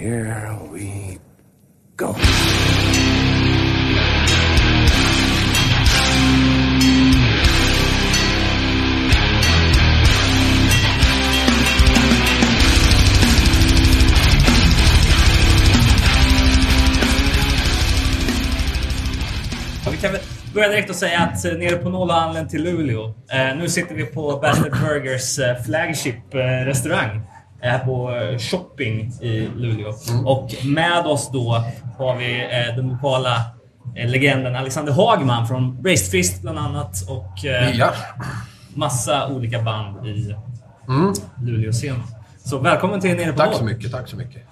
here we go. Vi kan väl börja direkt och säga att eh, nere på Noll har till Luleå. Eh, nu sitter vi på Bastard Burgers eh, flagship eh, restaurang. Här på eh, Shopping i Luleå. Och med oss då har vi eh, den lokala eh, legenden Alexander Hagman från Raised Fist bland annat. Och Ja. massa olika band i Luleå-scenen. Så välkommen till Nere på Tack så mycket, tack så mycket.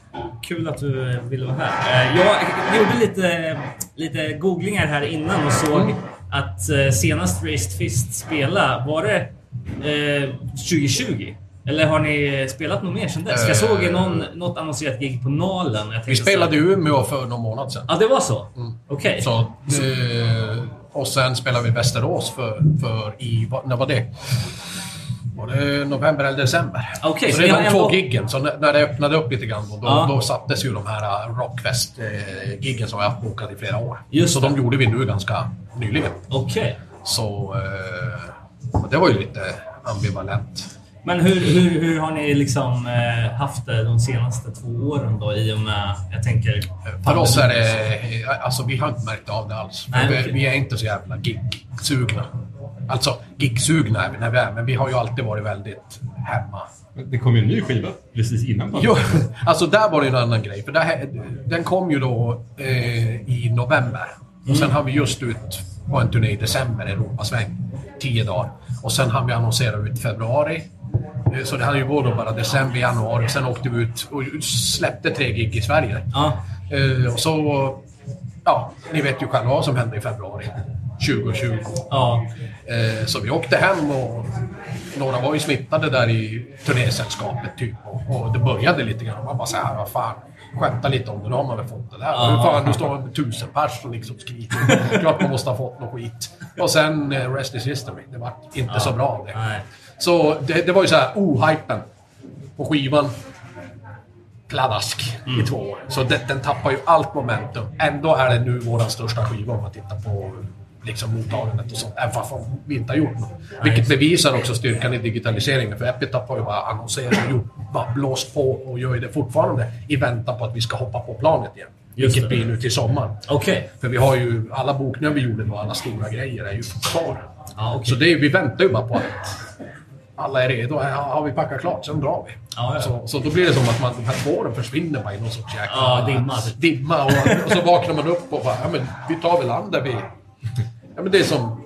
Kul att du ville vara här. Jag gjorde lite, lite googlingar här innan och såg att eh, senast Raised Fist spela var det eh, 2020? Eller har ni spelat något mer sedan dess? Jag såg Eh. någon, något annonserat gig på Nalen. Vi spelade i så- Umeå för någon månad sedan. Ja, det var så? Okej. Så, eh, och sen spelade vi Västerås för, för i, när var det? Var det november eller december? Okej, så så det är har de två ändå- giggen. Så när, det öppnade upp lite grann, då, Ja. då sattes ju de här uh, Rockfest-giggen som jag haft bokat i flera år. Just så det. de gjorde vi nu ganska nyligen. Okej. Så eh, och det var ju lite ambivalent. Men hur, hur, hur har ni liksom eh, haft det de senaste två åren då i och med, jag tänker... För oss är det... Alltså vi har inte märkt av det alls. Nej, vi, vi är inte så jävla gig-sugna. Alltså gig-sugna är vi när vi är, men vi har ju alltid varit väldigt hemma. Det kom ju en ny skiva precis innan Jo, pandemin. alltså där var det en annan grej. För det här, den kom ju då eh, i november. Och sen har vi just ut på en turné i december, Europasväng. Tio dagar. Och sen har vi annonserat ut februari. Eh, Så det hade ju gått bara december, januari. Och sen åkte vi ut och släppte tre gig i Sverige. Ja. Eh, och så... Ja, ni vet ju själva vad som hände i februari 2020. Ja. Eh, så vi åkte hem och några var ju smittade där i turnésällskapet typ. Och, det började lite grann. Man bara såhär, vad fan. Skämta lite om det, då har man väl fått det där. Ja. Hur fan, nu står man med tusen pers och liksom skriker. Klart man måste ha fått något skit. Och sen eh, Rest is history. Det var inte så bra det. Nej. Så det, det var ju så här, oh, hypen på skivan. Pladask Mm. i två år. Så det, den tappar ju allt momentum. Ändå är det nu vår största skiva om man tittar på liksom mottagandet och sånt. Även fast vi inte har gjort något. Vilket bevisar också styrkan i digitaliseringen. För Epitaph har ju bara annonserat och gjort, bara blåst på och gör ju det fortfarande i väntan på att vi ska hoppa på planet igen. Just Vilket blir nu till sommaren. Okej. För vi har ju, alla bokningar vi gjorde då, alla stora grejer är ju kvar. Ja, okej. Så det är, vi väntar ju bara på att alla är redo. Ja, Har vi packat klart, sen drar vi. Ja, ja. Så, så då blir det som att man, de här spåren försvinner bara i någon sorts jäkla Ja, dimma. dimma och, och så vaknar man upp och bara, ja men vi tar väl an där vi... Ja men det är som...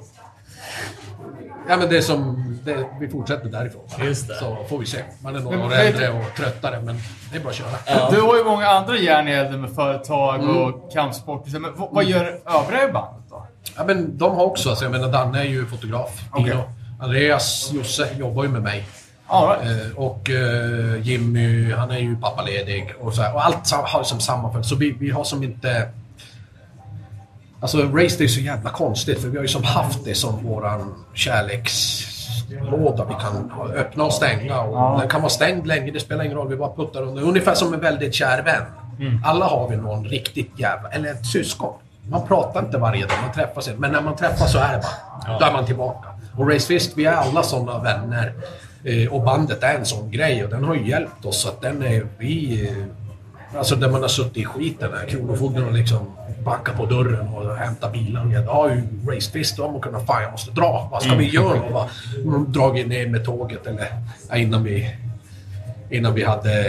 Ja men det är som... Det, vi fortsätter därifrån. Just det. Så får vi se. Man är några år äldre och tröttare men det är bara att köra. Du har ju många andra järn i elden med företag Mm. och kampsport. Men vad, gör övriga i bandet då? Ja, men de har också, alltså, jag menar Danne är ju fotograf. Dino. Andreas Josse jobbar ju med mig. All right. Eh, och eh, Jimmy, han är ju pappaledig. Och, så här, och allt har som sammanföll. Så vi, vi har som inte... Alltså Race det är så jävla konstigt för vi har ju som haft det som våran kärlekslåda. Vi kan öppna och stänga och den kan vara stängd länge, det spelar ingen roll. Vi bara puttar under. Ungefär som en väldigt kär vän. Alla har vi någon riktigt jävla... Eller ett syskon. Man pratar inte varje dag, man träffas inte. Men när man träffas så är det bara... Då är man tillbaka. Och Race Fist, vi är alla sådana vänner. Eh, och bandet är en sån grej och den har ju hjälpt oss. Så att den är... Vi... eh, Alltså där man har suttit i skiten. Där Kronofogden har liksom backat på dörren och hämtat bilar. Jag har ju Race Fist och kunnat... Fan, jag måste dra. Vad ska vi göra? Och bara, de dragit ner med tåget eller... Innan vi... Innan vi hade...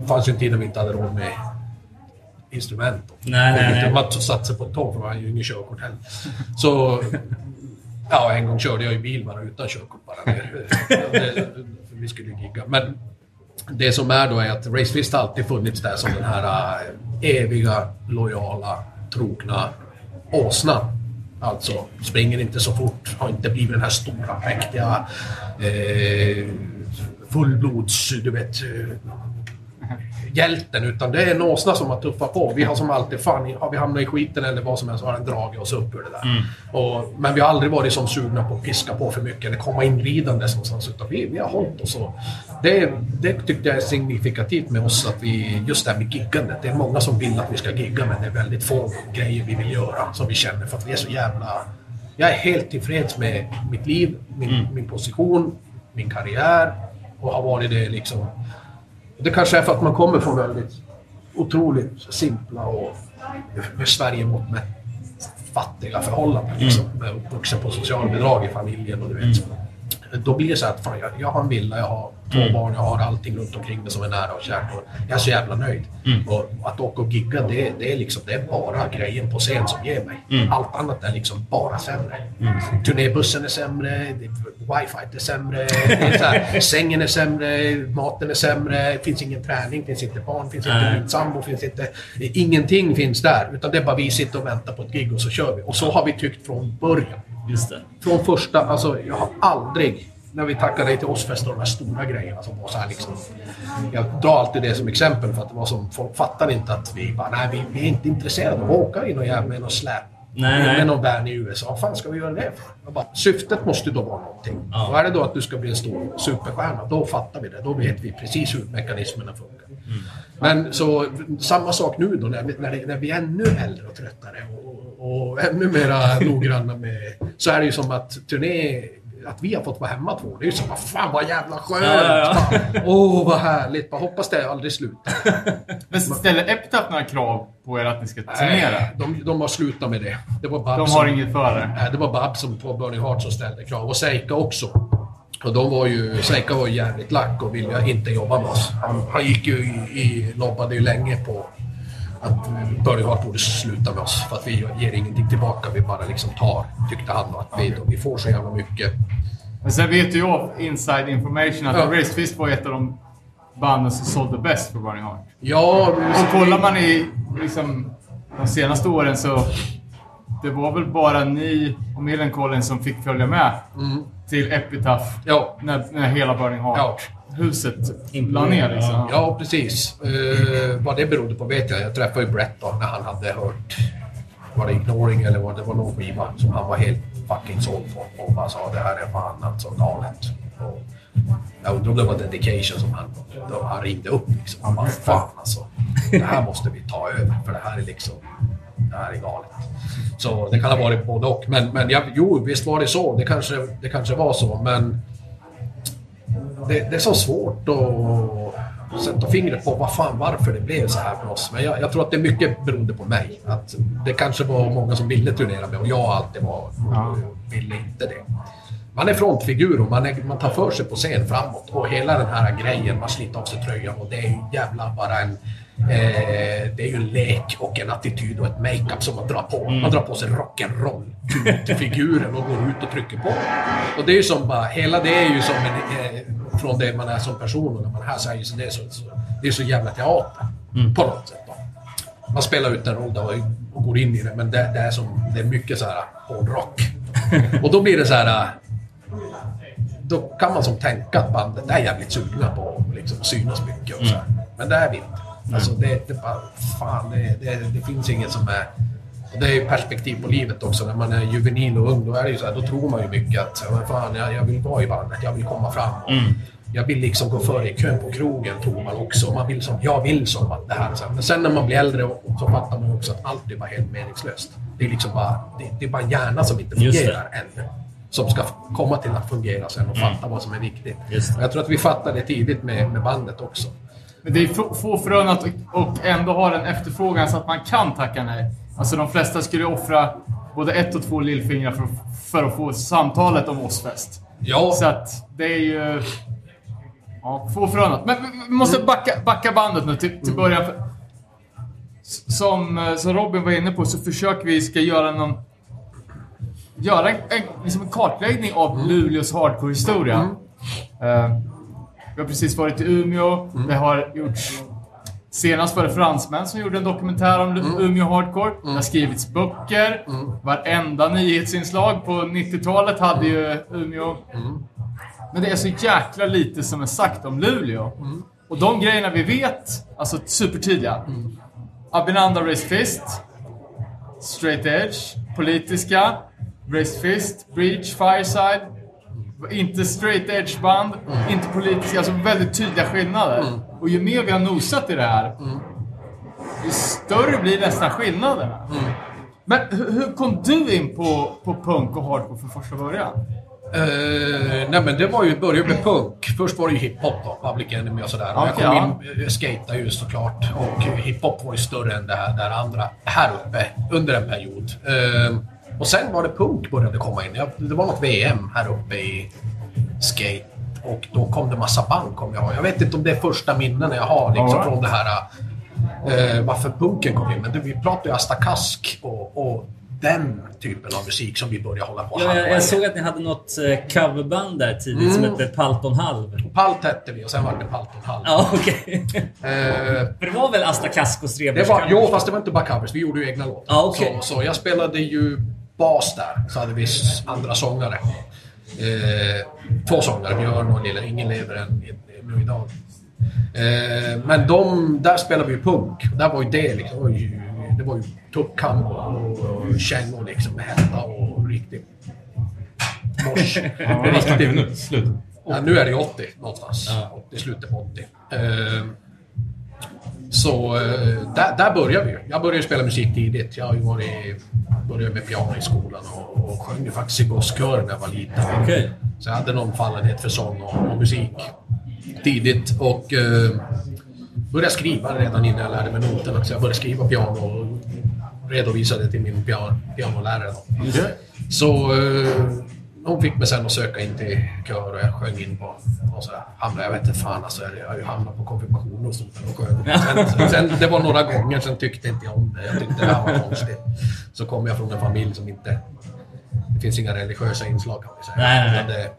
Det fanns ju en tid när vi inte hade råd med instrument. Nej, nej, nej. Man satte sig på ett tåg för man hade ju inget körkort heller. Så... Ja, en gång körde jag i bil bara utan körkort bara. För vi skulle ju gigga. Men det som är då är att Racefist alltid funnits där som den här äh, eviga, lojala, trogna åsnan. Alltså, springer inte så fort, har inte blivit den här stora, mäktiga, eh, fullblods, du vet, hjälten, utan det är en åsna som har tuffat på. Vi har som alltid, fan, har vi hamnat i skiten eller vad som helst, så har den dragit oss upp ur det där. Och, men vi har aldrig varit som sugna på att piska på för mycket eller komma inridandes någonstans, utan vi, vi har hållit oss. Och det, det tyckte jag är signifikativt med oss, att vi, just det här med giggandet. Det är många som vill att vi ska gigga, men det är väldigt få grejer vi vill göra som vi känner, för att vi är så jävla... Jag är helt tillfreds med mitt liv, min, min position, min karriär och har varit det liksom det kanske är för att man kommer från väldigt otroligt simpla och med Sverige mått med fattiga förhållanden. Liksom. Med uppvuxen på socialbidrag i familjen och du vet. Då blir det så att fan, jag, jag har en villa, jag har två barn, jag har allting runt omkring mig som är nära och kärt. Och jag är så jävla nöjd. Och att åka och gigga, det, det, är liksom, det är bara grejen på scen som ger mig. Allt annat är liksom bara sämre. Turnébussen är sämre, wifi är sämre, är här, sängen är sämre, maten är sämre, det finns ingen träning, finns inte barn, finns inte min sambo, finns inte... Ingenting finns där. Utan det är bara vi sitter och väntar på ett gig och så kör vi. Och så har vi tyckt från början. Från första, alltså jag har aldrig, när vi tackade nej till Ozzfest och de här stora grejerna som var så här liksom. Jag drar alltid det som exempel för att det var som, folk fattar inte att vi bara, nej vi, vi är inte intresserade av att åka i någon jävla med någon släp. Nej, med, nej. någon van i USA. Vad fan ska vi göra det för? Bara, syftet måste ju då vara någonting. Ja. Och är det då att du ska bli en stor superstjärna, då fattar vi det. Då vet vi precis hur mekanismerna funkar. Mm. Men så samma sak nu då när vi, när, när vi är ännu äldre och tröttare och, och ännu mera noggranna med... Så är det ju som att turné... Att vi har fått vara hemma två det är ju som vad fan vad jävla skönt! Ja, ja, Bara, Åh vad härligt! Bara hoppas det aldrig slutar. Men ställer Epitaph några krav på er att ni ska turnera? Nej, de, de har slutat med det. Det var Babs De som- har inget för er? Nej, det var Babs som på Burning Heart som ställde krav. Och Seika också. Och de var ju, Seika var ju jävligt lack och ville inte jobba med oss. Han, han gick ju i, i, lobbade ju länge på att Burning Heart borde sluta med oss. För att vi ger ingenting tillbaka, vi bara liksom tar, tyckte han. Att vi, vi får så jävla mycket. Men sen vet ju jag inside information att Ja. Raised Fist var ett av de banden som sålde bäst för Burning Heart. Ja, Och kollar man i liksom, de senaste åren så det var väl bara ni och Millencolin som fick följa med till Epitaph ja, när, när hela Burning Huset la ner. Liksom. Ja, precis. Eh, vad det berodde på vet jag. Jag träffade ju Brett då när han hade hört var det Ignoring eller var det var någon skiva som han var helt fucking såld på. Och man sa det här är fan alltså galet. Och jag undrar om det var Dedication som han, då han ringde upp liksom. Han bara fan alltså. Det här måste vi ta över för det här är liksom det här är galet. Så det kan ha varit både och. Men, men jag, jo, visst var det så. Det kanske, det kanske var så. Men det, det är så svårt att sätta fingret på vad fan, varför det blev så här för oss. Men jag, jag tror att det är mycket beroende på mig. Att det kanske var många som ville turnera med och jag alltid var, ville inte det. Man är frontfigur och man, är, man tar för sig på scen framåt. Och hela den här grejen, man sliter av sig tröjan och det är ju jävla bara en... Eh, det är ju en lek och en attityd och ett makeup som man drar på. Man drar på sig rock'n'roll till figuren och går ut och trycker på. Och det är ju som bara, hela det är ju som en, eh, från det man är som person och när man är här så är ju så, det, är så, det är så jävla teater. På något sätt. Då. Man spelar ut en roll då och går in i det, men det, det är, som, det är mycket så här hårdrock. Och då blir det så här... Då kan man som tänka att bandet är jävligt sugna på att liksom synas mycket och så här. Men det är vi inte. Alltså det, det, fan, det, det, det finns inget som är... Och det är ju perspektiv på livet också. När man är juvenil och ung, då är det ju så här, då tror man ju mycket att men fan, jag, jag vill vara i bandet, jag vill komma fram. Jag vill liksom gå före i kön på krogen, tror man också. Man vill som, jag vill som att det här. Så här. Men sen när man blir äldre så fattar man också att allt är bara helt meningslöst. Det är liksom bara, det, det är bara en hjärna som inte fungerar ännu. Som ska komma till att fungera sen och fatta vad som är viktigt. Jag tror att vi fattade det tidigt med, med bandet också. Men det är få- få förunnat och- och ändå har en efterfrågan så att man kan tacka nej. Alltså de flesta skulle offra både ett och två lillfingrar för, för att få samtalet om Ozzfest. Ja, Så att det är ju... Ja, få förunnat. Men vi- måste backa, backa bandet nu till, till början. För, s- som, eh, som Robin var inne på så försöker vi ska göra någon... Göra en, en, liksom en kartläggning av Luleås hardcore-historia. Eh, vi har precis varit i Umeå. Det har gjorts... Senast var det fransmän som gjorde en dokumentär om Lu- Umeå Hardcore. Det har skrivits böcker. Varenda nyhetsinslag på 90-talet hade ju Umeå. Men det är så jäkla lite som är sagt om Luleå. Och de grejerna vi vet, alltså supertidiga. Abinanda Raised Fist. Straight Edge. Politiska. Raised Fist. Breach. Fireside. Inte straight edge band, inte politiska. Alltså väldigt tydliga skillnader. Och ju mer vi har nosat i det här, ju större blir nästan skillnaderna. Men hur, kom du in på, på punk och hardcore från första början? Eh, nej men det var ju, började med punk. Först var det ju hiphop då, Public Enemy och sådär. Och jag kom in, jag skatade ju såklart. Och hiphop var ju större än det här, det här andra här uppe under en period. Eh, och sen var det punk började komma in. Det var något VM här uppe i skate. Och då kom det massa band, kom jag ihåg. Jag vet inte om det är första minnen jag har liksom, Alright. från det här... Eh, varför punken kom in. Men det, vi pratade ju Asta Kask och, och den typen av musik som vi började hålla på Ja, jag, jag såg att ni hade något eh, coverband där tidigt som hette Palton Halv. Palt hette vi och sen var det Palton Halv. Ja, okej. Eh, För det var väl Asta Kaskos det Rebers var, jo, fast det var inte bara covers. Vi gjorde ju egna låtar. Ja, okej. så, så jag spelade ju bas där. Så hade vi andra sångare. Eh, två sångare, Björn och Lilla. Ingen lever än nu idag. Eh, men de, där spelade vi punk. Där var ju det liksom. Det var ju, det var ju tuppkam och, kängor liksom hetta och riktigt mors. Riktigt nu, slut. Ja, nu är det 80 någonstans. 80, slutet på 80. Eh, så eh, där, där började vi. Jag började spela musik tidigt. Jag har ju varit, började med piano i skolan och, och sjöng faktiskt i gosskören när jag var liten. Okej. Så jag hade någon fallenhet för sång och, och musik tidigt. Och eh, började skriva redan innan jag lärde mig noterna. Så jag började skriva piano och redovisade till min piano, pianolärare. Då. Så eh, hon fick mig sen att söka in till kör och jag sjöng in på och så hamnade, jag vet inte fan alltså, jag har ju hamnat på konfirmation och sånt där och sjöng. Sen, sen, det var några gånger, sen tyckte inte jag om det. Jag tyckte det här var konstigt. Så kom jag från en familj som inte... Det finns inga religiösa inslag kan vi säga. Nej, nej, nej.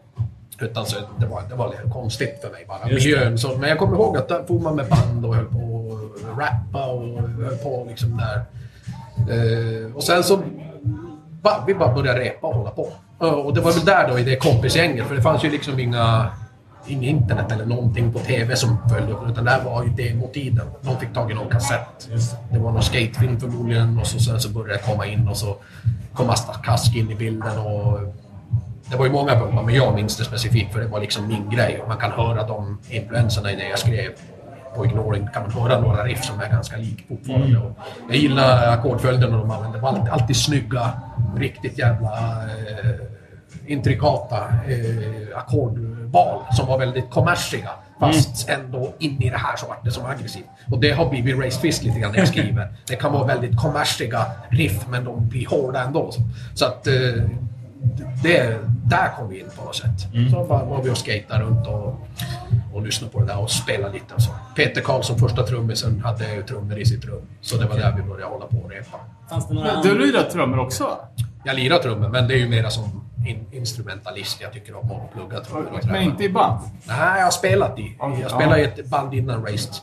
Utan så det var, det var lite konstigt för mig bara. Miljön. Så, men jag kommer ihåg att där for man med band och höll på att rappa och höll på liksom där. Eh, och sen så ba, vi bara började repa och hålla på. Och det var väl där då i det kompisgänget, för det fanns ju liksom inga Inget internet eller någonting på TV som följde upp, utan det här var ju demotiden. De fick tag i någon kassett. Det var någon skatefilm förmodligen och så, sen så började det komma in och så kom Asta Kask in i bilden och det var ju många pumpar, men jag minns det specifikt för det var liksom min grej. Man kan höra de influenserna i det jag skrev. På Ignoring kan man höra några riff som är ganska lik fortfarande. Och jag gillar ackordföljderna de använde. Det var alltid, alltid snygga, riktigt jävla eh, intrikata eh, ackordval som var väldigt kommersiga. Fast ändå in i det här så vart det som aggressivt. Och det har blivit Race Fist lite grann när jag skriver. Det kan vara väldigt kommersiga riff men de blir hårda ändå. Så att eh, det, där kom vi in på något sätt. Så bara var vi och skejtade runt och, och lyssnade på det där och spelade lite och så. Peter Karlsson, första trummisen, hade ju trummor i sitt rum. Så det var där vi började hålla på och repa. Fanns det några Du lirar trummor också? Jag lirar trummor, men det är ju mera som in, instrumentalist. Jag tycker om att plugga trummor och Men inte i band? Nej, jag har spelat i. Jag spelade i ett band innan Raced.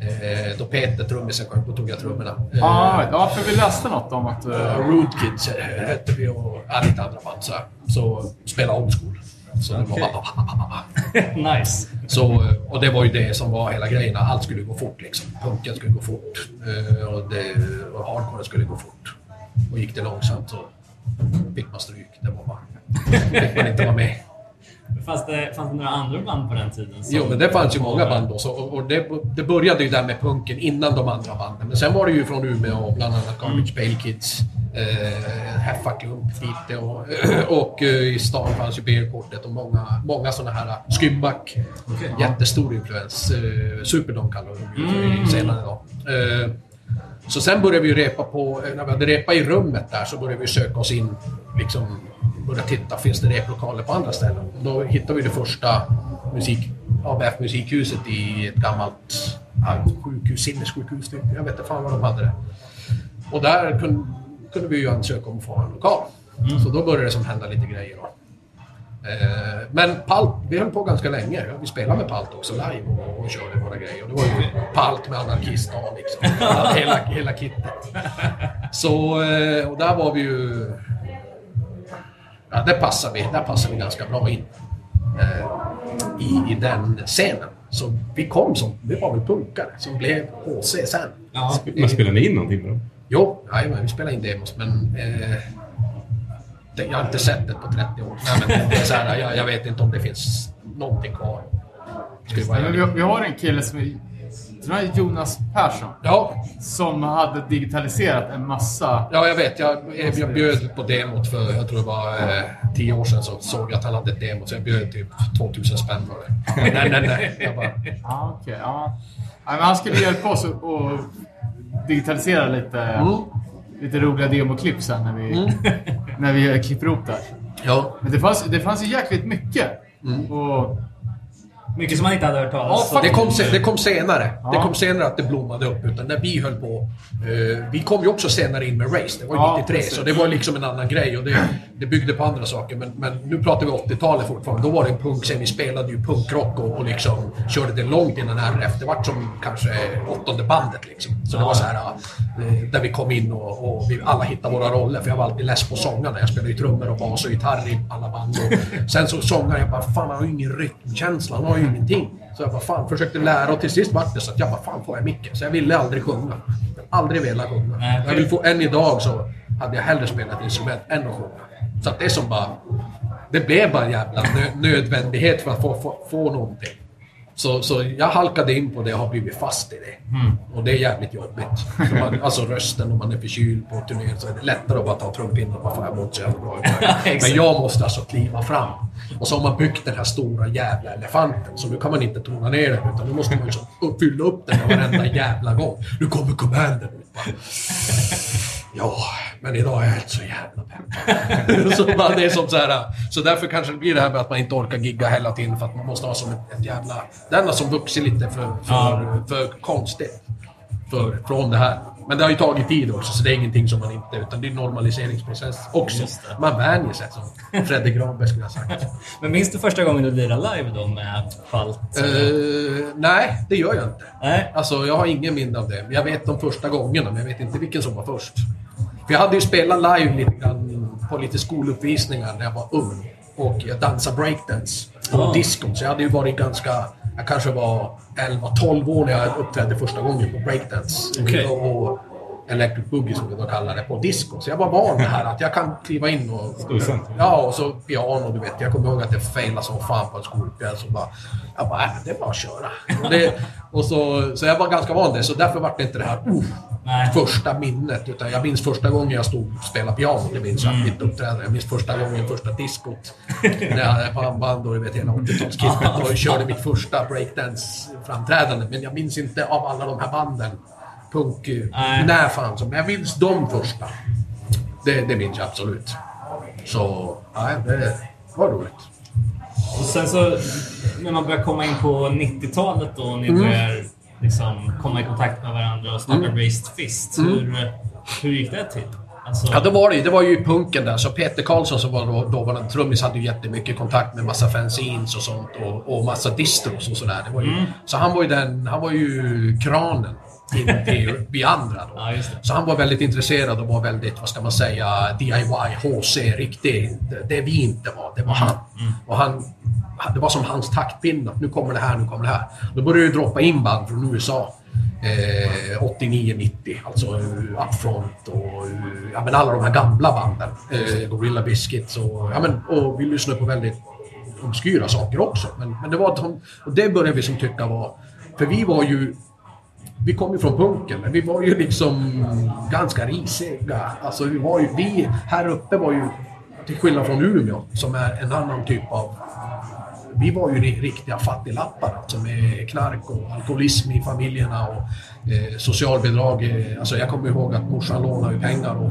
Eh, då Peter, trummisen, sjöng, då tog jag trummorna. Eh, Ja, ja, för vi läste något om att... Eh, Rude Kids eh, hette vi och ja, lite andra band så, så spela old school. Så det var nice. Så, och det var ju det som var hela grejen. Allt skulle gå fort liksom. Punken skulle gå fort eh, och, det, och hardcore skulle gå fort. Och gick det långsamt så fick man stryk. Det var bara... fick man inte vara med. Fanns det, fanns det några andra band på den tiden? Jo, men det fanns ju många band då. Så, och och det, det började ju där med punken innan de andra banden. Men sen var det ju från Umeå, bland annat Garbage Pail Kids, Heffa Klump lite och, och eh, i stan fanns ju Beerkortet och många, många sådana här Skymback. Jättestor influens. Eh, Superdom kallar de för senare då. Eh, så sen började vi ju repa på, när vi hade repa i rummet där så började vi söka oss in, liksom börja titta, finns det replokaler på andra ställen? Då hittade vi det första musik, ABF musikhuset i ett gammalt sjukhus, sinnessjukhus. Jag vet inte fan vad de hade det. Och där kunde, kunde vi ju ansöka om att få ha en lokal. Så då började det som hända lite grejer då. Eh, Men Palt, vi höll på ganska länge. Vi spelade med Palt också live och, och körde våra grejer. Och det var ju Palt med anarkist liksom. hela, hela kittet. Så, eh, och där var vi ju... Ja, där passade vi, där passade vi ganska bra in. Eh, I, I den scenen. Så vi kom som, vi var väl punkare som blev HC sen. Ja. Men spelar ni in någonting med dem? Jo, jajamän, vi spelade in demos men eh, det, jag har inte sett det på 30 år. Nej, men det är så här, jag, jag vet inte om det finns någonting kvar. Men vi, vi har en kille som är, är Jonas Persson. Ja, Som hade digitaliserat en massa... ja, jag vet. Jag, jag bjöd på demot för, jag tror det var eh, 10 år sedan, så såg jag att han hade ett demo, så jag bjöd typ 2000 spänn för det. Nej, nej, nej. Jag bara, Ja, okej. ja. Ja, men han skulle hjälpa oss att digitalisera lite, Mm. lite roliga demoklipp sen när vi, när vi klipper ihop det här. ja. Men det fanns, det fanns ju jäkligt mycket. Mm. Och, Mycket som man inte hade hört talas om. Det kom, det kom senare. Det Ja. kom senare att det blommade upp. Utan när vi höll på... eh, vi kom ju också senare in med Race. Det var ju Ja, 93, precis. så det var liksom en annan grej. Och det, det byggde på andra saker. Men, men nu pratar vi 80-talet fortfarande. Då var det en punkscen. Vi spelade ju punkrock och, och liksom körde det långt innan RF. Det var som kanske åttonde bandet liksom. Så det var så här... eh, Där vi kom in och, och vi alla hittade våra roller. För jag var alltid less på sångarna. Jag spelade ju trummor och bas och gitarr i alla band. Och sen så sångaren, jag bara fan han har ju ingen rytmkänsla. Han har ju ingenting. Så jag bara fan försökte lära och till sist vart det så att jag bara fan får jag micken. Så jag ville aldrig sjunga. Aldrig velat sjunga. Nej, Jag vill få, än idag så hade jag hellre spelat instrument än att sjunga. Så att det är som bara... Det blev bara en jävla nö, nödvändighet för att få, få, få någonting. Så, så jag halkade in på det och har blivit fast i det. Och det är jävligt jobbigt. Man, alltså rösten, om man är förkyld på turnén så är det lättare att bara ta trumpinnen och bara fan jag mår inte så jävla bra idag." exakt. Men jag måste alltså kliva fram. Och så har man byggt den här stora jävla elefanten. Så nu kan man inte tona ner den utan nu måste man liksom fylla upp den varenda jävla gång. Nu kommer. Bara, Ja, men idag är jag inte så jävla peppad. så bara, det är som så här, så därför kanske det blir det här med att man inte orkar gigga hela tiden för att man måste ha som ett, ett jävla... Den har som vuxit lite för, för, för konstigt. För, från det här. Men det har ju tagit tid också, så det är ingenting som man inte... Utan det är en normaliseringsprocess också. Man vänjer sig, som Fredrik Granberg skulle ha sagt. Men minns du första gången du lirade live då med Falt? Eh, nej, det gör jag inte. Nej. Alltså, jag har ingen minne av det. Jag vet de första gångerna, men jag vet inte vilken som var först. För jag hade ju spelat live lite grann på lite skoluppvisningar när jag var ung. Och jag dansade breakdance på Ah. discon. Så jag hade ju varit ganska... Jag kanske var 11-12 år när jag uppträdde första gången på breakdance. Och, och Electric Boogie som vi då kallar det, på disco. Så jag var van med det här att jag kan kliva in och... Ja, och så piano, du vet. Jag kommer ihåg att jag failade som fan på en skolpjäs. Och bara, jag bara, äh, det är bara att köra. Och, det, och så, så jag var ganska van det, så därför var det inte det här uh, första minnet. Utan jag minns första gången jag stod och spelade piano. Det minns jag, mitt uppträdande. Jag minns första gången, första diskot. När jag hade pannband och du vet hela 80-talskittet. Och körde mitt första breakdance-framträdande. Men jag minns inte av alla de här banden. Punk, Nej. när fanns Men jag minns de första. Det, det minns jag absolut. Så, nej, det var roligt. Och sen så när man börjar komma in på 90-talet då och ni Mm. börjar liksom komma i kontakt med varandra och starta Raised Fist. Hur, hur gick det till? Alltså, Mm. Ja, det var det ju. Det var ju punken där. Så Peter Karlsson som var då, dåvarande trummis hade ju jättemycket kontakt med massa fanzines och sånt och, och massa distros och sådär. Det var ju, Så han var ju den, han var ju kranen in till vi andra då. Ja. Så han var väldigt intresserad och var väldigt, vad ska man säga, DIY, HC, riktigt. Det, vi inte var, det var han. Och han, det var som hans taktpinne. Nu kommer det här, nu kommer det här. Då började det droppa in band från USA. Eh, 89-90, alltså uh, Upfront och uh, ja, men alla de här gamla banden. Eh, Gorilla Biscuits och, ja, men, och vi lyssnade på väldigt obskyra saker också. Men, men det var de, och det började vi som tycka var... För vi var ju... Vi kom ju från punken, men vi var ju liksom ganska risiga. Alltså vi var ju... Vi här uppe var ju, till skillnad från Umeå, som är en annan typ av vi var ju ri- riktiga fattiglappar alltså med knark och alkoholism i familjerna och eh, socialbidrag. Eh, alltså jag kommer ihåg att morsan lånade ju pengar och,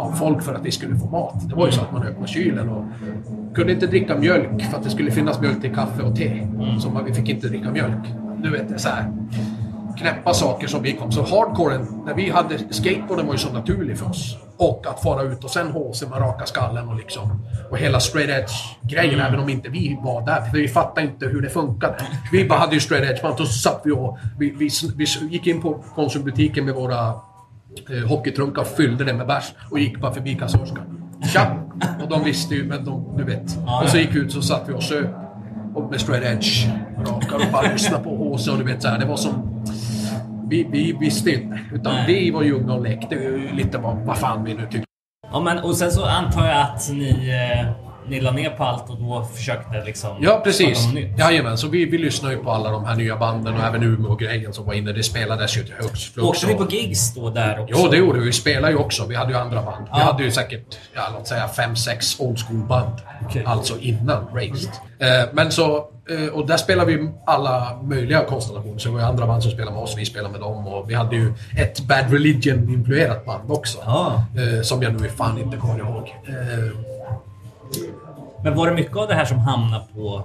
av folk för att vi skulle få mat. Det var ju så att man öppnade kylen och kunde inte dricka mjölk för att det skulle finnas mjölk till kaffe och te. Så man, vi fick inte dricka mjölk. Du vet, så här knäppa saker som vi kom. Så hardcoren, när vi hade skateboarden var ju så naturlig för oss. Och att fara ut och sen HC med raka skallen och liksom och hela straight edge grejen även om inte vi var där. För vi fattade inte hur det funkade. Vi bara hade ju straight edge och så satt vi och vi, vi, vi gick in på Konsumbutiken med våra eh, hockeytrunkar fyllde det med bärs och gick bara förbi kassörskan. Tja! Och de visste ju, men de, du vet. Och så gick vi ut så satt vi och söp. och med straight edge. Rakar och bara lyssna på HC och du vet så här, det var som... Vi, vi visste inte. Utan Nej. vi var ju unga och lekte lite vad, vad fan vi nu tyckte. Ja, men, och sen så antar jag att ni, eh, ni la ner på allt och då försökte liksom... Ja, precis. Jajamän, så vi, vi lyssnade ju på alla de här nya banden och även Umeå-grejen som var inne. Det spelades ju till högst flux. Åkte och- på gigs då där också? Jo, det gjorde vi. Vi spelade ju också. Vi hade ju andra band. Vi Ja. hade ju säkert, ja, låt säga fem, sex old school-band. Okej. Alltså innan Raised. Eh, men så, eh, och där spelade vi alla möjliga konstellationer. Så det var ju andra band som spelade med oss, vi spelade med dem. Och vi hade ju ett Bad Religion-influerat band också. Ja. Eh, som jag nu fan inte kommer ihåg. Men var det mycket av det här som hamnade på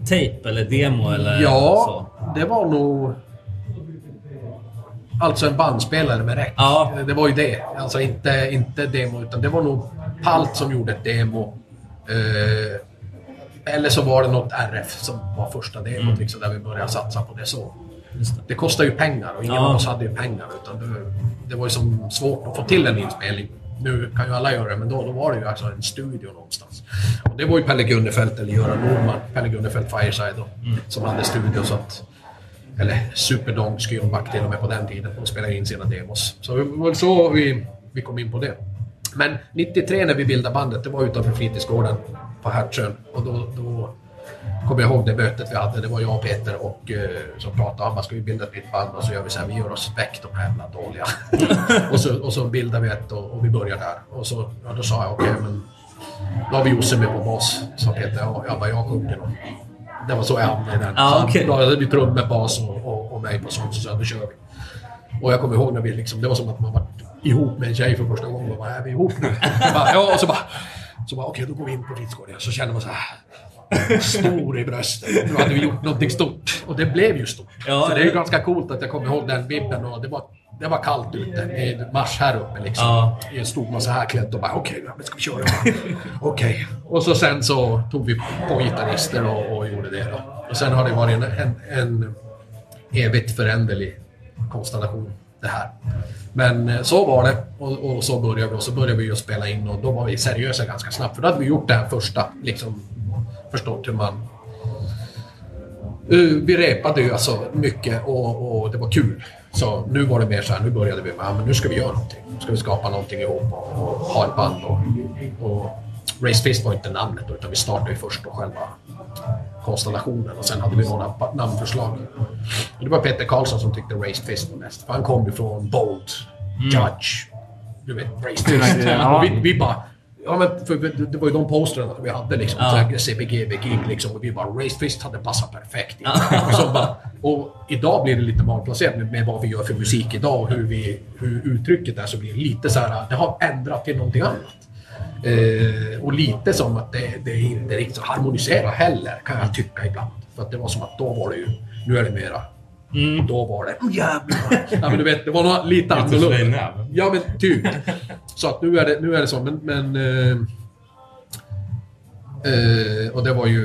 tape eller demo eller ja, så? det var nog... Alltså en bandspelare med räck. Ja. Det var ju det. Alltså inte, inte demo, utan det var nog Palt som gjorde ett demo. Eh, eller så var det något RF som var första demot, Mm. liksom, där vi började satsa på det så. Det. Det kostar ju pengar och ingen Ja. av oss hade ju pengar. Utan det, det var ju som svårt att få till en inspelning. Nu kan ju alla göra det, men då, då var det ju alltså en studio någonstans. Och det var ju Pelle Gunnefelt eller Göran Norman, Pelle Gunnefelt Fireside då, som hade studio. Så att, eller Superdong Skyrback till och med på den tiden. De spelade in sina demos. Så det var så vi, vi kom in på det. Men 93 när vi bildade bandet, det var utanför fritidsgården på Hertsön. Och då, då kommer jag ihåg det mötet vi hade. Det var jag och Peter och, eh, som pratade. Han bara, ska vi bilda ett nytt band? Och så gör vi så här, vi gör oss väck de här jävla dåliga. och, så, och så bildar vi ett och, och vi börjar där. Och så, ja, då sa jag, okej men då har vi Josse med på bas. Sa Peter, ja, jag bara, jag sjunger då. Det var så jag hamnade i den. Så okej. Då hade vi trummor, bas och, och, och mig på sånt. Så sa jag, då kör vi. Och jag kommer ihåg när vi liksom, det var som att man var ihop med en tjej för första gången. Och bara, är vi ihop nu? bara, ja, och så bara, så bara okej då går vi in på fritidsgården. Så känner man så här. Stor i bröstet. Nu hade vi gjort någonting stort. Och det blev ju stort. Ja, så det är ju ganska coolt att jag kommer ihåg den vibben. Och det, var, det var kallt ute. Är mars här uppe liksom. Ja. Jag stod man så här klädd och bara okej, men ska vi köra? Okej. Och så sen så tog vi på gitarrister och, och gjorde det då. Och sen har det varit en, en, en evigt föränderlig konstellation det här. Men eh, så var det och, och så började vi och så började vi ju spela in och då var vi seriösa ganska snabbt för då hade vi gjort det här första, liksom förstått hur man Uh, vi repade ju alltså mycket och, och det var kul. Så nu var det mer så här, nu började vi med, men nu ska vi göra någonting. Nu ska vi skapa någonting ihop och, och ha ett band. Och, och Race Fist var inte namnet utan vi startade ju först då själva konstellationen och sen hade vi några namnförslag. Det var Peter Karlsson som tyckte Race Fist var bäst. För han kom ju från Bold, Judge, du vet, Race Fist. ja. Vi, vi bara, Ja, men för det var ju de posterna vi hade liksom. Ja. CBGB-gig liksom. Och vi bara, Race Fist hade passat perfekt och, bara, och idag blir det lite malplacerat med, med vad vi gör för musik idag och hur, vi, hur uttrycket är. Så blir det lite så här, det har ändrat till någonting annat. Eh, och lite som att det, det inte riktigt så harmoniserar heller, kan jag tycka ibland. För att det var som att då var det ju, nu är det mera. Då var det, oh, jävlar. ja, men du vet, det var nog lite annorlunda. Ja, men typ. Så att nu är det, nu är det så. Men... men eh, eh, och det var ju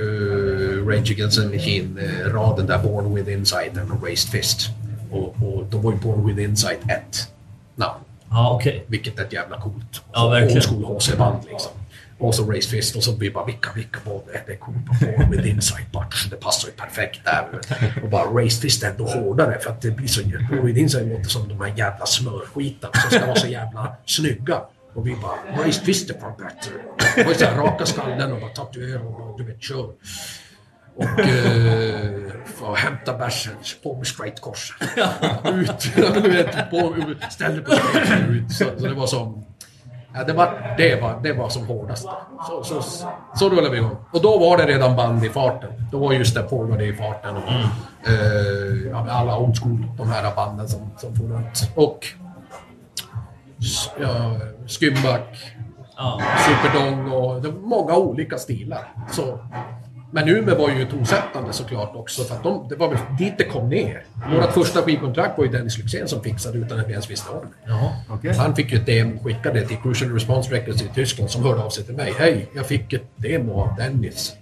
Rage Against the Machine-raden där, Born with Insight och Raised Fist. Och, och då var ju Born with Insight ett namn. Ja, okej. Vilket är ett jävla coolt. Ja, verkligen. Old school HC-band liksom. Och så Race Fist och så vi bara vilka, vilka var det? Det är på med din side Det passar ju perfekt där. Och bara Race Fist är ändå hårdare för att det blir så... Born with Insight låter som de här jävla smörskitarna som ska vara så jävla snygga. Och vi bara Race Fist är fan bättre. Det var såhär raka skallen och bara tatuera och bara, du vet kör. Och eh, hämta bärsen, på med straight-korset. ut, du vet, på, ställ dig på straight ut. Så, så det var som... Ja, det, var, det, var, det var som hårdast. Så, så, så rullade vi igång. Och då var det redan band i farten. Då var just det pågående i farten. Och, eh, ja, med alla old school, de här banden som, som for runt. Och ja, Skymback, Ja. Superdong och det var många olika stilar. Så, men Umeå var ju tonsättande såklart också för att de, det var dit det kom ner. Vårt första skivkontrakt var ju Dennis Lyxzén som fixade utan att vi ens visste om det. Jaha. Okej. Han fick ju ett demo skickade till Crucial Response Records i Tyskland som hörde av sig till mig. Hej, jag fick ett demo av Dennis.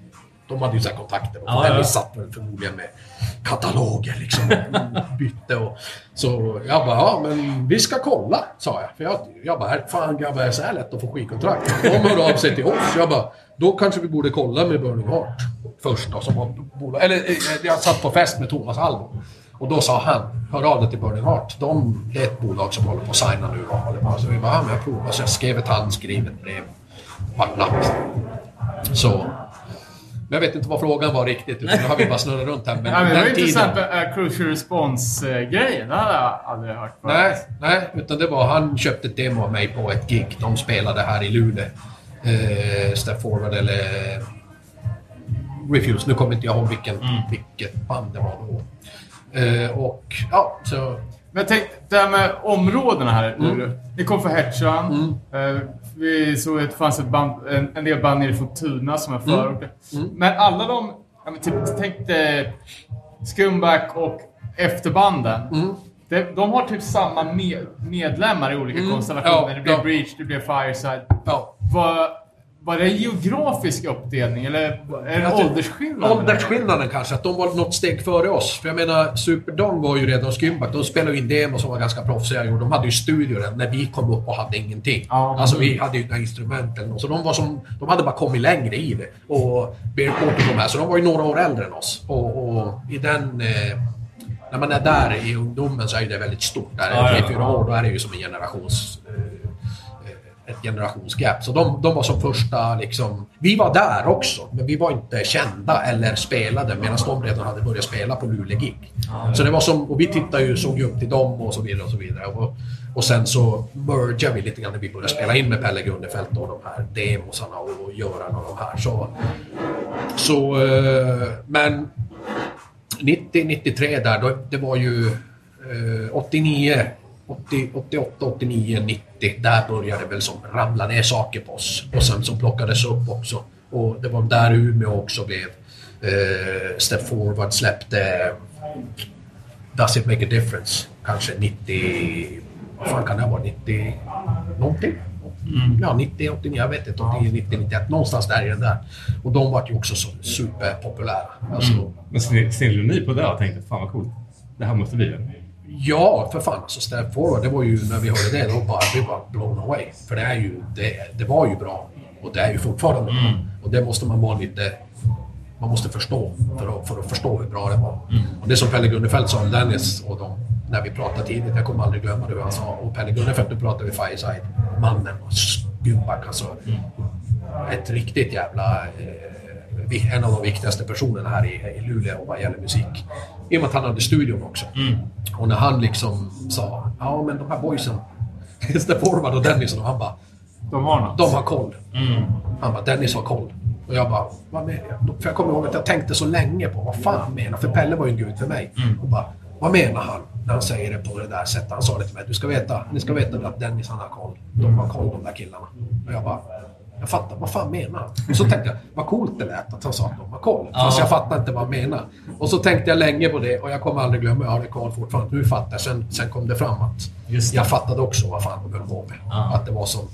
De hade ju så kontakter. Och Ja, ja. satt förmodligen med kataloger liksom. Och bytte och... Så jag bara, ja men vi ska kolla, sa jag. För jag, jag bara, fan grabbar, är det så här lätt att få skivkontrakt? De hör av sig till oss. Jag bara, då kanske vi borde kolla med Burning Heart först då, som var bolag. Eller eh, jag satt på fest med Thomas Albo. Och då sa han, hör av dig till Burning Heart. De, det är ett bolag som håller på att signa nu och på. Så vi bara, ja men jag provar. Så jag skrev ett handskrivet brev. Vart natt. Så. Men jag vet inte vad frågan var riktigt, utan nu har vi bara snurrat runt här. Men, Ja, men det var den tiden- intressant med uh, Crucial Response-grejen. Det hade jag aldrig hört förut. Nej, nej, utan det var han köpte ett demo av mig på ett gig. De spelade här i Luleå. Eh, Step Forward eller Refuse. Nu kommer inte jag ihåg vilken, vilket band det var då. Eh, och ja, så... Men tänk, det här med områdena här Mm. Ni kom från Hertsön. Eh, vi såg att det fanns ett band, en, en del band nere från Tuna som är Mm. förorter. Men alla de, ja, men typ, tänk dig Skumback och efterbanden. Mm. Det, de har typ samma med, medlemmar i olika konstellationer. Ja, det blev ja. Breach, det blev Fireside. Ja. Var, var det en geografisk uppdelning eller är det Jag tror- åldersskillnad? Åldersskillnaden kanske, att de var något steg före oss. För jag menar, Superdong var ju redan Skymback. De spelade ju in demos som var ganska proffsiga. De hade ju studio redan när vi kom upp och hade ingenting. Ja. Alltså vi hade ju inga instrument eller något. Så de var som... De hade bara kommit längre i det. Och Court och de här. Så de var ju några år äldre än oss. Och, och i den... Eh, när man är där i ungdomen så är det väldigt stort. Där Ja, tre, fyra år, då är det ju som en generations... Eh, ett generationsgap. Så de, de var som första liksom... Vi var där också, men vi var inte kända eller spelade medan de redan hade börjat spela på Luleå-gig. Så det var som... Och vi tittade ju, såg ju upp till dem och så vidare och så vidare. Och, och sen så mergade vi lite grann när vi började spela in med Pelle Gunnefelt och de här demosarna och, Göran och de här. Så... Så... Eh, men... 90, 93 där, då, det var ju eh, 89, 80, 88, 89, 90. Där började det väl som ramla ner saker på oss. Och sen så plockades upp också. Och det var där Umeå också blev eh, Step Forward släppte Does it make a difference? Kanske 90... Vad fan kan det vara? 90... Någonting? Ja, 90, 89, jag vet inte. 89, 90, 91. Någonstans där i den där. Och de var ju också så superpopulära. Alltså, Men snillade ni på det och tänkte fan vad coolt. Det här måste vi göra. Ja, för fan. Alltså Step Forward, det var ju när vi hörde det, då bara, vi var blown away. För det är ju, det, det var ju bra. Och det är ju fortfarande bra. Och det måste man vara lite... Man måste förstå för att, för att förstå hur bra det var. Och det som Pelle Gunnefelt sa om Dennis och dem, när vi pratade tidigt, jag kommer aldrig glömma det han sa. Och Pelle Gunnefelt, då pratade vi Fireside, mannen och Skubback alltså. Ett riktigt jävla... Eh, en av de viktigaste personerna här i, i Luleå vad gäller musik. I och med att han hade studion också. Och när han liksom sa, ja men de här boysen, Step Forward och Dennis och han bara, De har något. de har koll. Han bara, Dennis har koll. Och jag bara, vad menar jag? För jag kommer ihåg att jag tänkte så länge på vad fan menar För Pelle var ju en gud för mig. Och bara, vad menar han när han säger det på det där sättet? Han sa det till mig, du ska veta, ni ska veta att Dennis han har koll. De har koll de där killarna. Och jag bara, jag fattar, vad fan menar han? Och så tänkte jag, vad coolt det lät att han sa att de har koll. Fast jag fattade inte vad han menar. Och så tänkte jag länge på det och jag kommer aldrig glömma, jag har det kvar fortfarande. Nu fattar jag. Sen, sen kom det fram att det. jag fattade också vad fan de höll på med. Att det var som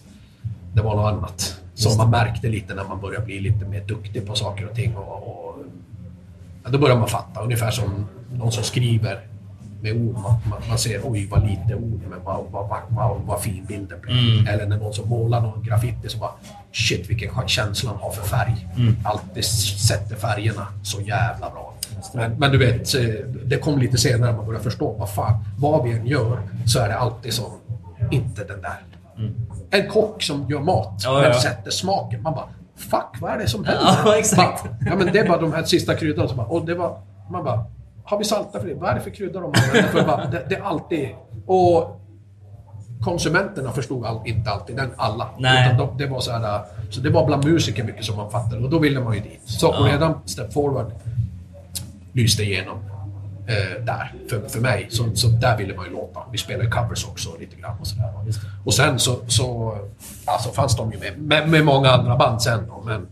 det var något annat. Som man märkte lite när man började bli lite mer duktig på saker och ting. Och, och, ja, då börjar man fatta. Ungefär som någon som skriver med ord. Man, man, man ser oj vad lite ord men vad, vad, vad, vad, vad fin bilden blir. Eller när någon som målar någon graffiti så bara shit vilken känsla han har för färg. Alltid sätter färgerna så jävla bra. Men, men du vet, eh, det kom lite senare när man började förstå vad fan, vad vi än gör så är det alltid som inte den där en kock som gör mat, Ja, men ja. sätter smaken. Man bara, fuck vad är det som händer? Ja, exakt. Bara, ja, men det är bara de här sista kryddorna som bara, och det var, man bara, har vi saltat för det? Vad är det för kryddor de använder? För bara, det, det är alltid, och konsumenterna förstod all, inte alltid den, alla. Nej. Utan de, det var så här, så det var bland musiker mycket som man fattade och då ville man ju dit. Så och redan Step Forward lyste igenom eh, där för, för mig. Så, så där ville man ju låta. Vi spelade covers också lite grann och sådär. Och sen så, så alltså fanns de ju med, med, med många andra band sen då, men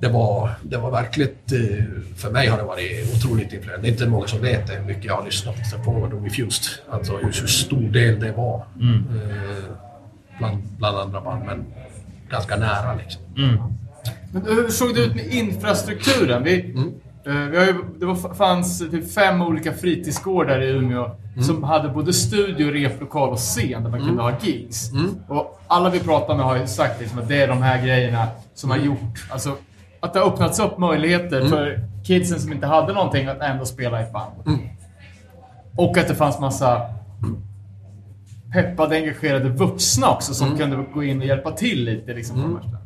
det var, det var verkligen, eh, för mig har det varit otroligt influerande. Det är inte många som vet det, hur mycket jag har lyssnat på och Refused. Alltså hur, hur stor del det var. Eh, bland, bland andra band, men ganska nära liksom. Men hur såg det ut med infrastrukturen? Vi, eh, vi har ju, det var, fanns typ fem olika fritidsgårdar i Umeå som hade både studio, replokal och scen där man kunde ha gigs. Och alla vi pratar med har ju sagt liksom att det är de här grejerna som har gjort... Alltså, att det har öppnats upp möjligheter för kidsen som inte hade någonting att ändå spela i ett band. Och att det fanns massa peppade, engagerade vuxna också som kunde gå in och hjälpa till lite. Liksom, ställena.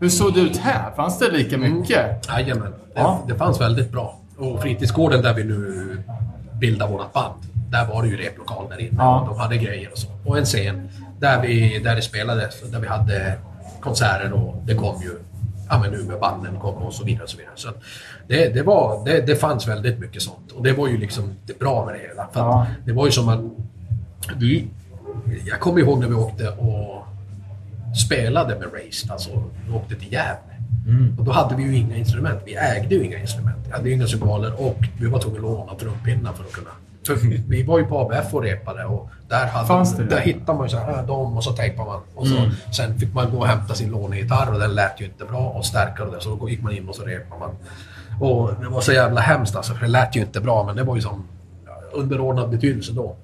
Hur såg det ut här? Fanns det lika mycket? Jajamän, det, Ja. det fanns väldigt bra. Och fritidsgården där vi nu bildar vårt band, där var det ju replokal där inne. Ja. De hade grejer och så. Och en scen där, vi, där det spelades, där vi hade konserter och det kom ju Ja men Umeåbanden kom och så vidare. Och så vidare. Så att det, det, var, det, det fanns väldigt mycket sånt. Och det var ju liksom det bra med det hela. För Ja. att det var ju som man... Vi, jag kommer ihåg när vi åkte och spelade med Race. Alltså, vi åkte till Gävle. Och då hade vi ju inga instrument. Vi ägde ju inga instrument. Vi hade ju inga symboler och vi var tvungna att låna trumpinnar för att kunna... För vi var ju på ABF och repade och där, hade, där hittade man så här, äh, dem och så tejpade man. Och så, Sen fick man gå och hämta sin lånegitarr och den lät ju inte bra och stärkare och det. Så då gick man in och så repade man. Och det var så jävla hemskt alltså, för det lät ju inte bra men det var ju som underordnad betydelse då.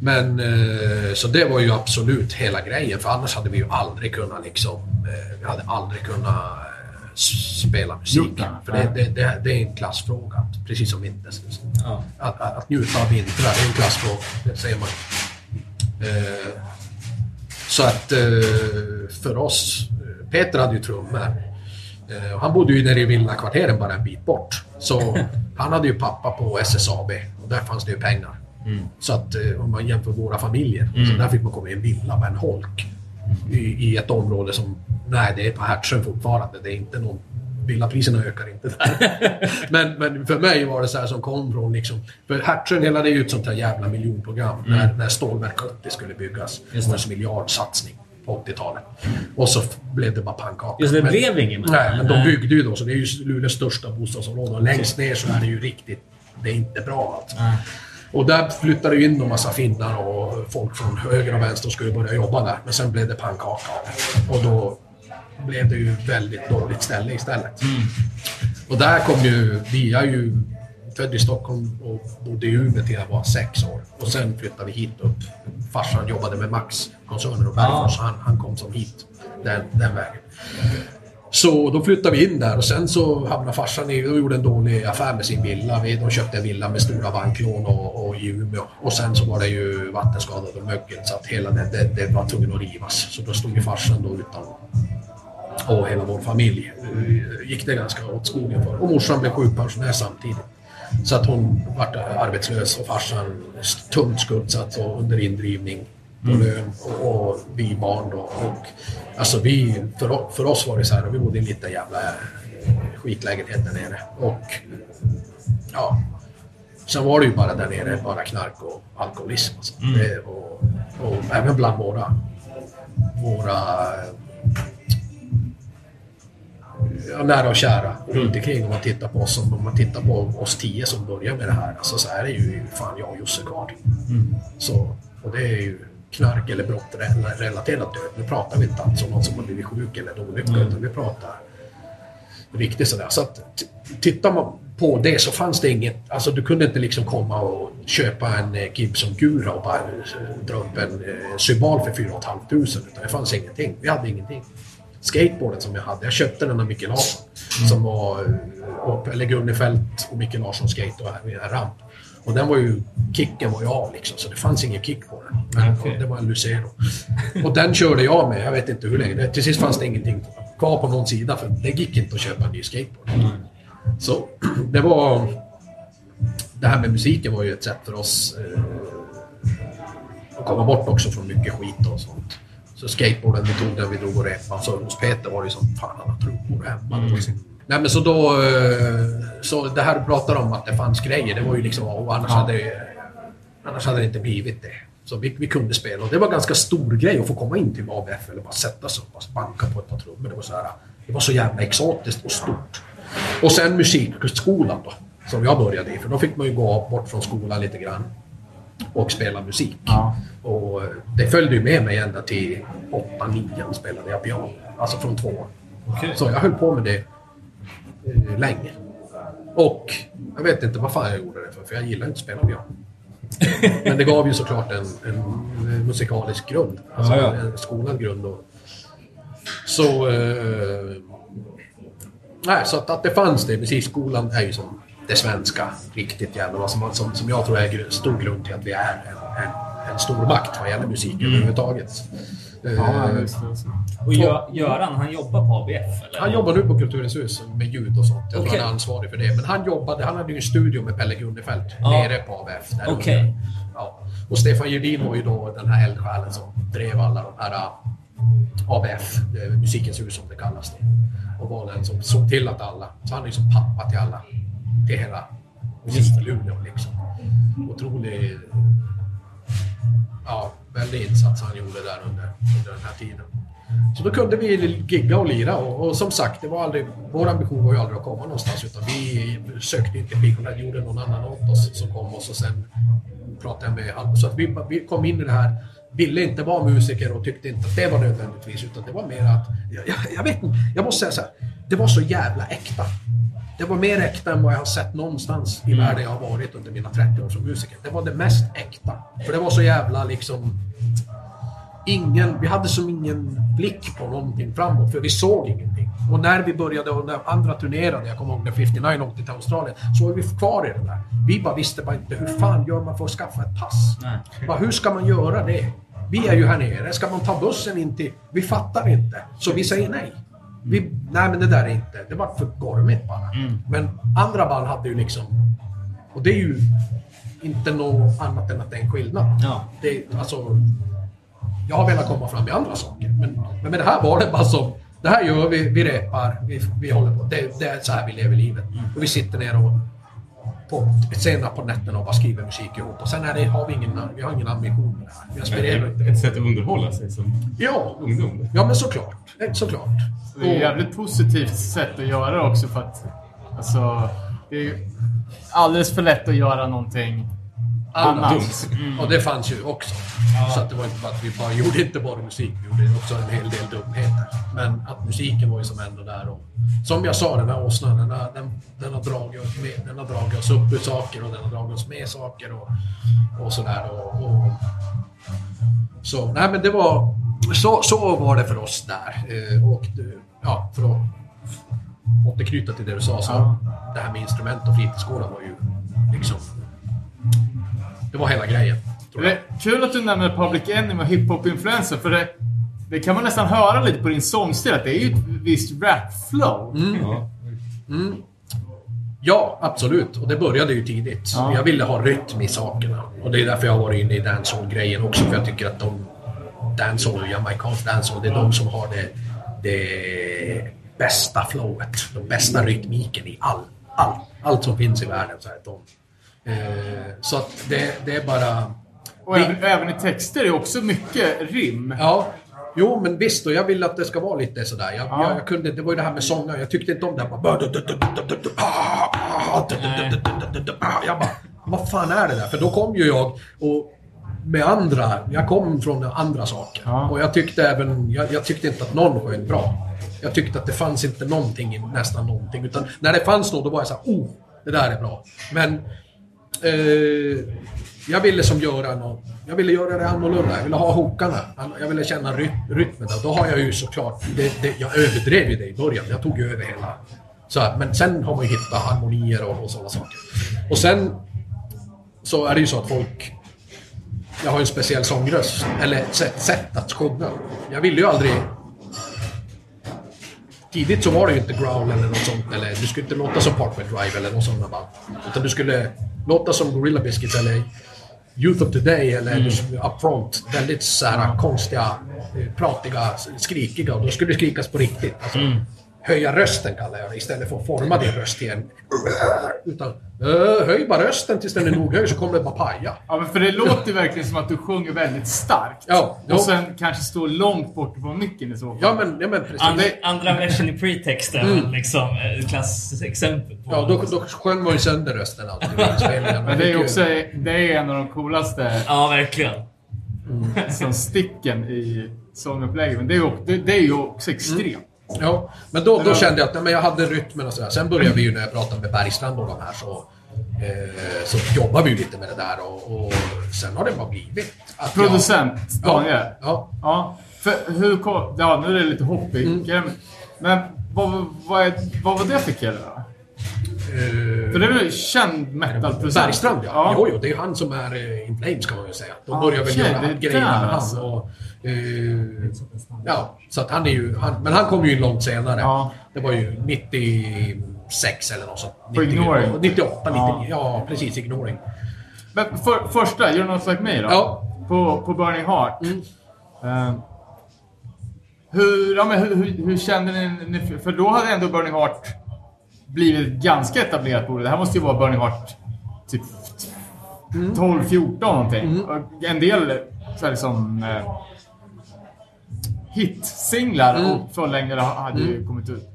Men eh, så det var ju absolut hela grejen för annars hade vi ju aldrig kunnat liksom, eh, vi hade aldrig kunnat spela musik. För det, det, det, det är en klassfråga, precis som vinters. Ja. Att, att, att njuta av vintrar är en klassfråga, det säger man. Eh, så att eh, för oss, eh, Peter hade ju trummor. Eh, han bodde ju nere i villakvarteren bara en bit bort. Så han hade ju pappa på SSAB och där fanns det ju pengar. Så att eh, om man jämför våra familjer, så där fick man komma i en villa med en holk. I, I ett område som, nej det är på Hertsön fortfarande, det är inte någon Villapriserna ökar inte där. men, men för mig var det så här som kom från liksom... För Hertsön, hela det är ju ett sånt här jävla miljonprogram. När, när Stålverk 80 skulle byggas. Det var en miljardsatsning på 80-talet. Och så blev det bara pannkaka. Just det, Men- blev inget med Nej, men de byggde ju då, så det är ju Luleås största bostadsområde. Och längst ner så är det ju riktigt... Det är inte bra alltså. Nej. Och där flyttade ju in en massa finnar och folk från höger och vänster skulle börja jobba där. Men sen blev det pannkaka. Och då blev det ju väldigt dåligt ställe istället. Och där kom ju... Vi är ju född i Stockholm och bodde i Umeå till jag var sex år. Och sen flyttade vi hit upp. Farsan jobbade med Max-koncernen och Bergfors. Han, han kom som hit den, den vägen. Så då flyttade vi in där och sen så hamnade farsan i, de gjorde en dålig affär med sin villa. Vi, de köpte en villa med stora banklån och, och i Umeå. Och sen så var det ju vattenskadat och mögel så att hela det, det, det var tvungen att rivas. Så då stod ju farsan då utan och hela vår familj gick det ganska åt skogen för. Och morsan blev sjukpensionär samtidigt. Så att hon vart arbetslös och farsan tungt skuldsatt och under indrivning på lön och, och vi barn då. Och, alltså vi, för, för oss var det så här, vi bodde i en liten jävla skitlägenhet där nere. Och ja, sen var det ju bara där nere, bara knark och alkoholism. Alltså. Det, och, och även bland våra, våra ja, nära och kära runt omkring om man tittar på oss, om man tittar på oss tio som börjar med det här. Alltså, så är det ju fan jag och Josse kvar. Så, och det är ju knark eller brottrelaterad död. Nu pratar vi inte alls om någon som har blivit sjuk eller en olycka utan vi pratar riktigt sådär. Så att tittar man på det så fanns det inget, alltså du kunde inte liksom komma och köpa en eh, Gibson Gura och bara eh, dra upp en eh, för 4 500 utan det fanns ingenting. Vi hade ingenting. Skateboarden som jag hade, jag köpte den av Micke Larsson. Som var, eh, eller Gunnefelt och Micke Larsson skate och ramp. Och den var ju, kicken var ju av liksom, så det fanns ingen kick på den. Men Okej. det var en Lucero. Och den körde jag med, jag vet inte hur länge. Till sist fanns det ingenting kvar på någon sida för det gick inte att köpa en ny skateboard. Så det var... Det här med musiken var ju ett sätt för oss eh, att komma bort också från mycket skit och sånt. Så skateboarden vi tog den vi drog och repade. Så hos Peter var det som fan han har trummor hemma. Nej men så då... eh, Så det här du pratar om att det fanns grejer, det var ju liksom... Och annars, hade, annars hade det inte blivit det. Så vi, vi kunde spela och det var en ganska stor grej att få komma in till ABF eller bara sätta sig och banka på ett par trummor. Det var så, här, det var så jävla exotiskt och stort. Och sen musikskolan då, som jag började i. För då fick man ju gå bort från skolan lite grann och spela musik. Ja. Och det följde ju med mig ända till 8 9 spelade jag piano. Alltså från två. Så jag höll på med det eh, länge. Och jag vet inte vad fan jag gjorde det för, för jag gillar inte att spela piano. Men det gav ju såklart en, en musikalisk grund. Alltså Ja, ja. en skolad grund. Och, så... Eh, nej, så att, att det fanns det. Musikskolan är ju som det svenska riktigt jävla vad som, som, som jag tror är stor grund till att vi är en, en, en stor makt vad gäller musik överhuvudtaget. Eh, Ja, det. Så. Och Gö- Göran, han jobbar på ABF eller? han jobbar nu på Kulturens hus med ljud och sånt. Jag tror Okej. han är ansvarig för det. Men han jobbade, han hade ju en studio med Pelle Gunnefelt Ja. nere på ABF. där under. Ja. Och Stefan Gedin var ju då den här eldsjälen som drev alla de här uh, ABF, eh, Musikens hus som det kallas. Då. Och var den som såg till att alla, så han är ju som pappa till alla, till hela i Luleå liksom. Otrolig, ja, väldig insats han gjorde där under, under den här tiden. Så då kunde vi gigga och lira och, och som sagt, det var aldrig, vår ambition var ju aldrig att komma någonstans utan vi sökte inte det gjorde någon annan åt oss som kom oss och sen pratade jag med han. Så att vi, vi kom in i det här, ville inte vara musiker och tyckte inte att det var nödvändigtvis utan det var mer att, jag, jag, jag vet inte, jag måste säga så här, det var så jävla äkta. Det var mer äkta än vad jag har sett någonstans i världen jag har varit under mina 30 år som musiker. Det var det mest äkta. För det var så jävla liksom ingen, vi hade som ingen blick på någonting framåt, för vi såg ingenting. Och när vi började, och när andra turnerade, jag kommer ihåg när 59 åkte till Australien, så var vi kvar i det där. Vi bara visste bara inte, hur fan gör man för att skaffa ett pass? Bara, hur ska man göra det? Vi är ju här nere, ska man ta bussen in till... Vi fattar inte, så vi säger nej. Vi, nej men det där är inte, det var för gormigt bara. Men andra band hade ju liksom... Och det är ju inte något annat än att det är en skillnad. Ja. Det, alltså, jag har velat komma fram i andra saker. Men, men med det här var det bara som, det här gör vi, vi repar, vi, vi håller på. Det, det är så här vi lever livet. Och vi sitter ner och på, sena på nätterna och bara skriver musik ihop. Och sen är det, har vi ingen, vi har ingen ambition med det här. Vi aspirerar Ett, inte. ett sätt att underhålla sig som Ja, ungdom. ja men såklart. Eh, Såklart. Det är ett jävligt positivt sätt att göra det också för att alltså, det är alldeles för lätt att göra någonting annat. Dumt. Och det fanns ju också. Så att det var inte bara att vi bara gjorde inte bara musik, vi gjorde också en hel del dumheter. Men att musiken var ju som ändå där. Och, som jag sa, den här åsnan, den har, den, den, har dragit oss med, den har dragit oss upp ur saker och den har dragit oss med saker och, och sådär. Och, och, så, nej men det var... Så, så var det för oss där. Eh, och ja, för att återknyta till det du sa, så det här med instrument och fritidsgårdar var ju liksom... Det var hela grejen. Tror jag. kul att du nämner Public Enemy och hiphop-influenser för det, det kan man nästan höra lite på din sångstil att det är ju ett visst rap-flow. Ja. Ja, absolut. Och det började ju tidigt. Ja. Jag ville ha rytm i sakerna. Och det är därför jag har varit inne i dancehall-grejen också. För jag tycker att de... Dancehall och jamaicansk dancehall, det är de som har det, det bästa flowet. Den bästa rytmiken i all, all, allt som finns i världen. Så, här, de, så att det, det är bara... Och även, även i texter är det också mycket rim. Ja, jo men visst och jag vill att det ska vara lite sådär. Jag, Ja. jag, jag kunde, det var ju det här med sånger, jag tyckte inte om det här bara... Jag bara, vad fan är det där? För då kom ju jag och med andra, jag kom från andra saker. Ja. Och jag tyckte även, jag, jag tyckte inte att någon sjöng bra. Jag tyckte att det fanns inte någonting nästan någonting. Utan när det fanns något då var jag såhär, oh, det där är bra. Men eh, jag ville som göra något, jag ville göra det annorlunda. Jag ville ha hookarna. Jag ville känna ry rytmen. Då har jag ju såklart, det, det, jag överdrev ju det i början. Jag tog ju över hela. Så, här, men sen har man ju hittat harmonier och, och sådana saker. Och sen så är det ju så att folk jag har ju en speciell sångröst, eller sätt, sätt att sjunga. Jag ville ju aldrig... Tidigt så var det ju inte growl eller något sånt, eller du skulle inte låta som Parkway Drive eller något sånt band. Utan du skulle låta som Gorilla Biscuits eller Youth of Today eller mm. Upfront. Väldigt så här konstiga, eh, pratiga, skrikiga och då skulle det skrikas på riktigt. Alltså, Höja rösten kallar jag det istället för att forma din röst till en... Utan eh, höj bara rösten tills den är nog hög så kommer det bara paja. Ja, men för det låter verkligen som att du sjunger väldigt starkt. Ja. Och sen kanske står långt bort från micken i så fall. Ja men, ja, men precis. Andra, andra versen i pretext är väl liksom ett klassexempel på... Ja, då, då sjöng man ju sönder rösten alltid. Men det är ju också det är en av de coolaste Ja, verkligen. som sticken i sångupplägget. Men det är ju, det, det är ju också extremt. Ja, men då, då kände jag att men jag hade rytmen och sådär. Sen började vi ju när jag pratade med Bergstrand och de här så, eh, så jobbar vi ju lite med det där och, och sen har det bara blivit. Att jag- Producent Daniel. Ja, Ja. För hur. Ja, nu är det lite hoppig. Mm. Men vad, vad, är, vad var det för kille då? eh, För det är väl känd metalproducent? Bergstrand ja. Jo, jo, det är han som är eh, In Flames kan man ju säga. De Ah, börjar väl okej, göra grejer med alltså. han. Och, eh, ja, så att han är ju... Han, men han kom ju in långt senare. Ja. Det var ju 96 eller något sånt. På 90, Ignoring? 98, 99. Ja. Precis. Ignoring. Men för, första, You're Not Like Me då? Ja. På, på Burning Heart. Mm. Eh, hur, ja, men hur, hur, hur kände ni. För då hade ändå Burning Heart blivit ganska etablerat på det. Det här måste ju vara Burning Heart typ 12, 14 någonting. Och en del så här liksom... Eh, hitsinglar och fullängdare hade ju kommit ut.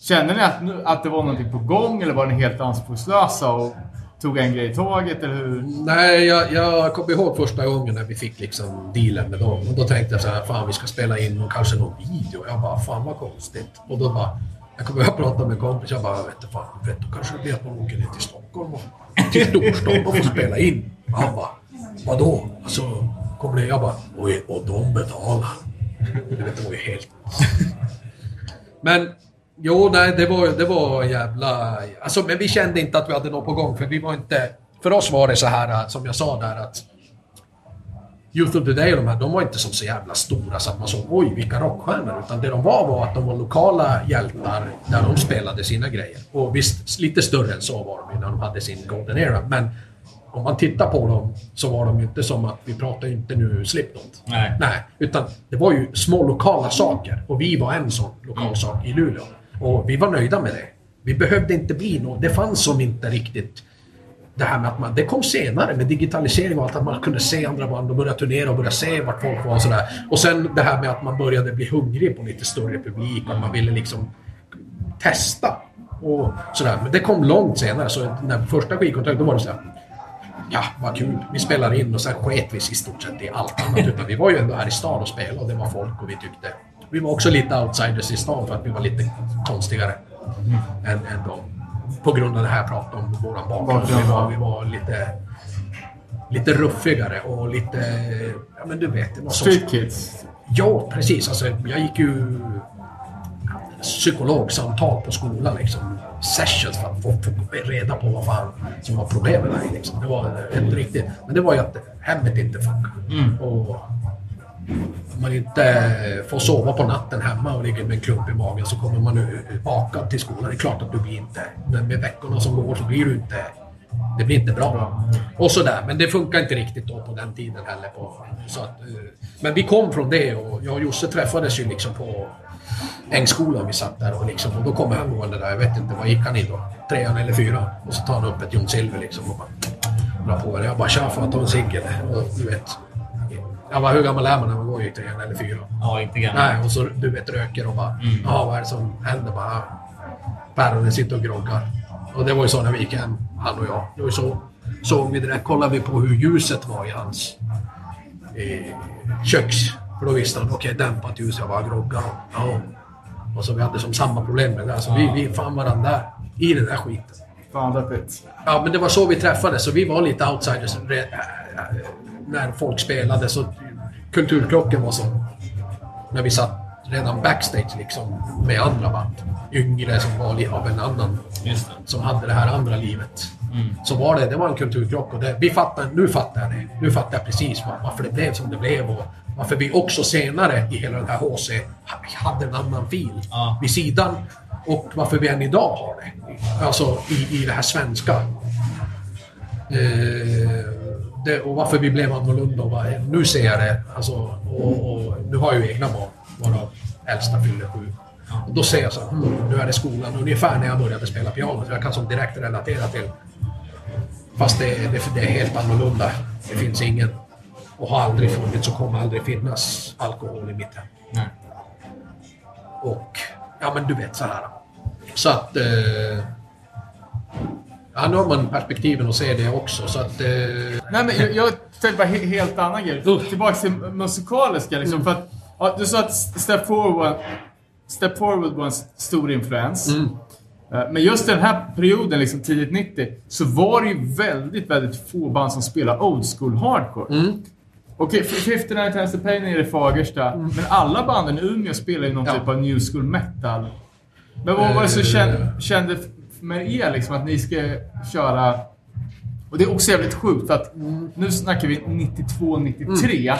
Kände ni att, nu- att det var någonting på gång eller var ni helt anspråkslösa och tog en grej i taget eller hur? Nej, jag, jag kommer ihåg första gången när vi fick liksom dealen med dem. Och då tänkte jag så här, fan vi ska spela in och kanske någon video. Jag bara, fan vad konstigt. Och då bara, jag kommer ihåg att prata med en kompis. Jag bara, vet du fan, vet du, kanske det blir att man åker ner till Stockholm och till storstan och får spela in. Han bara, vadå? Alltså, kommer det? Jag bara, oj, och de betalar. Du vet, det var ju helt... Men jo, nej, det var, det var jävla... Alltså, men vi kände inte att vi hade något på gång för vi var inte... För oss var det så här, eh, som jag sa där att Youth of the Day och de här, de var inte som så jävla stora så att man såg oj vilka rockstjärnor. Utan det de var var att de var lokala hjältar där de spelade sina grejer. Och visst, lite större än så var de ju när de hade sin Golden Era. Men om man tittar på dem så var de inte som att vi pratar inte nu Slipknot. Nej. Nej, utan det var ju små lokala saker. Och vi var en sån lokal sak i Luleå. Och vi var nöjda med det. Vi behövde inte bli något. Det fanns som inte riktigt det här med att man, det kom senare med digitalisering och allt, att man kunde se andra band och börja turnera och börja se vart folk var och sådär. Och sen det här med att man började bli hungrig på lite större publik och man ville liksom testa. Och sådär. Men det kom långt senare, så när första skivkontraktet då var det såhär Ja, vad kul. Vi spelar in och sen sket vi i stort sett i allt annat. Utan vi var ju ändå här i stan och spelade och det var folk och vi tyckte... Vi var också lite outsiders i stan för att vi var lite konstigare än, än dem. På grund av det här pratade om, våran bakgrund. Vi var, vi var lite, lite ruffigare och lite... Ja men du vet, det var. Street Kids. Ja, precis. Alltså, jag gick ju psykologsamtal på skolan. Liksom. Sessions för att få, få reda på vad fan som var problemet där. Liksom. Det var helt riktigt. Men det var ju att hemmet inte funkar. Och om man inte får sova på natten hemma och ligger med en klump i magen så kommer man nu bakad till skolan. Det är klart att du blir inte... Men med veckorna som går så blir du inte... Det blir inte bra. Och sådär. Men det funkar inte riktigt då på den tiden heller. På, så att, eh, men vi kom från det och jag och Josse träffades ju liksom på Ängskolan. Vi satt där och, liksom, och då kommer han gående där. Jag vet inte, vad gick han i då? Trean eller fyran? Och så tar han upp ett Jon Silver liksom och bara drar på det. Jag bara tja, får jag ta en cigg eller? Och du vet. Jag bara, hur gammal är man när man går i trean eller fyran? Ja, inte gammal. Nej, och så du vet röker och bara, ja vad är det som händer? Bara, "Ja, päronen sitter och groggar. Och det var ju så när vi gick hem, han och jag. Det var ju så, såg vi det där, kollade vi på hur ljuset var i hans eh, köks. För då visste han, okej dämpat ljus, jag bara groggar. Ja. Och så vi hade som samma problem med det där. Så vi, vi fann varandra där, i den där skiten. Fan deppigt. Ja, men det var så vi träffades. Så vi var lite outsiders äh, när folk spelade. Så kulturkrocken var så. När vi satt redan backstage liksom med andra band. Yngre som var av en annan. Som hade det här andra livet. Så var det, det var en kulturkrock. Och det, vi fattar, nu fattar jag det. Nu fattar jag precis var, varför det blev som det blev. Och varför vi också senare i hela den här HC ha- hade en annan fil Ja. vid sidan. Och varför vi än idag har det. Alltså i, i det här svenska. Eh, det, och varför vi blev annorlunda och vad, nu ser jag det. Alltså, och, och, nu har jag ju egna barn, varav äldsta fyller sju. Och då ser jag så här, hmm, nu är det skolan ungefär när jag började spela piano. Så jag kan som direkt relatera till. Fast det, det, det är helt annorlunda. Det finns ingen och har aldrig funnits och kommer aldrig finnas alkohol i mitt hem. Nej. Och ja, men du vet så här. Så att... Eh, ja, nu har man perspektiven och ser det också. Så att... Eh, Nej, men jag, jag tänkte bara he helt annan grej. Uff. Tillbaka till musikaliska liksom. För att, ja, du sa att Step Forward Step Forward var en stor influens. Mm. Eh, Men just den här perioden, liksom tidigt 90, så var det ju väldigt, väldigt få band som spelade old school hardcore. Mm. Okej, okay, 59 Times the Pain är i Fagersta, men alla banden i Umeå spelar ju någon Ja. typ av new school metal. Men vad var det som Eh. kände, med er liksom att ni ska köra... Och det är också jävligt sjukt att nu snackar vi 92, 93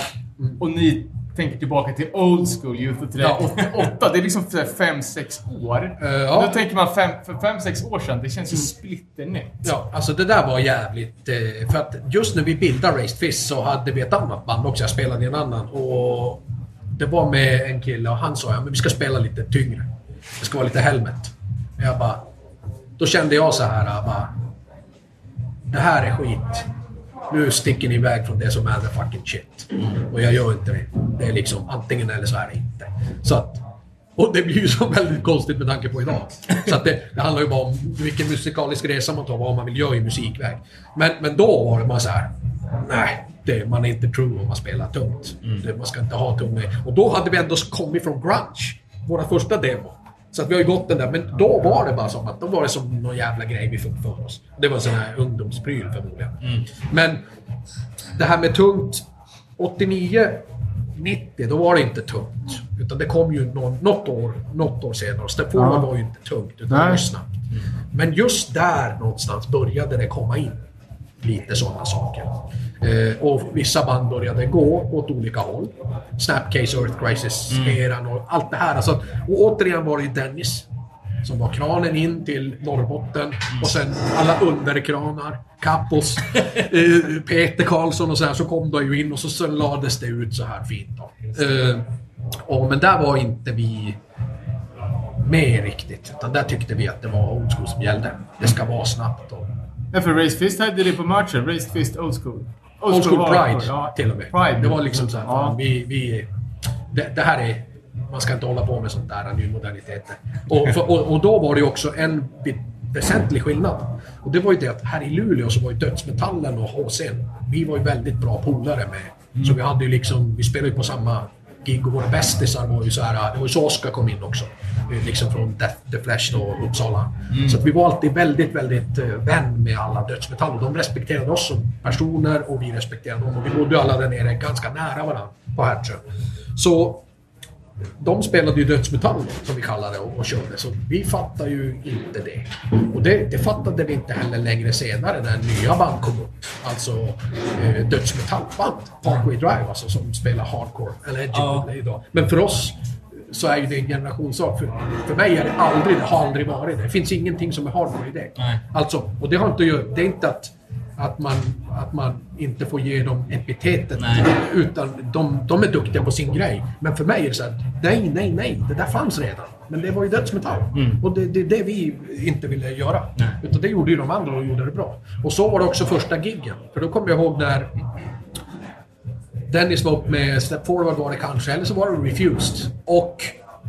och ni tänker tillbaka till old school Youth of Today, Ja. 88. Det är liksom 5-6 år. Eh, ja. Nu tänker man fem, för 5-6 år sedan, det känns ju splitternytt. Ja, alltså det där var jävligt... Eh, för att just när vi bildade Raised Fist så hade vi ett annat band också. Jag spelade i en annan. Och det var med en kille och han sa ja, men vi ska spela lite tyngre. Det ska vara lite helmet. Jag bara... Då kände jag så här, bara... Det här är skit. Nu sticker ni iväg från det som är the fucking shit. Och jag gör inte det. Det är liksom antingen eller så är det inte. Så att... Och det blir ju så väldigt konstigt med tanke på idag. Så att det, det handlar ju bara om vilken musikalisk resa man tar, vad man vill göra i musikväg. Men, men då var det bara så här. Nej, det, man är inte true om man spelar tungt. Det, man ska inte ha tunga... Och då hade vi ändå kommit från grunge. Våra första demo. Så att vi har ju gått den där, men då var det bara som att då var det som någon jävla grej vi fick för oss. Det var en sån här ungdomspryl förmodligen. Men det här med tungt. 89, 90, då var det inte tungt. Utan det kom ju någon, något, år, något år senare. Forward Ja. var ju inte tungt, utan det var Nej. snabbt. Men just där någonstans började det komma in lite sådana saker. Eh, och vissa band började gå åt olika håll. Snapcase, Earth Crisis-eran och allt det här. Alltså, och återigen var det ju Dennis som var kranen in till Norrbotten och sen alla underkranar, Kappos, eh, Peter Karlsson och så här, så kom de ju in och så sen lades det ut så här fint. Då. Eh, och, men där var inte vi med riktigt. Utan där tyckte vi att det var old school som gällde. Det ska vara snabbt. Och, Ja, för Raised Fist hade det på merchen. Raised Fist Old School. Old School Pride ja. till och med. Pride. Det var liksom så här, fan, Ja. vi, vi, det, det här är... Man ska inte hålla på med sånt där nymoderniteter. Och, för, och, och då var det ju också en väsentlig skillnad. Och det var ju det att här i Luleå så var ju dödsmetallen och HC'n, vi var ju väldigt bra polare med. Så vi hade ju liksom, vi spelade ju på samma gig och våra bästisar var ju så här, det var ju så Oskar kom in också. Liksom från Death the Flesh då, Uppsala. Så att vi var alltid väldigt, väldigt eh, vän med alla dödsmetall. De respekterade oss som personer och vi respekterade dem. Och vi bodde alla där nere ganska nära varandra på Hertsö. Så de spelade ju dödsmetall som vi kallar det och, och körde, så vi fattar ju inte det. Och det, det fattade vi inte heller längre senare när nya band kom upp. Alltså eh, dödsmetallband, Parkway Drive alltså, som spelar hardcore, eller Ja. ja. idag. Men för oss så är ju det en generationssak. För, för mig är det aldrig, det har aldrig varit det. Det finns ingenting som är hardcore i det. Nej. Alltså, och det har inte det är inte att att man, att man inte får ge dem epitetet. Nej. Utan de, de är duktiga på sin grej. Men för mig är det så här, nej, nej, nej. Det där fanns redan. Men det var ju dödsmetall. Och det är det, det vi inte ville göra. Nej. Utan det gjorde ju de andra och gjorde det bra. Och så var det också första giggen. För då kommer jag ihåg när Dennis var upp med Step Forward var det kanske, eller så var det Refused. Och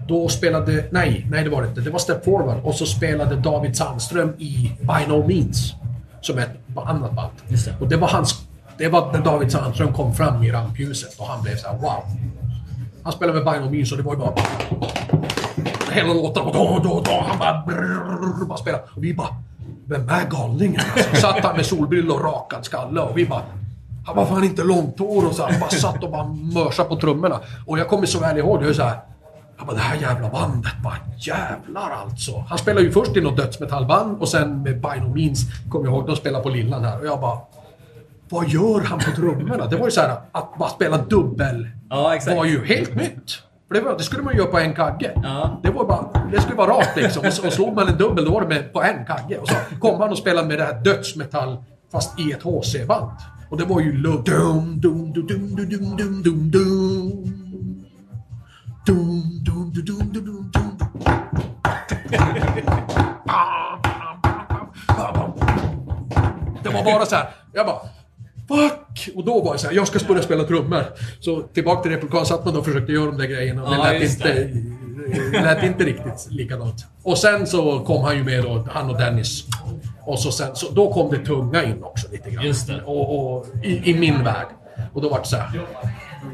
då spelade, nej, nej det var det inte. Det var Step Forward och så spelade David Sandström i By No Means. Som ett annat band. Just det. Och det var hans, det var när David Sandström kom fram i rampljuset och han blev så här: wow. Han spelade med By No Means och det var ju bara... Hela låten och då, då, då. Han bara... Brrr, bara spelade. Och vi bara... Vem är galningen? Alltså, satt han med solbrillor och rakad skalle och vi bara... Han var fan inte långt hår och så han bara satt och bara mörsade på trummorna. Och jag kommer så väl ihåg det. Jag så här, jag bara, det här jävla bandet, bara jävlar alltså. Han spelade ju först i något dödsmetallband och sen med By No Means, kommer jag ihåg, de spelade på Lillan här och jag bara... Vad gör han på trummorna? Det var ju så här, att bara spela dubbel ja, var ju helt nytt. För det, var, det skulle man ju göra på en kagge. Ja. Det, var bara, det skulle vara rakt liksom. Och, och slog man en dubbel, då var det med, på en kagge. Och så kom han och spelade med det här dödsmetall, fast i ett HC-band. Och det var ju lugnt. Dum, dum, dum, dum, dum, dum, dum, dum. Det var bara så här. Jag bara... Fuck! Och då var det så här, jag ska börja spela trummor. Så tillbaka till replikan satt man och försökte göra de där grejerna. Det Ja, lät, inte, det lät inte riktigt likadant. Och sen så kom han ju med då, han och Dennis. Och så sen, så då kom det tunga in också lite grann. Just det. Och, och i, i min värld. Och då var det så här.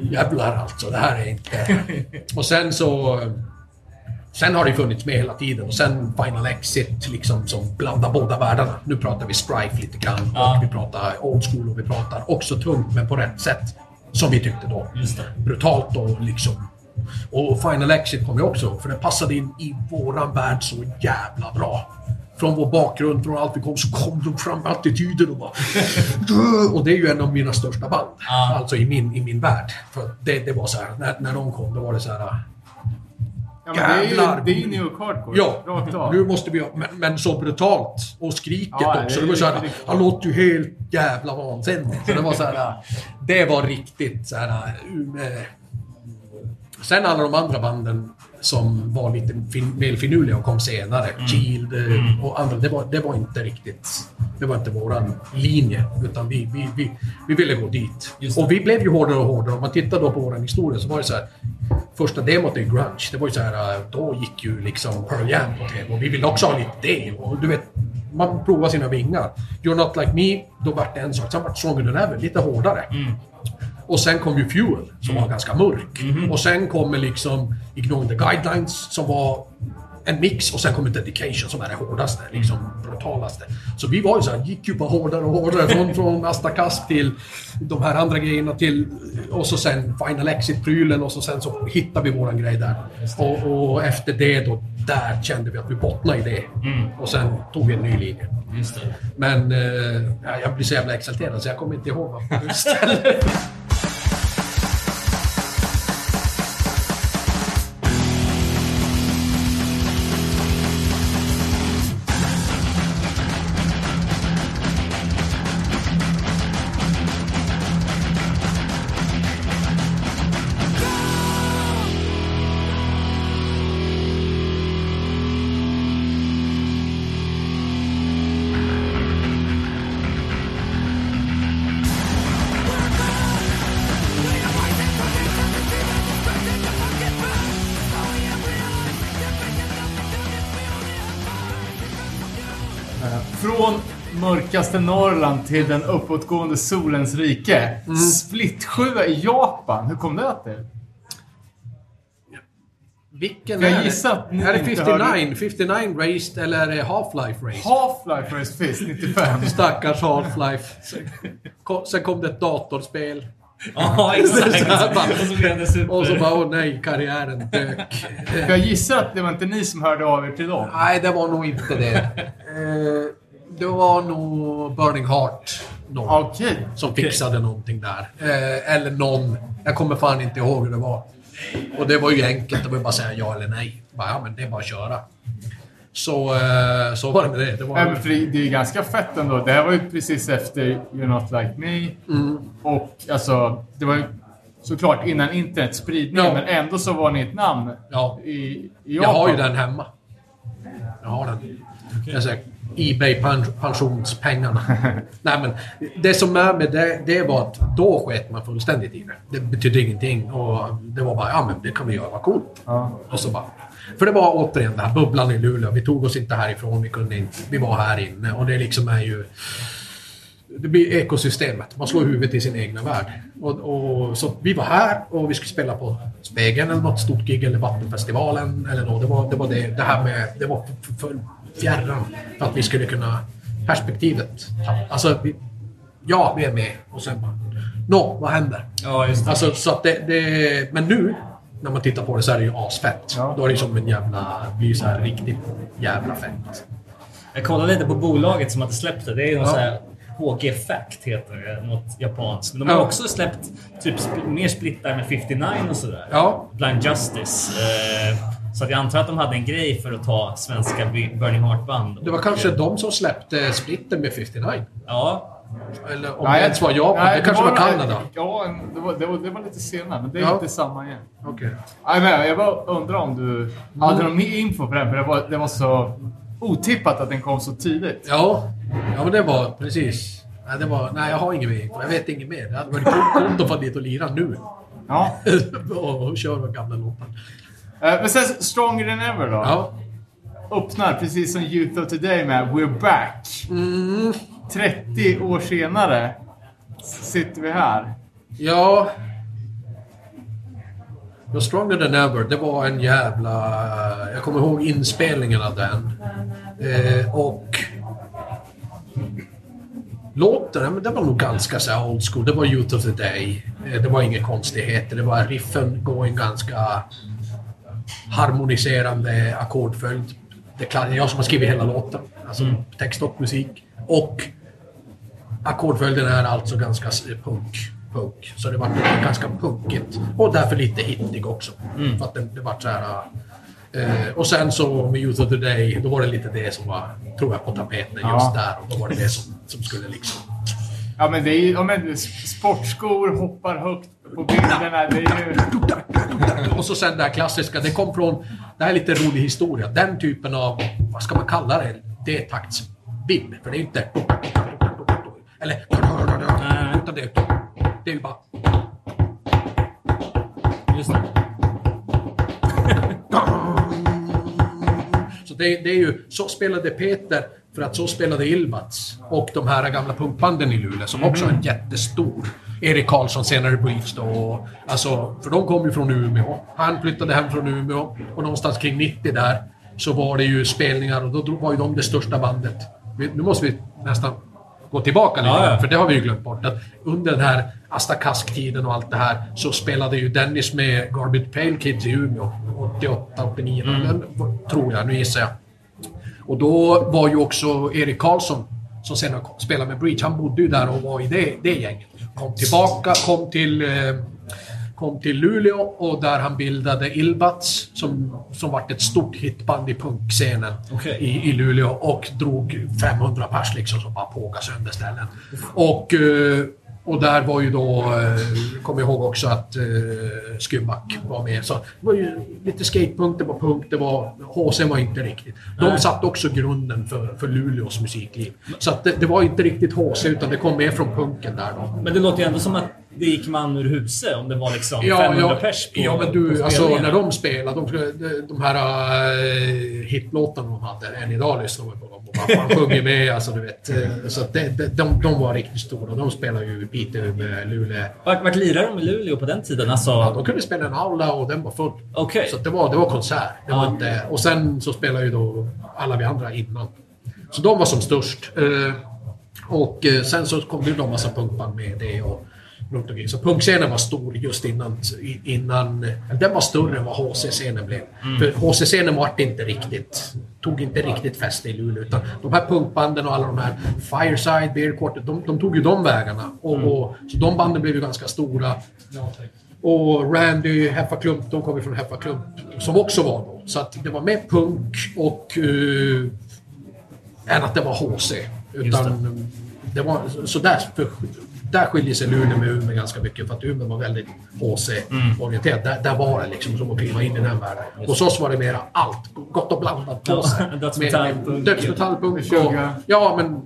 Jävlar alltså, det här är inte... Och sen så... Sen har det funnits med hela tiden och sen Final Exit liksom som blandar båda världarna. Nu pratar vi Strife lite grann Ja. och vi pratar Old School och vi pratar också tungt men på rätt sätt. Som vi tyckte då. Brutalt och liksom... Och Final Exit kom ju också, för det passade in i våran värld så jävla bra. Från vår bakgrund, från allt vi kom, så kom de fram med attityden och bara... och det är ju en av mina största band. Ja. Alltså i min, i min värld. För det, det var så här, när, när de kom, då var det så här... Ja, det, är ju, det är ju New York Hardcore. Ja, nu måste vi... Men, men så brutalt. Och skriket Ja, också. Det var så här, han låter ju helt jävla vansinnig. Så det var så här... Det var riktigt så här... Sen alla de andra banden som var lite fin, mer finurliga och kom senare. Mm. Shield eh, och andra. Det var, det var inte riktigt... Det var inte våran linje. Utan vi, vi, vi, vi ville gå dit. Och vi blev ju hårdare och hårdare. Om man tittar då på våran historia så var det så här. Första demot är grunge. Det var ju så här, eh, då gick ju liksom Pearl Jam på TV och vi ville också ha lite det. Och du vet, man provar sina vingar. You're Not Like Me, då vart det en sak. Sen vart Stronger Than Ever lite hårdare. Och sen kom ju Fuel, som var ganska mörk. Och sen kommer liksom Ignoring the Guidelines, som var en mix. Och sen kommer Dedication, som är det hårdaste, liksom brutalaste. Så vi var ju så här, gick ju bara hårdare och hårdare. Från, från Asta Kask till de här andra grejerna till... Och så sen Final Exit-prylen och så sen så hittade vi våran grej där. Och, och efter det då, där kände vi att vi bottnade i det. Och sen tog vi en ny linje. Men eh, ja, jag blir så jävla exalterad så jag kommer inte ihåg vad du mörkaste Norrland till den uppåtgående solens rike. Mm. Split 7 i Japan. Hur kom det till? Vilken Jag är det? gissar att ni Är det inte 59? hörde- 59 Raced eller är det Half-Life Raced? Half-Life First Fist 95. Stackars Half-Life. Sen kom- Sen kom det ett datorspel. Ja, exakt. Och så bara, åh nej, karriären dök. Jag gissar att det var inte ni som hörde av er till dem. Nej, det var nog inte det. Det var nog Burning Heart. Någon. Okej. som fixade någonting där. Eh, eller någon. Jag kommer fan inte ihåg hur det var. Och det var ju enkelt. Det var bara att säga ja eller nej. Bara, ja, men det är bara att köra. Så, eh, så var det med det. det var, för det, det är ju ganska fett ändå. Det här var ju precis efter You're Not Like Me. Mm. Och alltså, det var ju såklart innan internets spridning, Ja. men ändå så var ni ett namn Ja. i, i jag Japan. har ju den hemma. Jag har den. Jag säger, Ebay pen- pensionspengarna. Nej men det som är med det, det var att då sket man fullständigt i det. Det betydde ingenting och det var bara, ja men det kan vi göra, vad coolt. Ja. Och så bara... För det var återigen den här bubblan i Luleå. Vi tog oss inte härifrån, vi kunde inte. Vi var här inne och det liksom är ju... Det blir ekosystemet. Man slår huvudet i sin egna värld. Och, och, så vi var här och vi skulle spela på Spegeln eller något stort gig eller Vattenfestivalen eller något. Det var det, var det, det här med... Det var för, för fjärran för att vi skulle kunna... Perspektivet. Alltså, vi, ja, vi är med. Och sen bara... Nå, vad händer? Ja, just det. Alltså, så att det, det, men nu, när man tittar på det så är det ju asfett. Ja. Då är det som en jävla... Blir så här riktigt jävla fett. Jag kollade lite på bolaget som hade släppt det. Det är ju någon Ja. här HG Fact heter det. Något japanskt. Men de har Ja. också släppt typ mer splittar med 59 och sådär. Ja. Blind Justice. Eh, så att jag antar att de hade en grej för att ta svenska Burning Heart-band. Det var kanske de som släppte splitten med 59. Ja. Eller om Nej, det ens var Japan. nej, det kanske var, nog- Kanada. Ja, det var, det, var, det var lite senare, men det är Ja. inte samma igen. Okej. Nej, men jag bara undrar om du hade någon mer info på den, för det var, det var så otippat att den kom så tidigt. Ja. ja, men det var precis. Nej, det var, nej, jag har inget mer. Jag vet inget mer. Det hade varit coolt- att få dit och lira nu. Ja. och, och köra gamla låtar. Eh, Men sen Stronger than ever då. Ja. Öppnar precis som Youth of Today med We're back. Mm. 30 år senare sitter vi här. Ja. You're stronger than ever, det var en jävla... Jag kommer ihåg inspelningen av den. Eh, och... Låten, ja, men det var nog ganska så old school. Det var Youth of the Day. Eh, det var inga konstigheter. Det var riffen going ganska harmoniserande ackordföljd. Det är jag som har skrivit hela låten. Alltså text och musik. Och ackordföljden är alltså ganska punk. punk. Så det var ganska punkigt. Och därför lite hittig också. För att det, det var så här... Eh, och sen så med Youth of the Day, då var det lite det som var, tror jag, på tapeten just Ja. där. Och då var det det som, som skulle liksom... Ja, men det är ju... Ja, men sportskor hoppar högt på bilderna. Det är ju... Och så sen det här klassiska, det kom från... Det här är lite rolig historia. Den typen av, vad ska man kalla det? Det är taktsvibb. För det är inte... Eller... Utan det, det är ju bara... Just det. Så det, det är ju... Så spelade Peter, för att så spelade Ilmats. Och de här gamla punkbanden i Luleå som också är jättestor. Erik Karlsson, senare Briefs då. och- Alltså, för de kom ju från Umeå. Han flyttade hem från Umeå. Och någonstans kring 90 där så var det ju spelningar och då var ju de det största bandet. Nu måste vi nästan gå tillbaka lite Ja, ja. för det har vi ju glömt bort. Att under den här Asta Kask-tiden och allt det här så spelade ju Dennis med Garbage Pail Kids i Umeå. 88, 89, men, tror jag. Nu gissar jag. Och då var ju också Erik Karlsson, som kom- spelade med Breach, han bodde ju där och var i det, det gänget. Kom tillbaka, kom till, eh, kom till Luleå och där han bildade Ilbats som, som vart ett stort hitband i punkscenen Okej. i, i Luleå och drog 500 pers liksom som bara pågade sönder ställen. Och, eh, och där var ju då, eh, kommer jag ihåg också att eh, Skymback var med. Så det var ju lite skatepunk, det var punk, det var... HC var inte riktigt. De Nej. satte också grunden för, för Luleås musikliv. Så det, det var inte riktigt HC utan det kom mer från punken där då. Men det låter ju ändå som att det gick man ur huset om det var liksom Ja, 500 ja, pers på ja, men du, alltså när de spelade, de, de, de här uh, hitlåtarna de hade, än idag lyssnar man på dem och man sjunger med, alltså du vet. eh, Så det, de, de var riktigt stora. De spelar ju i Piteå med Luleå. Vart, vart lirade de i Luleå på den tiden? Alltså, Ja, de kunde spela en aula och den var full. Okej. Så det, var, det var konsert. Det var inte, och sen så spelade ju då alla vi andra innan. Så de var som störst. Eh, Och sen så kom det ju en massa punkband med det och runt omkring. Så punkscenen var stor just innan... innan den var större än vad HC-scenen blev. För HC-scenen vart inte riktigt... Tog inte riktigt fäste i Luleå. Utan de här punkbanden och alla de här Fireside, Beer Quartet, de, de tog ju de vägarna. Och, och, så de banden blev ju ganska stora. Och Randy, Heffa Klump, de kom ju från Heffa Klump, som också var då. Så att det var mer punk och... Uh, än att det var HC. Utan det. var... Så där, för, där skiljer sig Luleå med Umeå ganska mycket. För att Umeå var väldigt HC-orienterat. Där, där var det liksom som att kliva in i den världen. Hos oss var det mera allt. Gott och blandat på sig. Dödsmetall, Med- punk. Dödsmetall, punk och... Sugar. Ja, men...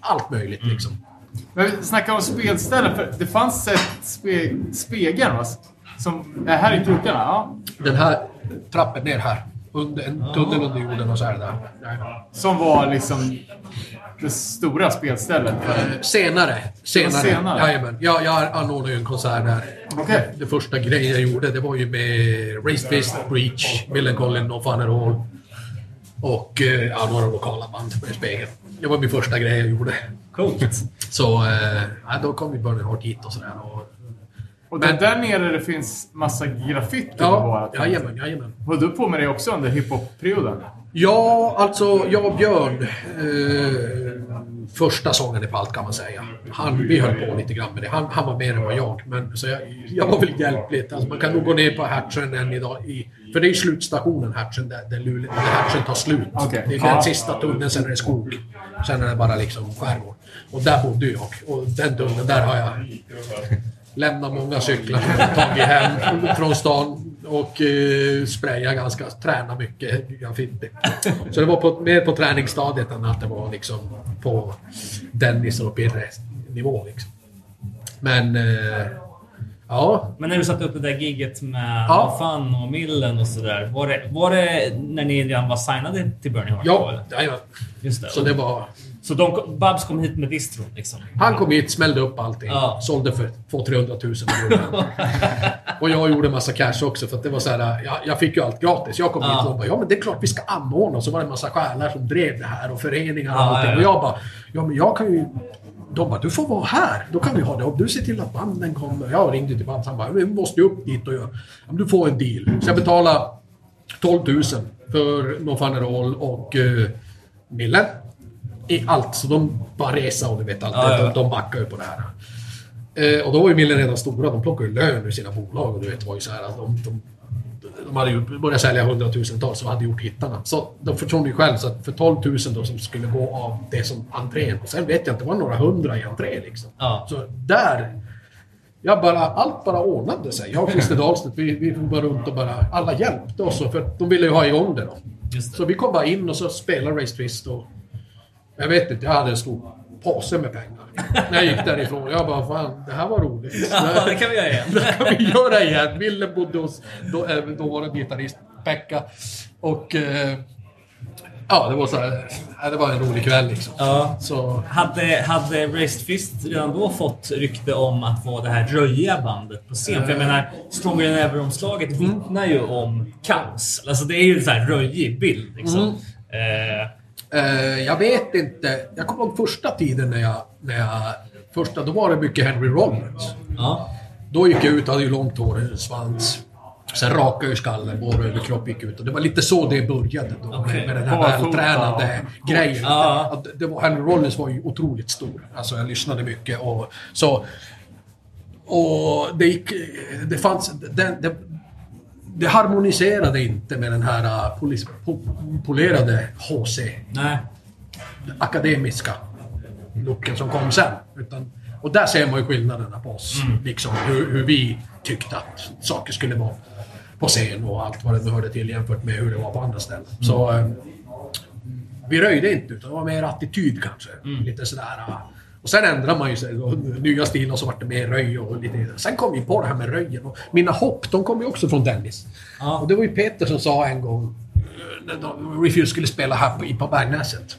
Allt möjligt liksom. Men vi snackar om spelställen. För det fanns ett spe, spegeln va? Som är här i krokarna. Ja. Den här trappen ner här. Under, en tunnel under jorden och så är det där. Som var liksom det stora spelstället. Senare. Senare. senare? Jajamän. Jag, jag anordnade ju en konsert där. Okej. Det första grejen jag gjorde det var ju med Raised Fist, Breach, Millencolin och Fun All. Och eh, ja, några lokala band med spegeln. Det var min första grej jag gjorde. Coolt. Så eh, ja, då kom ju Burning Heart hit och sådär. Och, Och Men- där nere det finns massa graffiti på ja, jajamän, jajamän. Höll du på med det också under hiphop-perioden? Ja, alltså jag och Björn. Eh, första sången i Palt kan man säga. Han, vi höll på lite grann med det. Han, han var mer än vad jag. Men, så jag, jag var väl hjälpligt. Alltså, man kan nog gå ner på Hertsön än idag. I, för det är ju slutstationen Hertsön, där, där, Luleå, där Hertsön tar slut. Okej. Det är den sista tunneln, sen är det skog. Sen är det bara liksom skärgård. Och där bodde jag. Och den tunneln, där har jag lämnat många cyklar tagit hem från stan och eh, sprayat ganska, tränat mycket graffiti. Så det var på, mer på träningsstadiet än att det var liksom på Dennis och Pirre nivå liksom. Men eh, ja, Men när du satte upp det där giget med Ja. Fun och Millen och sådär. Var det, var det när ni redan var signade till Burning Heart? ja, ja, ja. Just det. Så det var... Så de, kom- Babs kom hit med distron liksom. Han kom hit, smällde upp allting. Ja. Sålde för 200-300 tusen i början. Och jag gjorde massa cash också för att det var så här, jag, jag fick ju allt gratis. Jag kom Ja. hit och bara, ja men det är klart vi ska anordna. Och så var det en massa själar som drev det här och föreningar och Ja, allting. ja. Och jag bara, ja men jag kan ju... De bara, du får vara här. Då kan vi ha det. Och du ser till att banden kommer. Jag ringde till bandet. Han bara, vi måste ju upp dit och göra... Du får en deal. Så jag betalade 12 000 för No At All och uh, Mille. I allt. Så de bara resa och du vet allt. Ja, ja. De, de backar ju på det här. Eh, och då var ju Mille redan stora. De plockade ju lön ur sina bolag. Och du vet, var ju så här att de, de, de hade ju börjat sälja hundratusentals och hade gjort hittarna. Så de förstod ju själv så att för 12 000 då som skulle gå av det som entrén. Och sen vet jag inte, det var några hundra i entré liksom. Ja. Så där... Jag bara, allt bara ordnade sig. Jag och Christer Dahlstedt, vi, vi var bara runt och bara... Alla hjälpte oss. För de ville ju ha igång det då. Det. Så vi kom bara in och så spelade Race Twist och... Jag vet inte, jag hade en stor påse med pengar. När jag gick därifrån. Jag bara, fan, det här var roligt. Ja, det kan vi göra igen. Det kan vi göra igen. Ville bodde hos då, eh, då var det gitarrist Pekka. Och... Eh, ja, det var så här, ja, Det var en rolig kväll liksom. Ja. Så... Hade, hade Raised Fist redan då fått rykte om att vara det här röjiga bandet på scen? För jag menar, Stronger than Ever-omslaget vittnar ju om kaos. Alltså det är ju en sån här röjig bild liksom. Eh, Eh, jag vet inte. Jag kommer ihåg första tiden när jag... När jag första, då var det mycket Henry Rollins. ja. Då gick jag ut, hade ju långt hår, svans. Sen rakade jag skallen, vår överkropp gick ut. Och det var lite så det började då. Okej. Med den här vältränade grejen. Ja. Att det var, Henry Rollins var ju otroligt stor. Alltså jag lyssnade mycket och så... Och det gick... Det fanns... Det, det, det harmoniserade inte med den här uh, polis, po, polerade HC Nej. akademiska looken som kom sen. Utan, och där ser man ju skillnaderna på oss. Liksom hur, hur vi tyckte att saker skulle vara på scen och allt vad det nu hörde till jämfört med hur det var på andra ställen. Så eh, vi röjde inte utan det var mer attityd kanske. Lite sådär. Och sen ändrade man ju sig. Nya stilar så vart det mer röj och lite... Sen kom vi på det här med röjen. Och mina hopp, de kom ju också från Dennis. Ja. Och det var ju Peter som sa en gång eh, när Refuse skulle spela här på, på Bergnäset.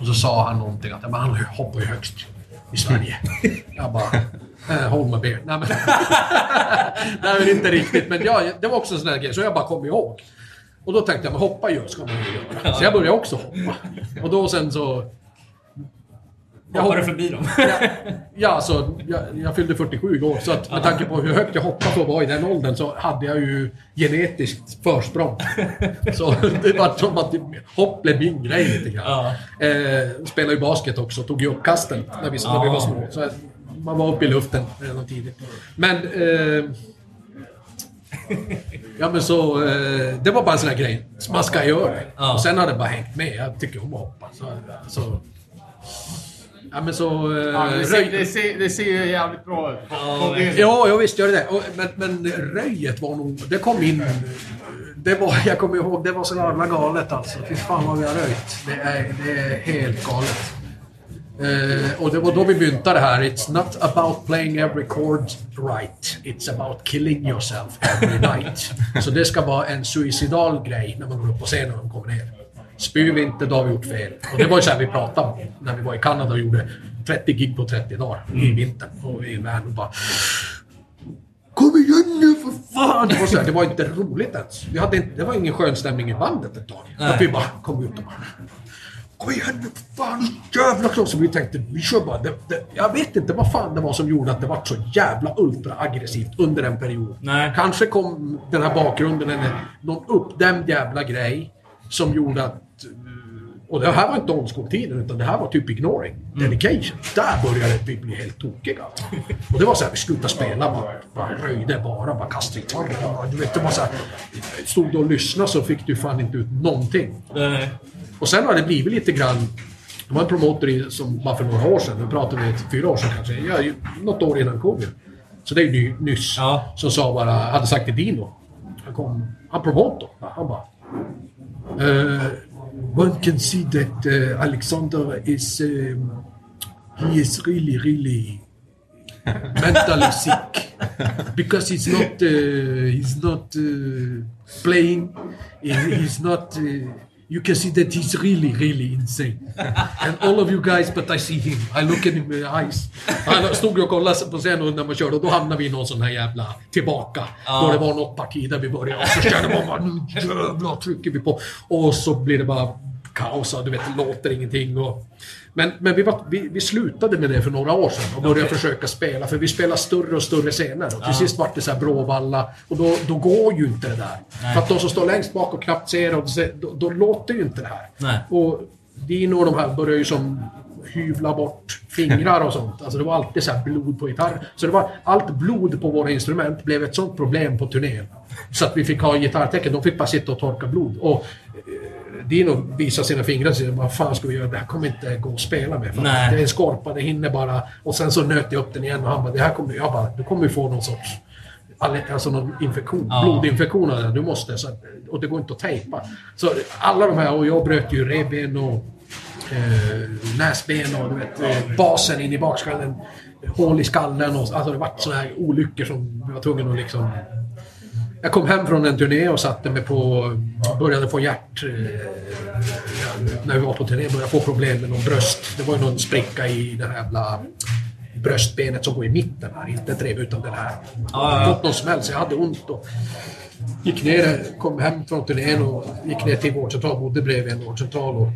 Och så sa han någonting att "Ja, men han hoppar ju högst i Sverige. Jag bara... Eh, hold my beer. Nej men... Nej men inte riktigt. Men ja, det var också en sån där grej. Så jag bara kom ihåg. Och då tänkte jag, men hoppa ju ska man ju göra. Så jag började också hoppa. Och då sen så... Jag Hoppade hopp- förbi dem. Ja, alltså, jag, jag fyllde 47 igår, så att med tanke på hur högt jag hoppade för att vara i den åldern så hade jag ju genetiskt försprång. Så det var som att hopp blev min grej lite grann. Ja. Eh, spelade ju basket också, tog ju upp kasten när vi, när vi var små. Så man var uppe i luften redan tidigt. Men... Eh, ja men så... Eh, det var bara en sån här grej. Man ska göra det. Ja. Och sen har det bara hängt med. Jag tycker om att hoppa. Så, så, ja men så... Eh, Ja, det, ser, det, ser, det ser ju jävligt bra ut. Ja. Ja, jag visst gör det det. Men, men röjet var nog... Det kom in... Det var, jag kommer ihåg, det var så jävla galet alltså. Fy fan vad vi har röjt. Det är, det är helt galet. Eh, och det var då vi myntade det här. It's not about playing every chord right. It's about killing yourself every night. så det ska vara en suicidal grej när man går upp på scenen och kommer ner. Spyr vi inte, då har vi gjort fel. Och det var ju så här vi pratade om när vi var i Kanada och gjorde 30 gig på 30 dagar i vintern. Och i en van och bara... Kom igen nu för fan! Det var, så här, det var inte roligt ens. Vi hade inte, det var ingen skön stämning i bandet ett tag. Nej. Att vi bara kom ut och bara... Kom igen nu för fan! Jävla klart! Så vi tänkte, vi kör bara. Det, det, jag vet inte vad fan det var som gjorde att det var så jävla ultra aggressivt under en period. Nej. Kanske kom den här bakgrunden, eller någon uppdämd jävla grej som gjorde att... eh, Och det här var inte old school-tiden, utan det här var typ ignoring. Dedication. Där började vi bli helt tokiga. Och det var så här, vi slutade spela, bara, bara röjde bara, bara kastade bara, Du vet, det var så här, Stod du och lyssnade så fick du fan inte ut någonting. Eh, Och sen har det blivit lite grann... Det var en promotor som bara för några år sedan, nu pratar vi fyra år sedan kanske, ja, något år innan covid. Så det är ju ny, nyss. Ja. Som sa bara, hade sagt till Dino. Han kom, han promotor. Han bara... Uh, one can see that uh, Alexander is... Um, he is really, really mentally sick because he's not uh, he's not uh, playing. He's not uh, You can see that he's really, really insane. And all of you guys, but I see him. I look at him in the eyes. Han stod och kollade på scenen när man körde och då hamnade vi i någon sån här jävla tillbaka. Då det var något parti där vi började och så kände man bara nu jävlar trycker vi på. Och så blir det bara kaos du vet, det låter ingenting. Och, men men vi, var, vi, vi slutade med det för några år sedan och började försöka spela. För vi spelar större och större scener. Och till sist vart det så här Bråvalla. Och då, då går ju inte det där. För att de som står längst bak och knappt ser, och då, då låter ju inte det här. Nej. Och Dino och de här började ju som hyvla bort fingrar och sånt. Alltså det var alltid så här blod på gitarr. Så det var allt blod på våra instrument blev ett sånt problem på turnén. Så att vi fick ha gitarrtecken. De fick bara sitta och torka blod. Och Dino visade sina fingrar och sa vad fan ska vi göra? Det här kommer inte gå att spela med. För Nej. det är en skorpa, det hinner bara... Och sen så nöt jag upp den igen och han bara, det här kommer... Jag bara, du kommer ju få någon sorts... Alltså någon infektion, Ja. blodinfektion av det. Du måste. Så, och det går inte att tejpa. Så alla de här, och jag bröt ju revben och eh, näsben och du vet, basen in i bakskallen. Hål i skallen och alltså det vart såna här olyckor som vi var tvungna att liksom... Jag kom hem från en turné och satte mig på... Började få hjärt... Eh, när vi var på turné började jag få problem med någon bröst. Det var ju någon spricka i det här jävla bröstbenet som går i mitten här. Inte ett rev utan den här. Ja, ja, ja. Fått någon smäll så jag hade ont. Och gick ner, kom hem från turnén och gick ner till vårdcentral. Bodde bredvid en vårdcentral. Och,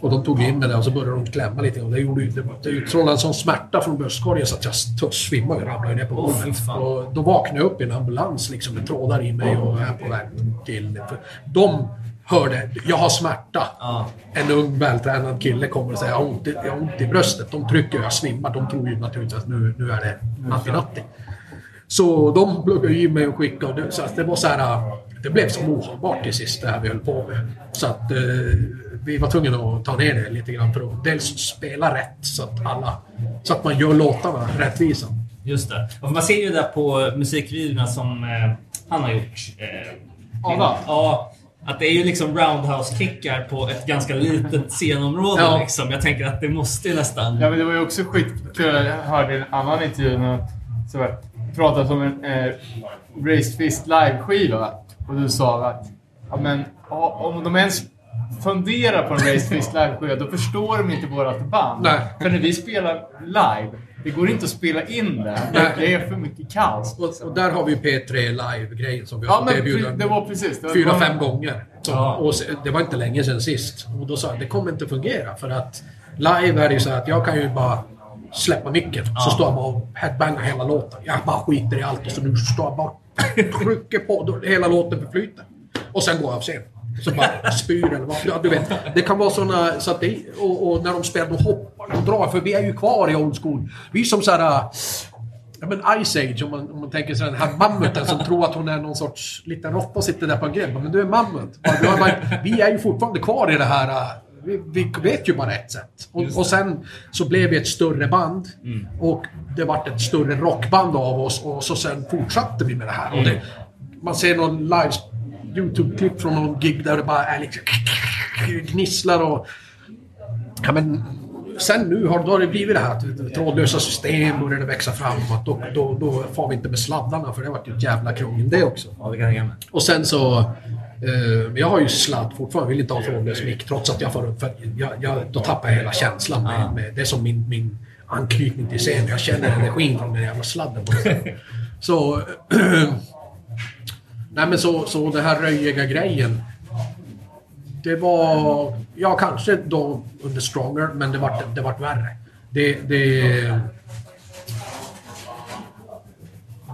och de tog in mig där och så började de klämma lite. Och det, gjorde, det, det utstrålade en sån smärta från bröstkorgen så att jag svimmade och ramlade ner på golvet. och då vaknade jag upp i en ambulans liksom med trådar i mig och är på väg till... De hörde, jag har smärta. Ja. En ung vältränad kille kommer och säger jag har ont i, jag har ont i bröstet. De trycker och jag svimmar. De tror ju naturligtvis att nu, nu är det natti-natti. Så de pluggade i mig och skickade. Så att det var så här... Det blev som ohållbart till sist det här vi höll på med. Så att eh, vi var tvungna att ta ner det lite grann för att dels spela rätt så att alla... Så att man gör låtarna rättvisa. Just det. Och man ser ju där på musikvideorna som eh, han har gjort. Eh, Adam? Ja. Att det är ju liksom roundhouse-kickar på ett ganska litet scenområde. Ja. Liksom. Jag tänker att det måste ju nästan... Ja, men det var ju också skitkul. Jag hörde i en annan intervju när så här, pratade om en eh, Raised Fist live-skiva. Och du sa att ja, men, om de ens funderar på en Fist live-skiva, då förstår de inte vårt band. Nej. För när vi spelar live, det går inte att spela in det. Nej. Det är för mycket kaos. Och, och där har vi ju P3 Live-grejen som vi har Ja, fått men erbjuda. det var precis. Det Fyra, fem gånger. Så, Ja. och det var inte länge sedan sist. Och då sa jag, det kommer inte fungera för att live är det ju så att jag kan ju bara släppa micken. Så står jag bara och headbangar hela låten. Jag bara skiter i allt och så nu står jag bara och trycker på. Då, hela låten förflyter. Och sen går jag av scen. Så bara spyr eller vad. Ja, du vet, det kan vara såna... Så att det, och, och när de spelar, då hoppar och drar. För vi är ju kvar i old school. Vi är som så här... Ja men Ice Age, om man, om man tänker sig den här mammuten som tror att hon är någon sorts liten råtta och sitter där på en gränd. Men du är mammut. Vi är ju fortfarande kvar i det här... äh, Vi, vi vet ju bara ett sätt. Och, och sen så blev vi ett större band. Och det vart ett större rockband av oss. Och så sen fortsatte vi med det här. Och det, man ser någon live YouTube-klipp från någon gig där det bara är liksom... Gnisslar och... Ja, men sen nu har, då har det blivit det här att trådlösa system började växa fram. Att då, då, då får vi inte med sladdarna för det har varit ju ett jävla krångel det också. Ja, det kan jag mig. Och sen så... Eh, jag har ju sladd fortfarande, vill inte ha trådlös mick trots att jag får upp... För jag, jag, då tappar jag hela känslan. Med, med, det är som min, min anknytning till scenen. Jag känner energin från den jävla sladden. På sätt. så... nej men så, så det här röjiga grejen. Det var... Ja, kanske då under Stronger, men det vart det vart värre. Det... det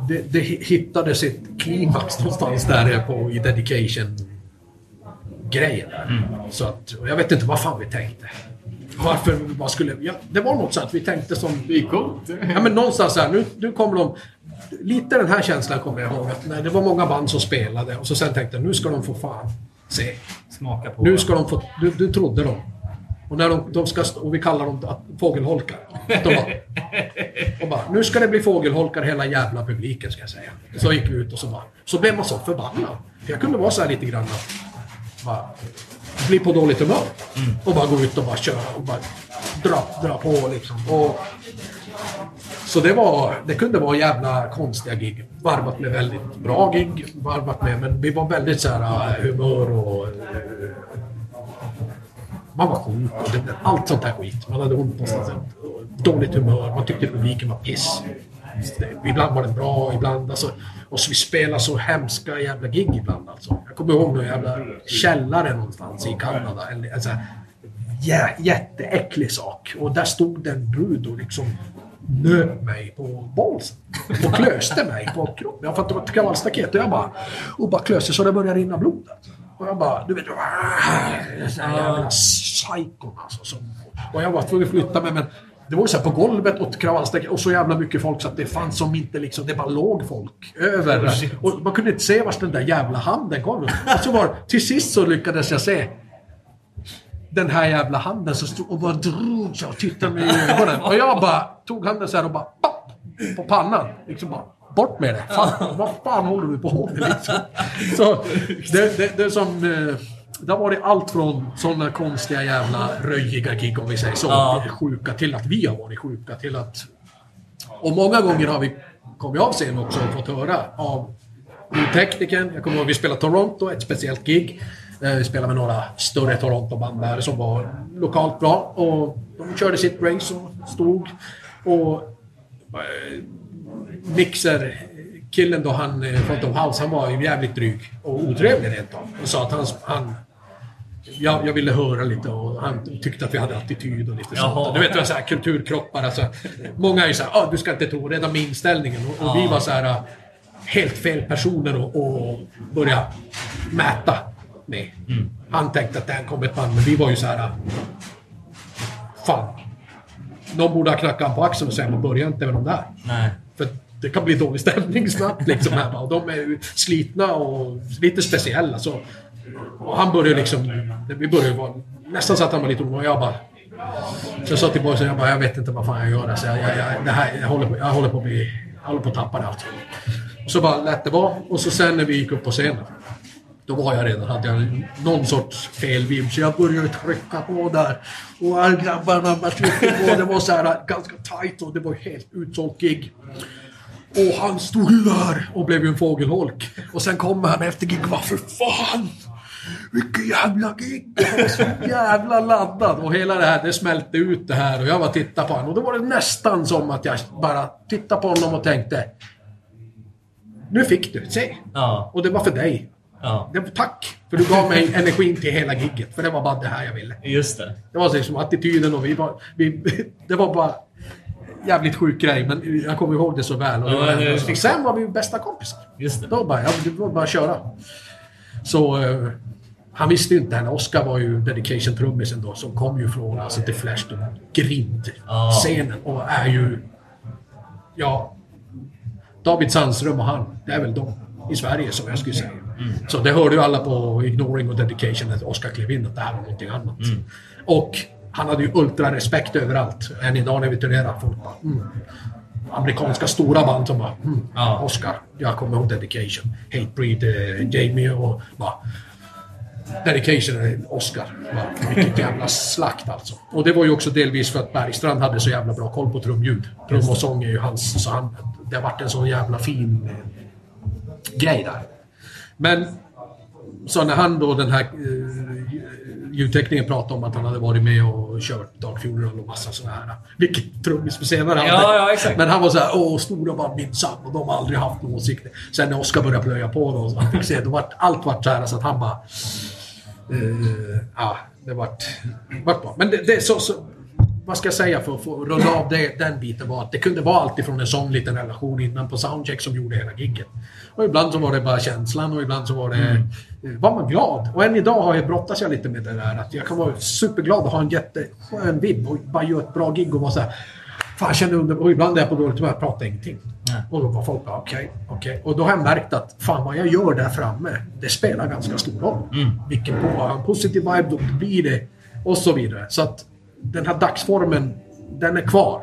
det, det hittade sitt klimax någonstans där på i dedication-grejen. där. Så att, jag vet inte vad fan vi tänkte. Varför vad skulle... Ja, det var något så att vi tänkte som... Det är coolt. Ja men någonstans här, nu, nu kommer de... Lite den här känslan kommer jag ihåg. Att när det var många band som spelade och så sen tänkte jag nu ska de få fan se. Smaka på. Nu ska de få... Du, du trodde dem. Och, när de, de ska, och vi kallar dem att- fågelholkar. De bara, och bara, nu ska det bli fågelholkar hela jävla publiken ska jag säga. Så gick vi ut och så bara... Så blev man så förbannad. För jag kunde vara så här lite grann. Bara, bli på dåligt humör. Och bara gå ut och bara köra och bara dra, dra på liksom. Och, så det var... Det kunde vara jävla konstiga gig. Varvat med väldigt bra gig. Varvat med... Men vi var väldigt så här eh, humör och... Eh, man var sjuk och det, allt sånt där skit. Man hade ont någonstans. Dåligt humör. Man tyckte publiken var piss. Ibland var den bra, ibland alltså. Och så vi spelade så hemska jävla gig ibland alltså. Jag kommer ihåg någon jävla källare någonstans i Kanada. En alltså, jä, jätteäcklig sak. Och där stod det en brud och liksom nöp mig på balsen. Och klöste mig på kroppen. Jag fattade att det var ett kravallstaket och jag bara... Och bara klöste så det började rinna blod. Och jag bara, du vet... Här jävla psykon alltså. Som, och jag var tvungen att flytta mig men det var ju så här på golvet och kravallstaket och så jävla mycket folk så att det fanns som inte liksom, det bara låg folk över. Och man kunde inte se vart den där jävla handen kom. Och så var till sist så lyckades jag se den här jävla handen som stod och bara drog sig och tittade mig i ögonen. Och jag bara tog handen så här och bara papp, på pannan. Liksom bara, bort med det. Fan, vad fan håller du på med liksom? Så det, det, det är som... Eh, det har varit allt från sådana konstiga jävla röjiga gig om vi säger så. Ja. Sjuka till att vi har varit sjuka till att... Och många gånger har vi kommit av scen också och fått höra av ljudteknikern. Jag kommer ihåg vi spelade Toronto, ett speciellt gig. Eh, Vi spelade med några större Toronto-band där som var lokalt bra. Och de körde sitt race och stod. Och eh, mixer-killen då, han från Tom House, han var ju jävligt dryg och otrevlig rent av. Och sa att han, han jag, jag ville höra lite och han tyckte att vi hade attityd och lite Jaha. sånt. Du vet, så här kulturkroppar. Alltså, många är ju såhär, ah, du ska inte tro, redan med inställningen. Och, och vi var så här helt fel personer att börja mäta med. Han tänkte att det här kom ett band, men vi var ju så här. Fan. Någon borde ha knackat på axeln och sagt, man börjar inte med de där. Nej. För det kan bli dålig stämning snabbt liksom. Här, och de är ju slitna och lite speciella. Så, och han började liksom... Vi började vara... Nästan så att han var lite orolig. Jag bara... Så jag sa till boysen, jag bara, jag vet inte vad fan jag gör. Alltså, jag, jag, jag, det här, jag, håller på, jag håller på att bli... Jag håller på att tappa det alltså. Och så bara lät det vara. Och så sen när vi gick upp på scenen. Då var jag redan, hade jag någon sorts felvibb. Så jag började trycka på där. Och grabbarna bara tryckte på. Det var så här ganska tight och det var helt utsålt gig. Och han stod ju där och blev ju en fågelholk. Och sen kommer han efter gig bara för fan! Vilken jävla gig! Jag var så jävla laddad. Och hela det här, det smälte ut det här. Och jag bara tittade på honom. Och då var det nästan som att jag bara tittade på honom och tänkte Nu fick du, se! Ja. Och det var för dig. Ja. Det tack! För du gav mig energin till hela gigget. För det var bara det här jag ville. Just det. Det var liksom attityden och vi var... Vi, det var bara jävligt sjuk grej, men jag kommer ihåg det så väl. Och Ja, var, det så. sen var vi bästa kompisar. Just det. Då bara, ja, det var bara att köra. Så eh, han visste ju inte det. Oskar var ju dedication-trummisen då, som kom ju från alltså, The Flash, Grind-scenen och är ju... Ja... David Sandström och han, det är väl de i Sverige som jag skulle säga. Så det hörde ju alla på Ignoring och Dedication att Oskar klev in att det här var någonting annat. Och han hade ju ultra-respekt överallt. Än idag när vi turnerar, folk bara mm. Amerikanska stora band som bara mm, Ja. Oscar, jag kommer ihåg Dedication, Hatebreed, eh, Jamie och bara Dedication är Oscar. Vilket jävla slakt alltså. Och det var ju också delvis för att Bergstrand hade så jävla bra koll på trumljud. Trum och sång är ju hans, så han, det har varit en sån jävla fin eh, grej där. Men så när han då, den här eh, ljudteknikern pratade om att han hade varit med och kört Dark Funeral och massa sådana här. Vilket trummis för senare hade. Ja, ja. Men han var så här, åh, stora band minsann och de har aldrig haft några åsikter. Sen när Oscar började plöja på då, så han fick se, då vart allt vart så här så att han bara... Eh, ja, det vart, vart bra. Men det, det så, så, vad ska jag säga för att få runda av det, den biten var att det kunde vara alltid från en sån liten relation innan på soundcheck som gjorde hela gigget. Och ibland så var det bara känslan och ibland så var det... Mm. eh, Var man glad. Och än idag har jag brottats jag lite med det där att jag kan vara superglad och ha en jätteskön vibb och bara göra ett bra gig och vara så här. Fan, jag känner under... Och ibland är jag på dåligt humör och pratar ingenting. Nej. Och då var folk bara okej, okej. Och då har jag märkt att fan vad jag gör där framme, det spelar ganska stor roll. Vilken på, en positiv vibe, då blir det... Och så vidare. Så att den här dagsformen, den är kvar.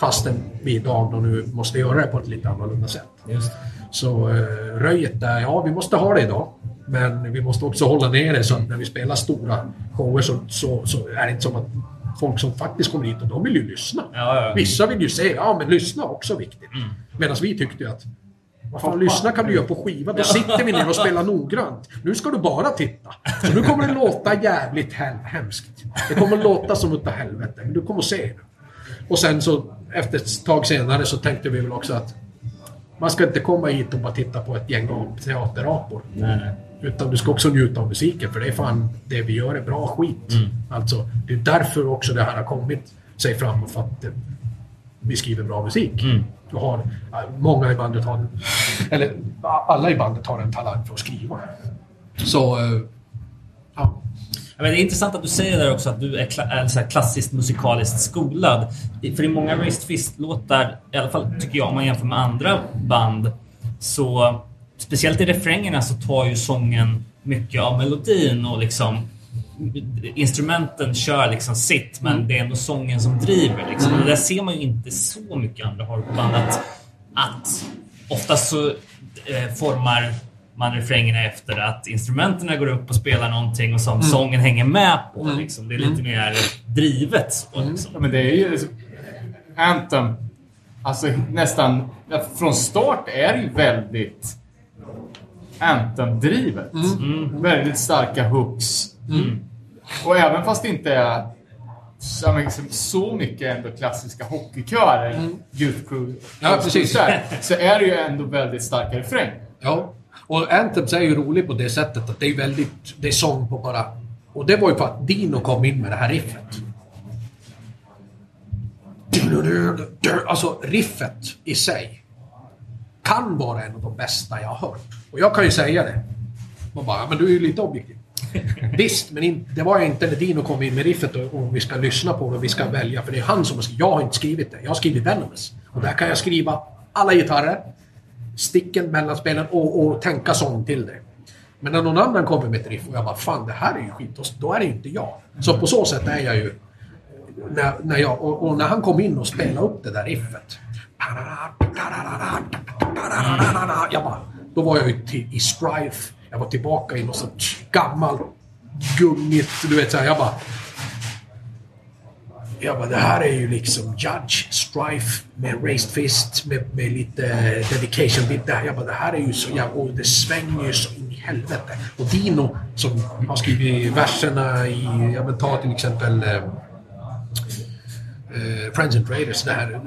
Fastän vi idag då nu måste göra det på ett lite annorlunda sätt. Just. Så eh, röjet där, ja vi måste ha det idag. Men vi måste också hålla ner det så att när vi spelar stora shower så, så, så är det inte som att folk som faktiskt kommer hit och de vill ju lyssna. Ja, ja. Vissa vill ju se, ja men lyssna är också viktigt. Medan vi tyckte ju att Vad fan, lyssna kan du göra på skiva. Då sitter vi ner och spelar noggrant. Nu ska du bara titta. Så nu kommer det låta jävligt hem- hemskt. Det kommer låta som utav helvete. Men du kommer se det. Och sen så, efter ett tag senare så tänkte vi väl också att man ska inte komma hit och bara titta på ett gäng av teaterapor. Nej. Utan du ska också njuta av musiken, för det är fan, det vi gör är bra skit. Alltså, det är därför också det här har kommit sig framåt, för att eh, vi skriver bra musik. Du har, äh, många i bandet har, eller alla i bandet har en talang för att skriva. Så, äh, ja. Men det är intressant att du säger där också att du är, kla- är så klassiskt musikaliskt skolad. För i många Raised Fist-låtar, i alla fall tycker jag om man jämför med andra band, så speciellt i refrängerna så tar ju sången mycket av melodin och liksom instrumenten kör liksom sitt men det är ändå sången som driver. Liksom. Och det där ser man ju inte så mycket andra hardcoreband att, att oftast så eh, formar man refrängerna efter att instrumenten går upp och spelar någonting och som sången hänger med på. Liksom. Det är lite mer drivet. Så, liksom. Ja, men det är ju... liksom- Anthem, alltså nästan... Från start är det ju väldigt Anthem-drivet. Väldigt starka hooks. Och även fast det inte är så, liksom, så mycket ändå klassiska hockeykörer, Youth Crew, Ja, precis. så är det ju ändå väldigt starka refränger. Ja. Och Anthems är ju rolig på det sättet att det är väldigt, det är sång på bara... Och det var ju för att Dino kom in med det här riffet. Alltså riffet i sig kan vara en av de bästa jag har hört. Och jag kan ju säga det. Man bara, "Ja, men du är ju lite objektiv. Visst, men in, det var jag inte när Dino kom in med riffet och, och vi ska lyssna på det och vi ska välja. För det är han som har skrivit. Jag har inte skrivit det. Jag har skrivit Venomous. Och där kan jag skriva alla gitarrer, sticken, mellanspelen och, och tänka sång till det. Men när någon annan kommer med ett riff och jag bara fan det här är ju skit, och då är det ju inte jag. Så på så sätt är jag ju... När, när jag, och, och när han kom in och spelade upp det där riffet. Jag bara, då var jag ju till, i Strife. Jag var tillbaka i något sånt gammalt gungigt, du vet såhär. Jag bara... Jag bara, det här är ju liksom Judge, Strife med Raised Fist med, med lite dedication bit där. Jag bara, det här är ju så jävla... Och det svänger ju så in i helvete. Och Dino som har skrivit verserna i... ja men ta till exempel... Eh, eh, Friends and Traders, det här...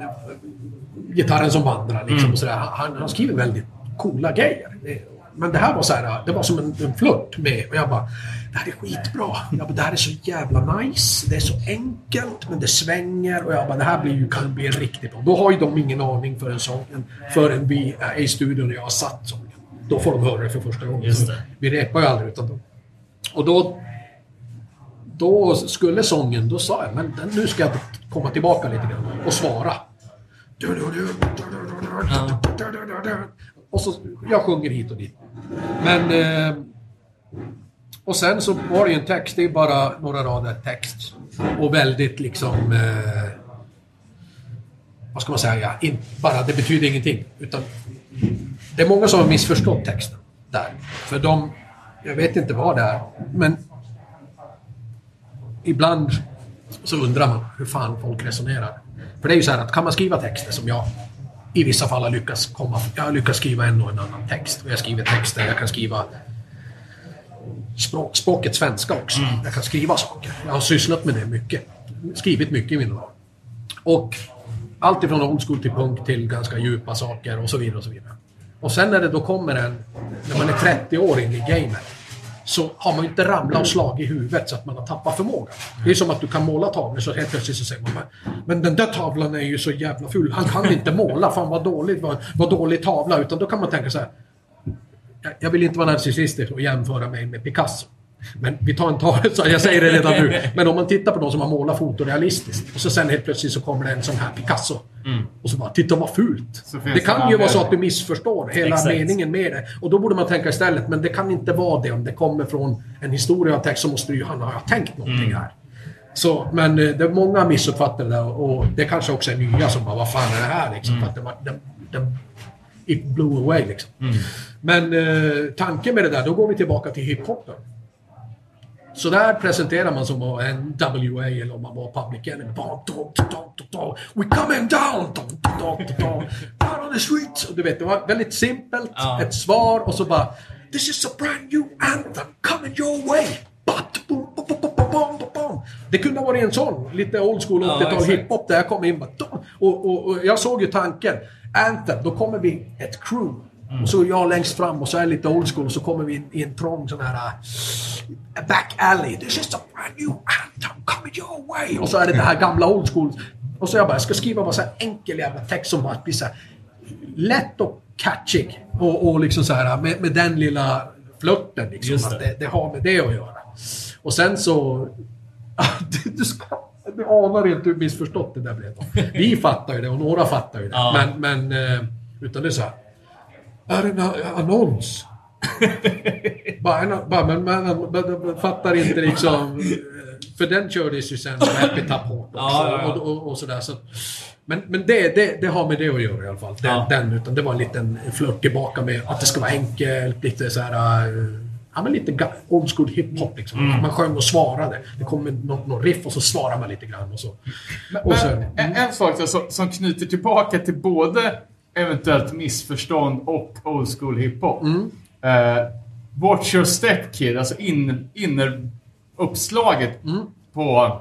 Gitarren som vandrar liksom och sådär. Han, han skriver väldigt coola grejer. Det- men det här var så här, det var som en, en flört med... Och jag bara, det här är skitbra. Jag bara, det här är så jävla nice. Det är så enkelt, men det svänger. Och jag bara, det här blir ju, kan bli en riktigt bra. Då har ju de ingen aning för en sången förrän vi är i studion och jag har satt sången. Då får de höra det för första gången. Just det. Vi repar ju aldrig utan då. Och då... Då skulle sången, då sa jag, men den, nu ska jag komma tillbaka lite grann och svara. Och så, jag sjunger hit och dit. Men... Eh, och sen så var det ju en text, det är bara några rader text. Och väldigt liksom... Eh, vad ska man säga? In, bara, det betyder ingenting. Utan det är många som har missförstått texten där. För de... Jag vet inte vad det är, men... Ibland så undrar man hur fan folk resonerar. För det är ju så här att kan man skriva texter som jag i vissa fall har lyckats komma... Jag har lyckats skriva en och en annan text. Och jag skriver texter, jag kan skriva språk, språket svenska också. Jag kan skriva saker. Jag har sysslat med det mycket. Skrivit mycket i mina dagar. Och allt ifrån school till punk till ganska djupa saker och så vidare. Och så vidare. Och sen när det då kommer en... När man är 30 år in i gamet så har man ju inte ramlat och slagit i huvudet så att man har tappat förmågan. Det är som att du kan måla tavlor så helt plötsligt så säger man Men den där tavlan är ju så jävla ful. Han kan inte måla. Fan vad dåligt. Vad, vad dålig tavla. Utan då kan man tänka så här jag- jag vill inte vara narcissistisk och jämföra mig med Picasso. Men vi tar en tavla, så jag säger det redan nu. Men om man tittar på de som har målat fotorealistiskt och så sen helt plötsligt så kommer det en sån här Picasso. Och så bara, titta vad fult. Det det kan ju vara så att du missförstår hela Exakt. meningen med det. Och då borde man tänka istället, men det kan inte vara det. Om det kommer från en historia och text så måste ju, han jag tänkt någonting här. Så, men eh, det är många missuppfattar det där och det kanske också är nya som bara, vad fan är det här liksom? För att det den, den, it blew away liksom. Men eh, tanken med det där, då går vi tillbaka till hiphopen. Så där presenterar man som en WA eller om man var Public Enemy. We coming down! Out on the streets! Du vet, det var väldigt simpelt. Ja. Ett svar och så bara This is a brand new anthem coming your way! Det kunde ha varit en sån, lite old school Ja, 80-tal exakt. hiphop där jag kom in och, och, och jag såg ju tanken. Anthem, då kommer vi ett crew. Och så jag längst fram och så är jag lite old school och så kommer vi in i en trång sån här uh, back alley. This is a brand new anthem coming your way. Och så är det det här gamla old school. Och så jag bara, jag ska skriva bara så här enkel jävla text som bara blir så här lätt och catchig. Och, och liksom så här med, med den lilla flörten liksom. Just det. Att det, det har med det att göra. Och sen så... du, du, ska, du anar inte hur missförstått det där blev. Då. Vi fattar ju det och några fattar ju det. Ja. Men, men... eh, Utan det är så här. Är det en annons? bara, en, bara, men man, fattar inte liksom... För den kördes ju sen som Epitap hårt också. Ja, ja, ja. Och, och, och sådär. Så, men men det, det, det har med det att göra i alla fall. Den, Ja. den, utan det var en liten flört tillbaka med att det ska vara enkelt, lite så här... eh, Ja, men lite old school hiphop liksom. Mm. Man sjöng och svarade. Det kom något, något riff och så svarar man lite grann och så. Men, Och så- men en, en sak som, som knyter tillbaka till både eventuellt missförstånd och old school hiphop. Mm. Eh, Watch your step kid, alltså in, inneruppslaget Mm. på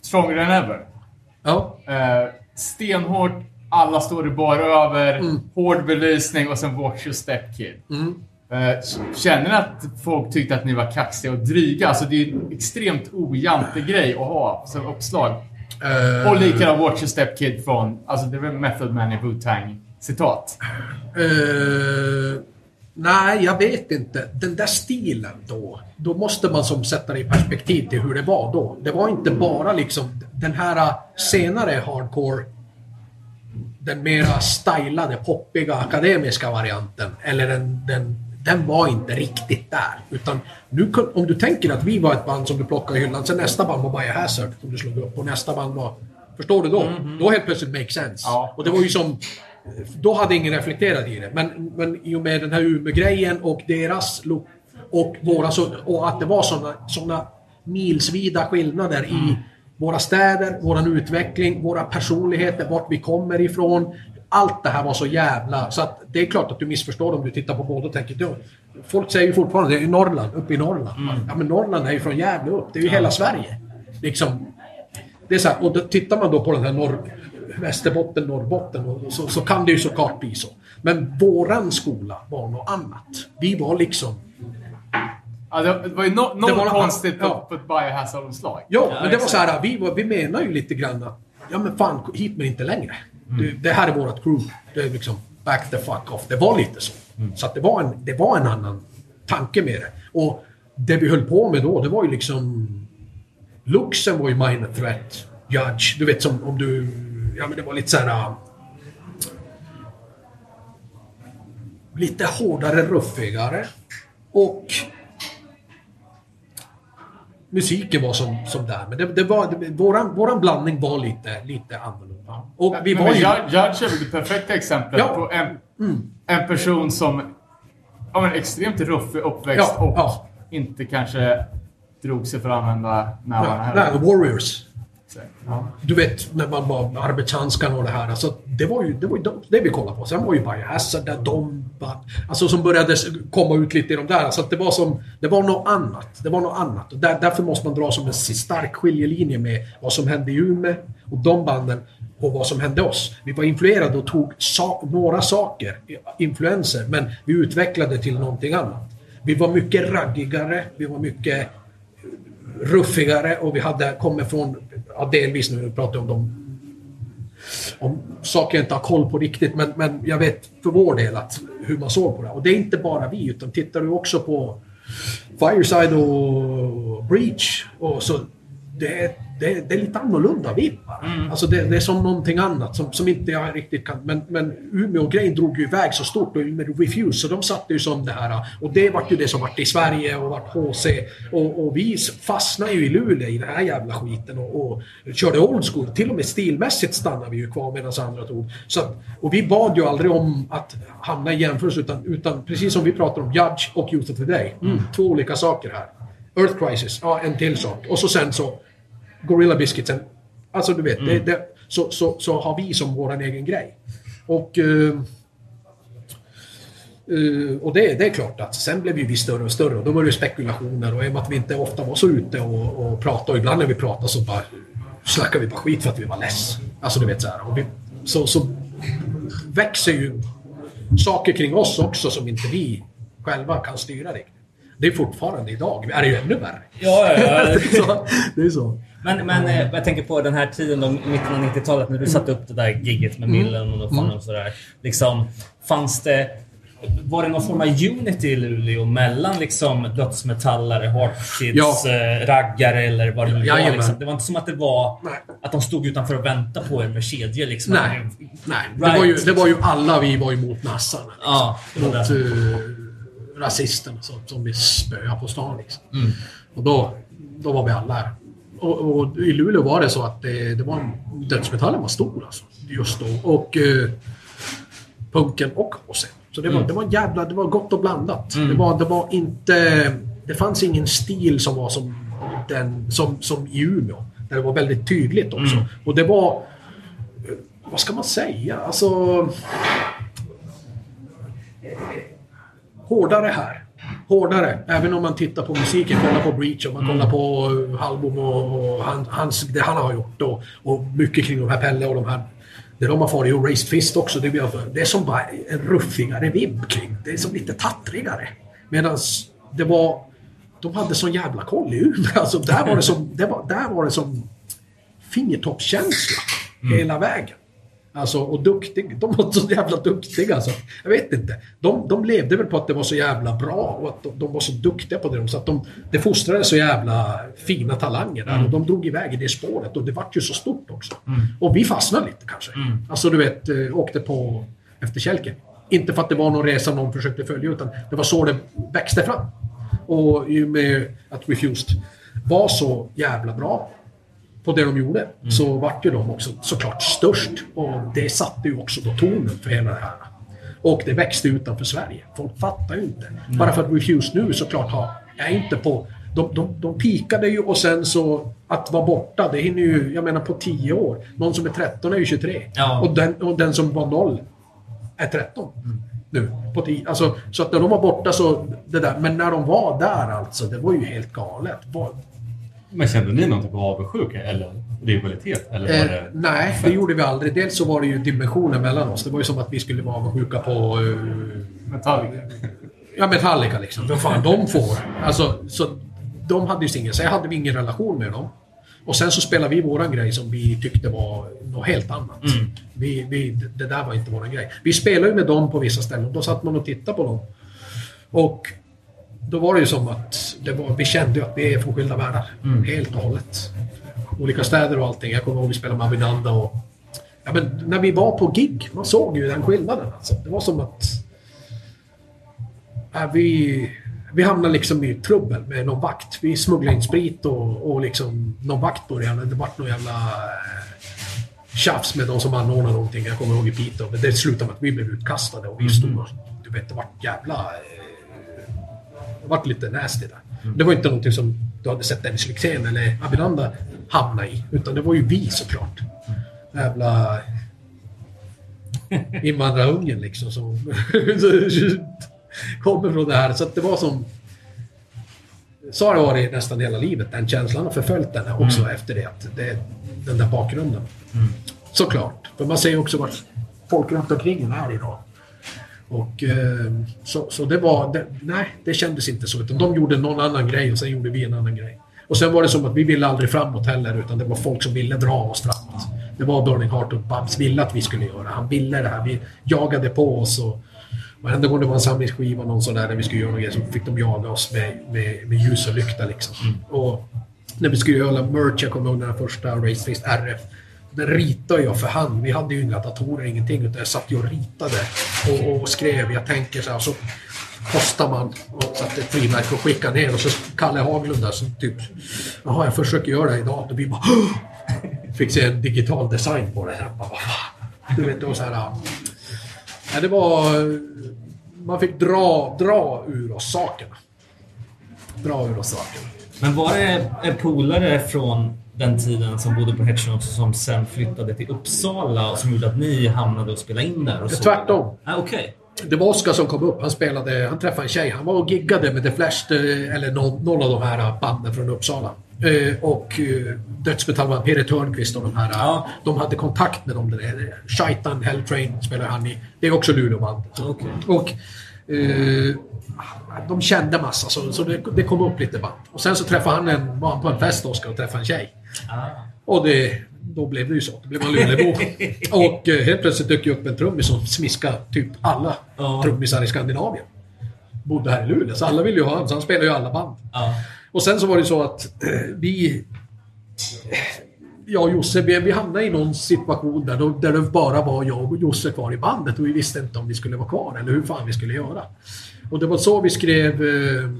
Stronger than ever. Ja. Eh, stenhårt, alla står i bar över, Mm. hård belysning och sen Watch your step kid. Eh, känner ni att folk tyckte att ni var kaxiga och dryga? Alltså det är en extremt ojante grej att ha som uppslag. Eh, Och likadant Watch your step kid från, alltså det var Method Man i Wu-Tang citat. Eh, nej, jag vet inte. Den där stilen då. Då måste man som sätta det i perspektiv till hur det var då. Det var inte bara liksom den här eh, senare hardcore den mera stylade, poppiga, akademiska varianten. Eller den, den, den var inte riktigt där. Utan nu, om du tänker att vi var ett band som du plockade i hyllan, sen nästa band var Biohazard som du slog upp och nästa band var... Förstår du då? Då helt plötsligt make sense. Ja. Och det var ju som... Då hade ingen reflekterat i det. Men, men i och med den här Umeå-grejen och deras look och våra och att det var såna, såna milsvida skillnader i våra städer, våran utveckling, våra personligheter, vart vi kommer ifrån. Allt det här var så jävla... Så att det är klart att du missförstår om du tittar på båda och tänker... "Du, Folk säger ju fortfarande det är Norrland, uppe i Norrland. Ja men Norrland är ju från Gävle upp. Det är ju hela Sverige. Liksom, det är så här, och då tittar man då på den här norr, Västerbotten, Norrbotten och så, så kan det ju såklart bli så. Men våran skola var något annat. Vi var liksom... Ja, det var ju no, något var- konstigt ja. på, ett Biohazard-omslag. Ja, Ja, men det var så här, vi, var, vi menar ju lite grann att ja men fan, hit men inte längre. Det, det här är vårt crew. Det är liksom back the fuck off. Det var lite så. Så att det var, en, det var en annan tanke med det. Och det vi höll på med då, det var ju liksom... Luxen var ju minor threat. Judge, du vet som om du... Ja men det var lite så här... äh, Lite hårdare, ruffigare. Och musiken var som, som där. Men det, det var, det, våran, våran blandning var lite, lite annorlunda. Och vi Men var ju... Judge är väl det perfekta exemplet Ja. på en, en person som ja, men extremt ruffig uppväxt Ja, och ja. inte kanske drog sig för att använda nävarna Nej. Warriors. Ja. Du vet, när man var arbetshandskarna och det här. Alltså, det var ju det, var ju de- det vi kollade på. Sen var ju Biohazard där, de... Alltså som började komma ut lite i de där. Alltså, det var som... Det var något annat. Det var något annat. Och där, därför måste man dra som en stark skiljelinje med vad som hände i Umeå och de banden och vad som hände oss. Vi var influerade och tog sa några saker, influenser, men vi utvecklade till någonting annat. Vi var mycket raggigare, vi var mycket ruffigare och vi hade kommit från, ja, delvis nu pratar jag om de om saker jag inte har koll på riktigt, men, men jag vet för vår del att, hur man såg på det. Och det är inte bara vi, utan tittar du också på Fireside och Breach och så det, det, det är lite annorlunda vibb bara. Alltså det, det är som någonting annat som, som inte jag riktigt kan... Men, men Umeå-grejen drog ju iväg så stort och med Refuse, så de satte ju som det här. Och det vart ju det som vart i Sverige och vart HC. Och, och vi fastnade ju i Luleå i den här jävla skiten och, och körde old school. Till och med stilmässigt stannade vi ju kvar medan andra tog. Så att, och vi bad ju aldrig om att hamna i jämförelse utan, utan precis som vi pratar om Judge och Youth of Today. Mm, två olika saker här. Earth Crisis, ja en till sak. Och så sen så Gorilla Biscuitsen. Alltså du vet, det, det, så, så, så har vi som våran egen grej. Och... eh, eh, och det, det är klart att sen blev ju vi större och större och då var det spekulationer och i och med att vi inte ofta var så ute och, och pratade och ibland när vi pratade så bara snackade vi bara skit för att vi var less. Alltså du vet så här. Och vi, så, så växer ju saker kring oss också som inte vi själva kan styra riktigt. Det är fortfarande idag, är det ju ännu värre. Ja, ja, ja. det, är så, det är så. Men, men eh, jag tänker på den här tiden, då, mitten av 90-talet, när du satte upp det där gigget med Millen och, fan och sådär. Liksom, fanns det... Var det någon form av unity i Luleå mellan liksom dödsmetallare, hardkids, Ja. eh, raggare eller vad det nu var? Liksom. Det var inte som att det var Nej. att de stod utanför och väntade på er med kedjor. Liksom. Nej, nej. Det, var ju, det var ju alla vi var emot nassarna. Liksom. Ja, mot uh, rasisterna som, som vi spöade på stan. Liksom. Och då, då var vi alla. Och, och i Luleå var det så att det, det var, dödsmetallen var stor alltså, just då. Och eh, punken och HC. Så det var, det var jävla, det var gott och blandat. Det, var, det var inte... Det fanns ingen stil som var som, den, som, som i Umeå. Där det var väldigt tydligt också. Och det var... Vad ska man säga? Alltså... hårdare här. Hårdare. Även om man tittar på musiken, kollar på Breach och man kollar på Halbom och, och han, hans, det han har gjort och, och mycket kring de här Pelle och de här det de har farit och Raised Fist också. Det, blir, det är som bara en ruffigare vibb kring. Det är som lite tattrigare. Medan det var... De hade sån jävla koll i Umeå. Alltså där var det som... Det var, där var det som fingertoppskänsla hela vägen. Alltså, och duktig. De var så jävla duktiga. Alltså. Jag vet inte. De, de levde väl på att det var så jävla bra och att de, de var så duktiga på det. de- Så att de, det fostrade så jävla fina talanger där och de drog iväg i det spåret och det vart ju så stort också. Och vi fastnade lite kanske. Alltså du vet, eh, åkte på efterkälken. Inte för att det var någon resa någon försökte följa utan det var så det växte fram. Och i och med att Refused var så jävla bra på det de gjorde så vart ju de också såklart störst. Och det satte ju också då tonen för hela det här. Och det växte utanför Sverige. Folk fattar ju inte. Bara för att Refuse nu såklart har, är inte på... De, de, de pikade ju och sen så att vara borta, det hinner ju, jag menar på 10 år. Någon som är 13 är ju 23. Ja. Och, den, och den som var 0 är 13. Nu, på 10. Alltså, så att när de var borta så... Det där. Men när de var där alltså, det var ju helt galet. Var, Men kände ni någon typ av avundsjuka eller rivalitet? Eller var Eh, det... nej, det gjorde vi aldrig. Dels så var det ju dimensioner mellan oss. Det var ju som att vi skulle vara avundsjuka på eh, Metallica. ja, Metallica liksom. Vad fan de får. Alltså, så de hade ju singel. Så jag hade vi ingen relation med dem. Och sen så spelade vi våran grej som vi tyckte var något helt annat. Vi, vi, det där var inte våran grej. Vi spelade ju med dem på vissa ställen. Då satt man och tittade på dem. Och då var det ju som att det var, vi kände att vi är från skilda världar. Helt och hållet. Olika städer och allting. Jag kommer ihåg vi spelade med Abinanda och... Ja, men när vi var på gig, man såg ju den skillnaden. Alltså. Det var som att... Ja, vi, vi hamnade liksom i trubbel med någon vakt. Vi smugglade in sprit och, och liksom någon vakt började. Det vart någon jävla eh, tjafs med de som anordnade någonting. Jag kommer ihåg i Piteå. Men det slutade med att vi blev utkastade och vi stod och... Du vet, det vart jävla... Vart lite nasty där. Det var inte någonting som du hade sett Dennis Lyxzén eller Abinanda hamna i. Utan det var ju vi såklart. Jävla invandrarungen liksom som kommer från det här. Så att det var som... Så har det varit nästan hela livet. Den känslan har förföljt den också efter det. Att det den där bakgrunden. Såklart. För man ser ju också vart folk runt omkring är idag. Och eh, så, så det var... Det, nej, det kändes inte så. Utan de gjorde någon annan grej och sen gjorde vi en annan grej. Och sen var det som att vi ville aldrig framåt heller utan det var folk som ville dra oss framåt. Det var Burning Heart och Babs ville att vi skulle göra. Han ville det här. Vi jagade på oss och varenda gång det var en samlingsskiva någon sån där, där vi skulle göra något så fick de jaga oss med, med, med ljus och lykta liksom. Och när vi skulle göra merch, jag kommer ihåg den första Race Fist RF. Den ritade jag för hand. Vi hade ju inga datorer, ingenting. Utan jag satt ju och ritade och, och skrev. Jag tänker så här, så postar man och satte ett frimärke och skickar ner. Och så Kalle Haglund där som typ... Jaha, jag försöker göra det idag. Och vi bara... Fick se en digital design på det. här. bara. Du vet, det var så här... Ja, det var... Man fick dra, dra ur oss sakerna. Dra ur oss sakerna. Men var det en polare från den tiden som bodde på Hetchen också som sen flyttade till Uppsala och som gjorde att ni hamnade och spelade in där? Och så? Tvärtom. Ah, Okej. Det var Oskar som kom upp. Han spelade, han träffade en tjej. Han var och giggade med The Flash, eh, eller någon, någon av de här banden från Uppsala. Eh, och eh, dödsmetallband Peter Törnqvist och de här. Ja. De hade kontakt med dem. där. Shaitan, Helltrain spelar han i. Det är också Luleåband. Okej. Och eh, de kände massa, så, så det, det kom upp lite band. Och sen så träffade han en, var han på en fest, Oskar, och träffade en tjej. Ah. Och det, då blev det ju så. Då blev man Lulebo. och eh, helt plötsligt dök ju upp en trummis som smiskade typ alla Ja. trummisar i Skandinavien. Bodde här i Luleå, så alla ville ju ha honom. Så han spelade ju alla band. Ja. Och sen så var det så att eh, vi... Jag och Josse, vi, vi hamnade i någon situation där, då, där det bara var jag och Josse kvar i bandet och vi visste inte om vi skulle vara kvar eller hur fan vi skulle göra. Och det var så vi skrev eh,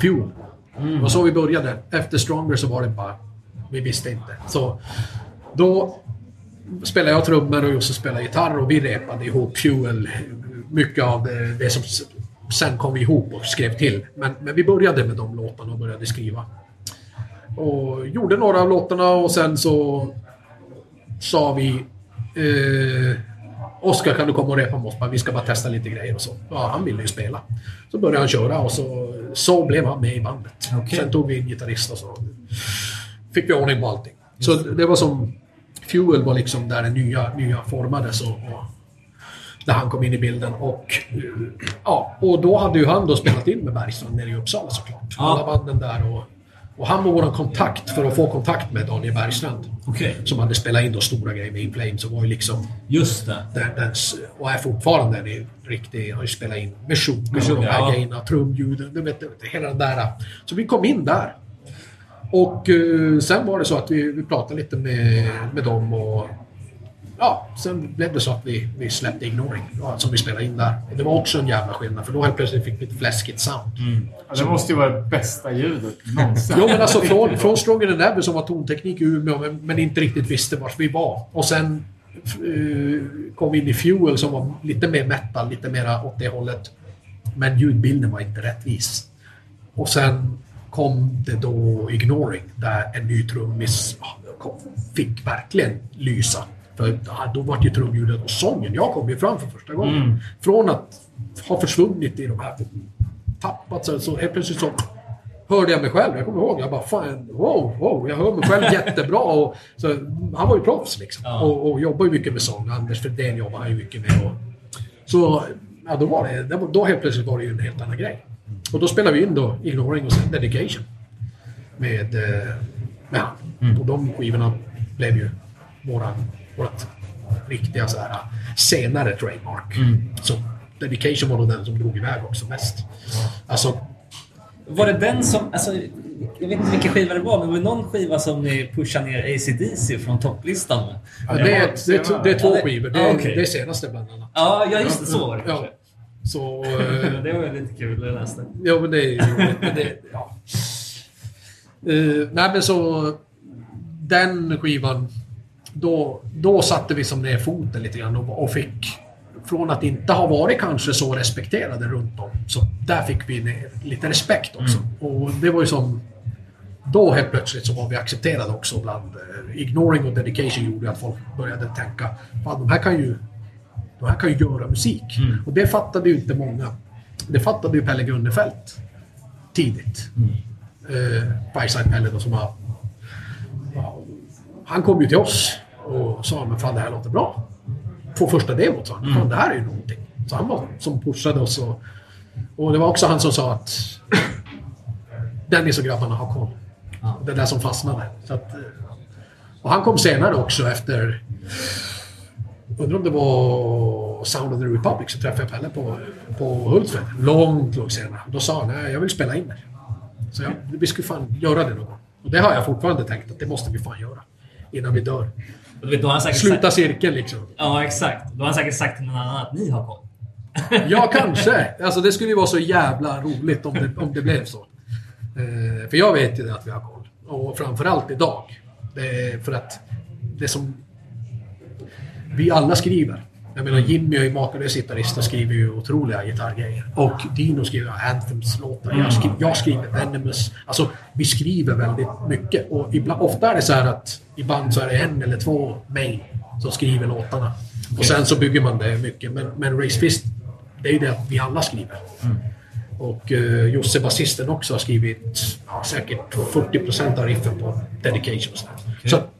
Fuel. Det var så vi började. Efter Stronger så var det bara... Vi visste inte. Så då spelade jag trummor och Josse spelade gitarr och vi repade ihop Fuel. Mycket av det, det som sen kom vi ihop och skrev till. Men, men vi började med de låtarna och började skriva. Och gjorde några av låtarna och sen så sa vi eh, Oskar kan du komma och repa med oss? Vi ska bara testa lite grejer och så. Ja, han ville ju spela. Så började han köra och så, så blev han med i bandet. Okej. Sen tog vi in gitarrist och så fick vi ordning på allting. Så det var som... Fuel var liksom där det nya, nya formades och, och där han kom in i bilden. Och, eh, ja, och då hade ju han då spelat in med Bergstrand nere i Uppsala såklart. Ja. Alla banden där och, och han var vår kontakt för att få kontakt med Daniel Bergstrand. Okej. Som hade spelat in då stora grejer med In Flames och var ju liksom Just det. den, den, och är fortfarande en riktig, har ju spelat in med Sugar och de här ja. grejerna, trumljuden, du vet, du vet, hela den där. Så vi kom in där. Och eh, sen var det så att vi, vi pratade lite med, med dem och ja, sen blev det så att vi, vi släppte Ignoring ja, som vi spelade in där. Och det var också en jävla skillnad för då helt plötsligt fick vi ett fläskigt sound. Ja, det måste ju vara det bästa ljudet någonsin. Jo men alltså från, från Stronger than Ever som var tonteknik i Umeå men, men inte riktigt visste vart vi var. Och sen eh, kom vi in i Fuel som var lite mer metal, lite mer åt det hållet. Men ljudbilden var inte rättvis. Och sen kom det då Ignoring där en ny trummis fick verkligen lysa. För då var ju trumljudet och sången. Jag kom ju fram för första gången. Från att ha försvunnit i de här tappat så, så helt plötsligt så hörde jag mig själv. Jag kommer ihåg, jag bara fan, wow, wow, jag hör mig själv jättebra. Och, så, han var ju proffs liksom. Ja. Och, och jobbar ju mycket med sång. Anders Fredén jobbar han ju mycket med. Och, så ja, då, var det, då helt plötsligt var det ju en helt annan grej. Och då spelade vi in då Ignoring och sen Dedication. Med, eh, med han. Och de skivorna blev ju våran, vårat riktiga så här, senare trademark. Så Dedication var nog den som drog iväg också mest. Alltså, Var det den som... Alltså, jag vet inte vilken skiva det var, men var det någon skiva som ni pushade ner AC/DC från topplistan med? Ja, det, är, det, det är två skivor. Det är, okej. det är senaste bland annat. Ja, ja just det. Så var det Ja. Så... eh, Det var ju lite kul, jag läste. ja, men det är ju det, ja. Eh, nej, men så... Den skivan... Då, då satte vi som ner foten lite grann och, och fick... Från att inte ha varit kanske så respekterade runt om. Så där fick vi ner lite respekt också. Och det var ju som... Då helt plötsligt så var vi accepterade också bland... eh, ignoring och dedication gjorde att folk började tänka Fan, de här kan ju... De här kan ju göra musik. Och det fattade ju inte många. Det fattade ju Pelle Gunnefelt tidigt. Eh, Fireside Pelle då som har... Ja, han kom ju till oss och sa men fan det här låter bra. På första demot sa han. Fan det här är ju någonting. Så han var som pushade oss och... Och det var också han som sa att Dennis och grabbarna har koll. Det där som fastnade. Så att, eh, och han kom senare också efter... Undrar om det var Sound of the Republic så träffade jag Pelle på, på Hultsfred. Långt, långt senare. Då sa han nej, jag vill spela in det. Så jag, vi skulle fan göra det någon gång. Och det har jag fortfarande tänkt att det måste vi fan göra. Innan vi dör. Vet, Sluta sagt, cirkeln liksom. Ja, exakt. Då har han säkert sagt till någon annan att ni har koll. Ja, kanske. Alltså det skulle ju vara så jävla roligt om det, om det blev så. Eh, för jag vet ju att vi har koll. Och framförallt idag. Det är för att det som vi alla skriver. Jag menar Jimmy är ju makalös gitarrist och skriver ju otroliga gitarrgrejer. Och Dino skriver Anthems-låtar. Jag, skri jag skriver Venomous. Alltså, vi skriver väldigt mycket. Och ibland, ofta är det så här att i band så är det en eller två main som skriver låtarna. Och sen så bygger man det mycket. Men, men Race Fist, det är ju det att vi alla skriver. Och uh, Josse, basisten, också har skrivit ja, säkert 40% av riffen på Dedications. Så att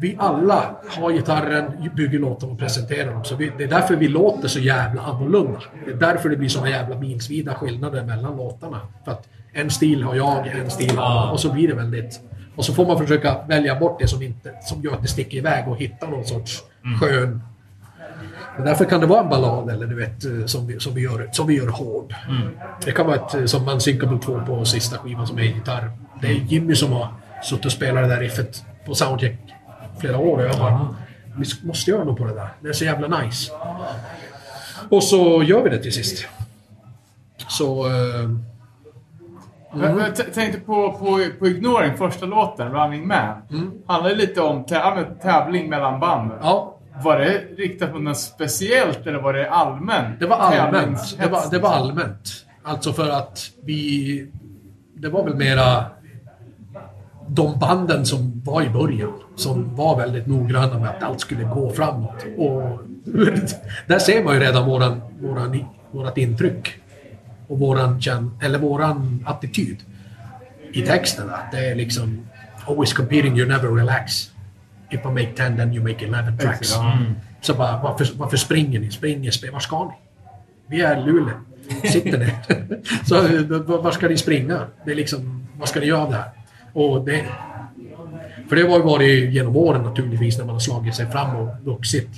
vi alla har gitarren, bygger låtarna och presenterar dem. Så vi, det är därför vi låter så jävla annorlunda. Det är därför det blir såna jävla milsvida skillnader mellan låtarna. För att en stil har jag, en stil har jag. Och så blir det väldigt... Och så får man försöka välja bort det som, inte, som gör att det sticker iväg och hitta någon sorts skön... Och därför kan det vara en ballad eller du vet, som vi, som vi, gör, som vi gör hård. Det kan vara ett, som Unsinkable 2 på sista skivan som är gitarr. Det är Jimmy som har suttit och spelat det där riffet på soundcheck flera år och jag bara Vi måste göra något på det där. Det är så jävla nice. Och så gör vi det till sist. Så... Eh, Jag, jag tänkte på, på, på Ignoring, första låten, Running Man. Handlar det lite om tävling mellan band. ja, Var det riktat mot något speciellt eller var det allmänt? det var allmänt. Det var, det var liksom? allmänt. Alltså för att vi... Det var väl mera de banden som var i början. Som var väldigt noggranna med att allt skulle gå framåt. Och där ser man ju redan våran, våran, vårat intryck. Och våran, eller våran attityd i texten. Att det är liksom Always competing, you never relax. If I make 10 then you make 11 tracks. Så bara, varför, varför springer ni? Springer, spel, var ska ni? Vi är Luleå. Sitter ner. Så var ska ni springa? Det är liksom, vad ska ni göra av det här? Och det, för det har ju varit genom åren naturligtvis när man har slagit sig fram och vuxit.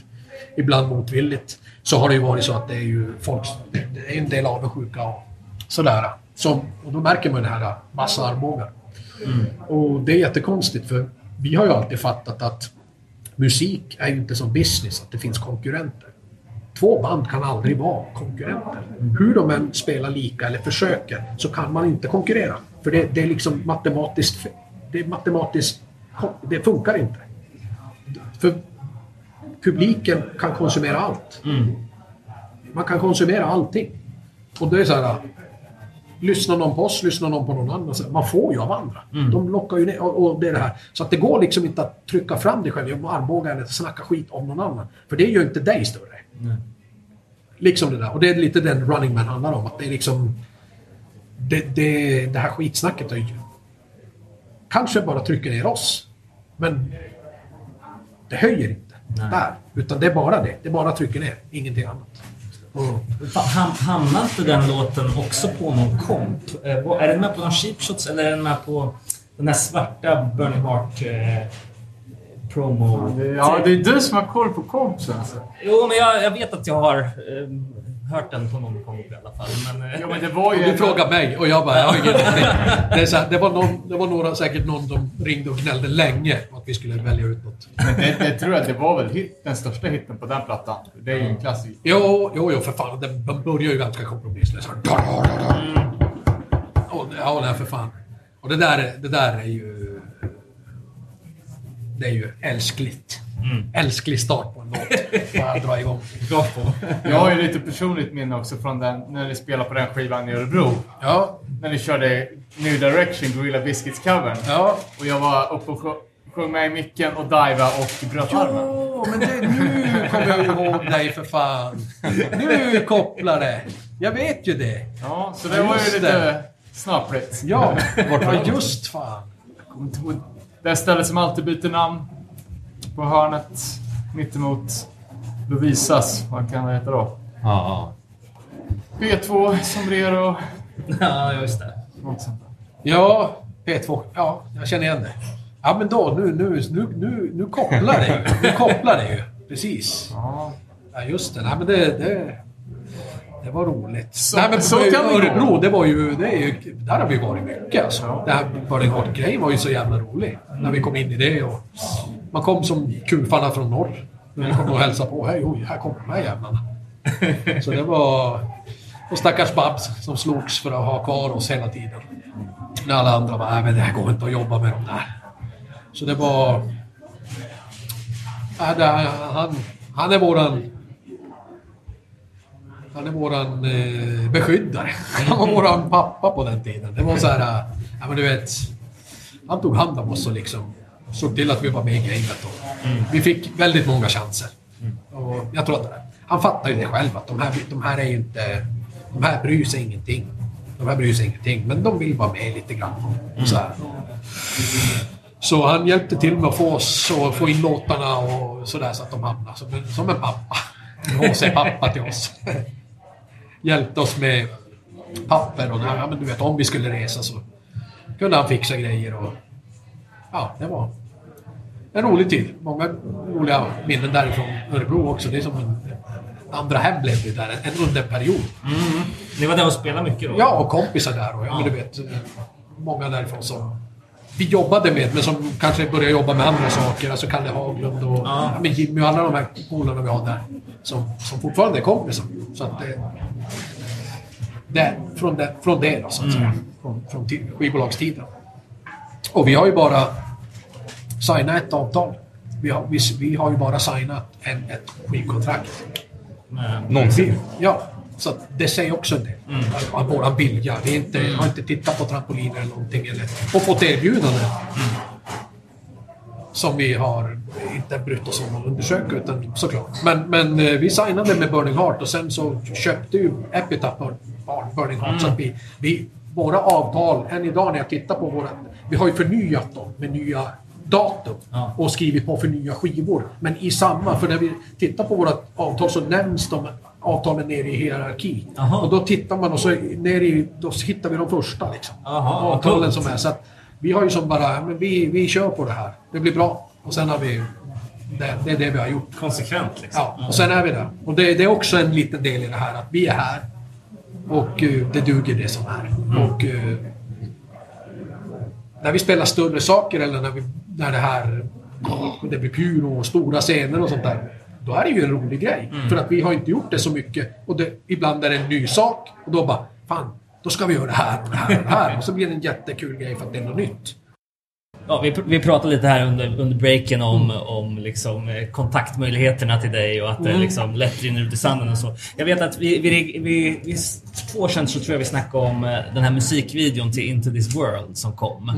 Ibland motvilligt. Så har det ju varit så att det är ju folk, det är en del avundsjuka och sådär. Som, och då märker man det här massa armbågar. Och det är jättekonstigt för vi har ju alltid fattat att musik är ju inte som business, att det finns konkurrenter. Två band kan aldrig vara konkurrenter. Hur de än spelar lika eller försöker så kan man inte konkurrera. För det, det är liksom matematiskt... Det är matematiskt... Det funkar inte. För publiken kan konsumera allt. Man kan konsumera allting. Och det är så här... Lyssnar någon på oss, lyssnar någon på någon annan. Så Man får ju av andra. De lockar ju ner. Och, och det är det här. Så att det går liksom inte att trycka fram dig själv genom armbågar eller snacka skit om någon annan. För det gör inte dig större. Liksom det där. Och det är lite den Running Man handlar om. Att det är liksom... Det, det, det här skitsnacket är ju... Kanske bara trycker ner oss. Men det höjer inte där. Utan det är bara det. Det bara trycker ner. Ingenting annat. Och, ham- Hamnar inte den låten också på någon komp? Eh, Är den med på någon cheap shots eller är den med på den här svarta Burning Heart eh, promo? Ja, det är du som har koll på kompsen. Alltså. Jo, men jag, jag vet att jag har eh, hört den på någon komp i alla fall. Men, eh, Ja, men det var ju... du frågar mig och jag bara, jag har ingen. Det, är så här, det, var någon, det var några, säkert någon som ringde och gnällde länge om att vi skulle välja ut något. Men det, det tror jag det var väl hit, den största hitten på den plattan. Det är ju en klassiker. Jo, jo, jo för fan. Den, den börjar ju ganska kompromisslöst. Och, ja, nej, för fan. Och det där, är- det där är ju... Det är ju älskligt. Älsklig start på en låt. Bara dra igång. Jag har ju lite personligt minne också från den, när ni spelade på den skivan i Örebro. Ja, När ni körde New Direction, Gorilla Biscuits-covern. ja. Och jag var uppe och sjö- sjöng med i micken och diva och bröt armen. Jo, men det, nu kommer jag ihåg dig för fan. Nu kopplar det. Jag vet ju det. Ja, så det Ja, var ju just lite det. snaprigt. Ja, just fan. Det ställe som alltid byter namn. På hörnet mittemot Lovisas. Vad kan det heta då? Ja, P2, Sombrero. Ja, just det. Något sånt där. Ja, P2. Ja, jag känner igen det. Ja, men då. Nu, nu, nu, nu, nu kopplar det ju. Nu kopplar det ju. Precis. Ja. Ja, just det. Nej, men det, det... Det var roligt. Så- Nej, men så kan. Örebro, det var ju, det är ju... Där har vi varit mycket alltså. Det här Burning Heart-grejen var ju så jävla rolig. När vi kom in i det och... Man kom som kufarna från norr. Vi kom och hälsade på. Hej, oj, här kommer de här jävlarna. Så det var... Och stackars Babs som slogs för att ha kvar oss hela tiden. När alla andra bara, nej men det här går inte att jobba med dem där. Så det var... Ja, det, han, han är våran... Han är våran eh, beskyddare. Han var våran pappa på den tiden. Det var så här... eh, Ja, men du vet... Han tog hand om oss och liksom såg till att vi var med i gamet. Och Vi fick väldigt många chanser. Och jag tror att han fattar ju det själv att de här, de här är ju inte... De här bryr sig ingenting. De här bryr sig ingenting, men de vill vara med lite grann. Och så, så han hjälpte till med att få oss och få in låtarna och sådär så att de hamnade som en, som en pappa. En HC-pappa till oss. Hjälpte oss med papper och ja, men du vet, om vi skulle resa så kunde han fixa grejer och ja, det var en rolig tid. Många roliga minnen därifrån Örebro också. Det är som en andra hem blev det där, en under period. Ni var där och spelade mycket då? Ja, och kompisar där och ja, men du vet, många därifrån som vi jobbade med, men som kanske började jobba med andra saker. Alltså Kalle Haglund och ja. men Jimmy och alla de här polarna vi har där. Som, som fortfarande är kompisar. Så att det, det, från, det, från det då, så att säga. Från, från ti- skivbolagstiden. Och vi har ju bara signat ett avtal. Vi har, vi, vi har ju bara signat en, ett skivkontrakt. Någonsin. Ja, så att det säger också en del. Av våran vilja. Vi inte, har inte tittat på trampoliner eller någonting. Eller, och fått erbjudanden. Som vi har inte brytt oss om att undersöka, utan såklart. Men, men eh, vi signade med Burning Heart och sen så köpte ju Epitaph Bur- Burning Heart. Så att vi, vi, våra avtal, än idag när jag tittar på våra... Vi har ju förnyat dem med nya datum Ja. och skrivit på för nya skivor. Men i samma, för när vi tittar på våra avtal så nämns de avtalen nere i hierarki. Aha. Och då tittar man och så ner i, då hittar vi de första liksom. Aha, avtalen som är. Så att vi har ju som bara, men vi, vi kör på det här. Det blir bra. Och sen har vi, det, det är det vi har gjort. Konsekvent liksom. Ja, och sen är vi där. Och det, det är också en liten del i det här att vi är här. Och eh, det duger det som är. Och eh, när vi spelar större saker eller när, vi, när det här det blir pyro och stora scener och sånt där. Då är det ju en rolig grej. För att vi har inte gjort det så mycket. Och det, ibland är det en ny sak. Och då bara, fan, då ska vi göra det här och det här och det här. Och så blir det en jättekul grej för att det är något nytt. Ja, vi, vi pratade lite här under, under breaken om, om liksom, eh, kontaktmöjligheterna till dig och att det liksom lätt rinner ut i sanden och så. Jag vet att vi, vi, vi, vi, två år sedan så tror jag vi snackade om eh, den här musikvideon till Into This World som kom.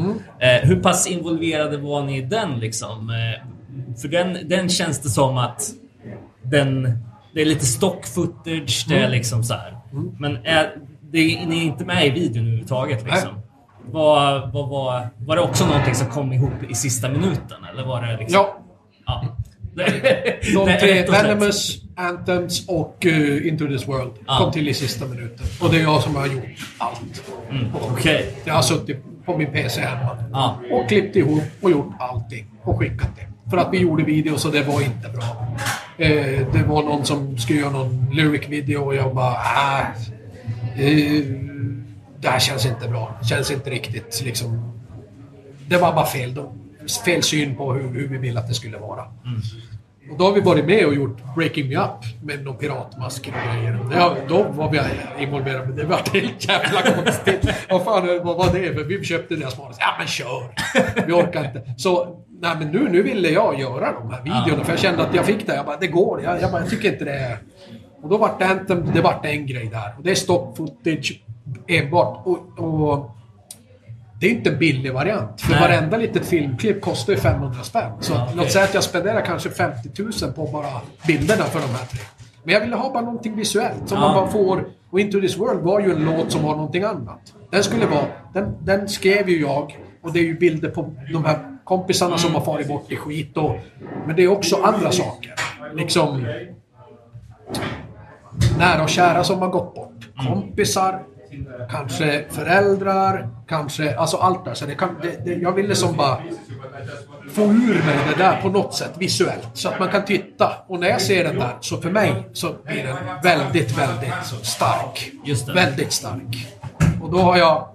Eh, hur pass involverade var ni i den liksom? Eh, för den, den känns det som att den, det är lite stock footage, det är liksom så här. Men är, det, ni är inte med i videon överhuvudtaget liksom? Var, var, var, var det också någonting som kom ihop i sista minuten? Eller var det liksom... Ja, ja. de tre. Venomous, Anthems och eh, Into This World Ja. kom till i sista minuten. Och det är jag som har gjort allt. Okej. Jag har suttit på min PC hemma Ja. och klippt ihop och gjort allting och skickat det. För att vi gjorde video så det var inte bra. Eh, det var någon som skulle göra någon lyric-video och jag bara äh, Det här känns inte bra. Känns inte riktigt liksom. Det var bara fel. då. Fel syn på hur, hur vi ville att det skulle vara. Och då har vi varit med och gjort Breaking Me Up med någon piratmasker och grejer. Ja, då var vi involverade, men det var helt jävla konstigt. vad fan vad var det? För vi köpte deras manus. Ja, men kör! Vi orkar inte. Så, nej men nu, nu ville jag göra de här videorna, för jag kände att jag fick det. Jag bara, det går. Jag, jag, bara, jag tycker inte det är... Och då vart det, Anthem, det vart en grej där. Och det är stock footage enbart. Och, och det är inte en billig variant. För Nej. varenda litet filmklipp kostar ju 500 spänn. Så Ja, okej. låt säga att jag spenderar kanske 50 000 på bara bilderna för de här tre. Men jag ville ha bara någonting visuellt som Ja. man bara får. Och Into This World var ju en låt som var någonting annat. Den skulle vara... Den, den skrev ju jag. Och det är ju bilder på de här kompisarna som har farit bort i skit och... Men det är också andra saker. Liksom... Nära och kära som har gått bort. Kompisar kanske föräldrar, kanske, alltså allt där. Så det kan, det, det, jag ville som bara få ur mig det där på något sätt visuellt. Så att man kan titta. Och när jag ser den där, så för mig så blir den väldigt, väldigt stark. Väldigt stark. Och då har jag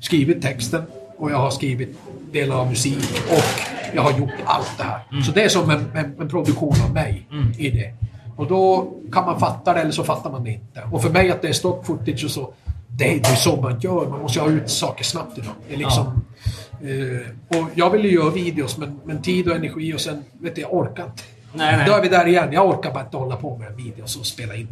skrivit texten och jag har skrivit delar av musik och jag har gjort allt det här. Så det är som en, en, en produktion av mig i det. Och då kan man fatta det eller så fattar man det inte. Och för mig att det är stock footage och så, det är är så man gör. Man måste ha ut saker snabbt idag. Det är liksom, eh, och jag vill ju göra videos men, men tid och energi och sen, vet du, jag orkar inte. Nej, nej. Då är vi där igen. Jag orkar bara inte hålla på med videos och spela in.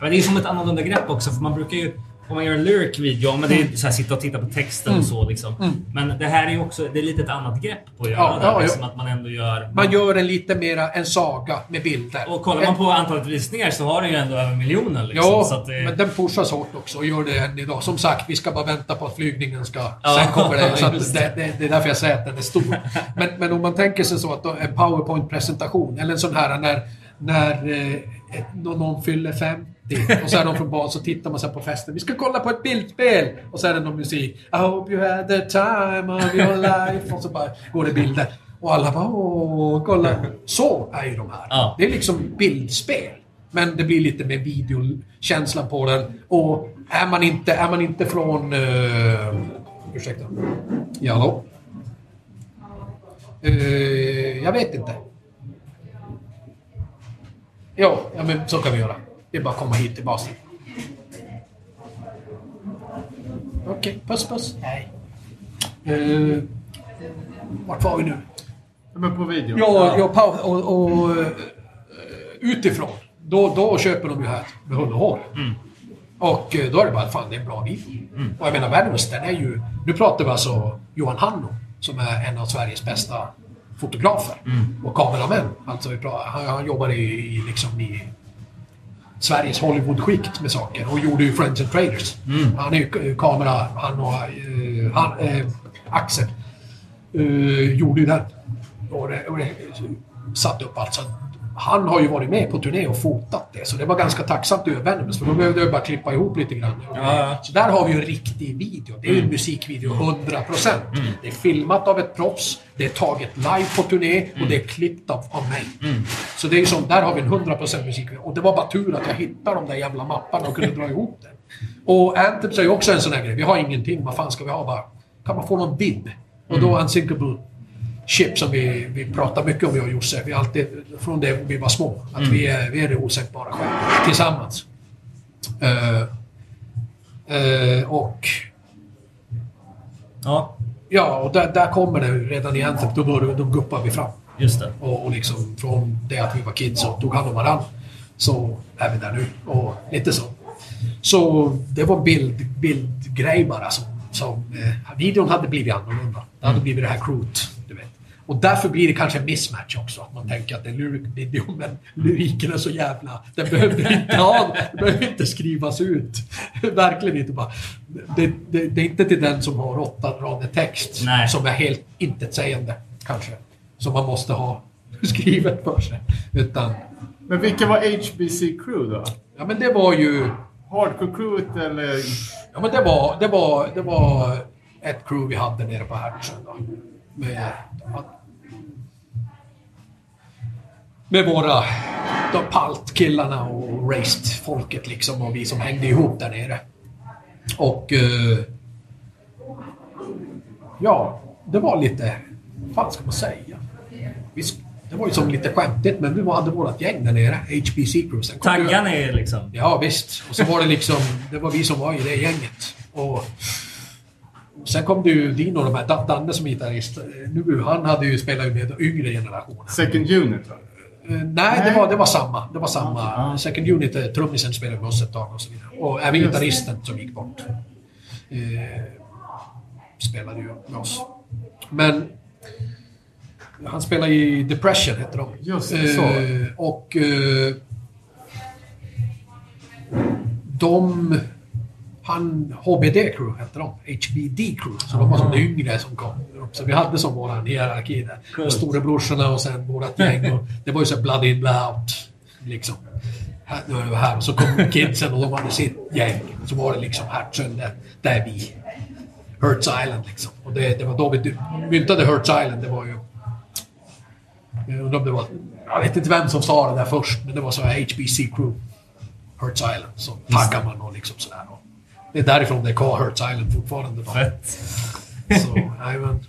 Men det är som ett annorlunda grepp också, för man brukar ju... Om man gör en lyric-video, ja, men det är så här, sitta och titta på texten Mm. och så liksom. Men det här är ju också, det är lite ett annat grepp på att göra Ja, det. ja, liksom, ja. att man ändå gör... Man gör en lite mera en saga med bilder. Och kollar man på antalet visningar så har den ju ändå över miljonen. Liksom, Ja, så att det, men den pushas hårt också och gör det än idag. Som sagt, vi ska bara vänta på att flygningen ska... Sen kommer det. Så det, det, det är därför jag säger att den är stor. Men, men om man tänker sig så att en powerpoint-presentation, eller en sån här när, när eh, någon fyller 50 och så är de från barn så tittar man sen på festen. Vi ska kolla på ett bildspel! Och så är det någon musik. I hope you had the time of your life. Och så bara går det bilder. Och alla bara åh, kolla. Så är ju de här. Ja. Det är liksom bildspel. Men det blir lite mer videokänslan på den. Och är man inte, är man inte från... Uh, ursäkta. Ja, hallå? Eh, jag vet inte. Ja, ja, men så kan vi göra. Det är bara att komma hit till basen. Okej, puss puss. Hej. Uh, vart var vi nu? Men på video. Ja, ja pau- och, och eh, utifrån. Då, då köper de ju här med hull och hår. Och eh, då är det bara, fan det är en bra video. Och jag menar Venomous, den är ju... Nu pratar vi alltså Johan Hanno, som är en av Sveriges bästa fotografer. Och kameramän. Alltså han, han jobbar i, i, liksom i Sveriges Hollywood-skikt med saker och gjorde ju Friends and Traders. Han är ju kamera, han och eh, han, eh, Axel eh, gjorde ju den. Och och satte upp allt. Så han har ju varit med på turné och fotat det, så det var ganska tacksamt Venomous, för då behövde jag bara klippa ihop lite grann. Ja. Så där har vi ju en riktig video. Det är ju en musikvideo, 100%. Det är filmat av ett proffs, det är taget live på turné och det är klippt av, av mig. Så det är ju som, där har vi en 100% musikvideo. Och det var bara tur att jag hittade de där jävla mapparna och kunde dra ihop det. Och Anthems är ju också en sån här grej. Vi har ingenting, vad fan ska vi ha? Bara, kan man få någon bild? Och då Unsinkable Chip som vi, vi pratar mycket om jag och Josse. Vi alltid, från det vi var små, att vi, är, vi är det osänkbara själva. Tillsammans. Eh, eh, och Ja, ja, och där, där kommer det redan i Anthem. Då, började, då guppar vi fram. just det. Och, och liksom från det att vi var kids och tog hand om varandra så är vi där nu. Och lite så. Så det var bild, bildgrej bara som, som eh, videon hade blivit annorlunda. Det hade blivit det här crewet. Och därför blir det kanske en mismatch också. Att man tänker att det är en lyric-video, men lyriken är så jävla... Den behöver inte, ha, den behöver inte skrivas ut. Verkligen inte bara. Det, det, det är inte till den som har åtta rader text Nej. som är helt intetsägande, kanske. Som man måste ha skrivet för sig. Utan, Men vilka var HBC Crew då? ja men det var ju... Hardcore Crewet eller? Ja men det var, det var, det var ett crew vi hade nere på Hertsön Med, med våra paltkillarna och raced-folket liksom och vi som hängde ihop där nere. Och... eh, ja, det var lite... Vad ska man säga? Vi, det var ju som lite skämtigt men vi hade vårt gäng där nere, HBC Crew. Taggarna är liksom... Ja visst. Och så var det liksom, det var vi som var i det gänget. Och sen kom det ju Dino, de här, Dan- Danne som gitarrist. Nu, han hade ju spelat med yngre generationen. Second Unit va? Eh, Nej, det var, det var samma. Det var samma. Second Unit, eh, trummisen spelade med oss ett tag och så vidare. Och även gitarristen som gick bort. Eh, spelade ju med oss. Men han spelade i Depression, hette de. Just det, så. Eh, och eh, de... Han, HBD Crew hette de. HBD Crew. Så de var som de yngre som kom. upp. Så vi hade som våran hierarki där. Coolt. Storebrorsorna och sen vårat gäng. Och det var ju så blood in, blood out. Liksom. här, nu är det här. Och så kom kidsen och de hade sitt gäng. Så var det liksom Hertsön, där, där vi. Hertz Island liksom. Och det, det var då vi myntade Hertz Island. Det var ju... Jag undrar om det var... Jag vet inte vem som sa det där först, men det var så här HBC Crew. Hertz Island. Så taggar man och liksom sådär. Det är därifrån det är Hertz Island fortfarande. Fett. Så, nej, men,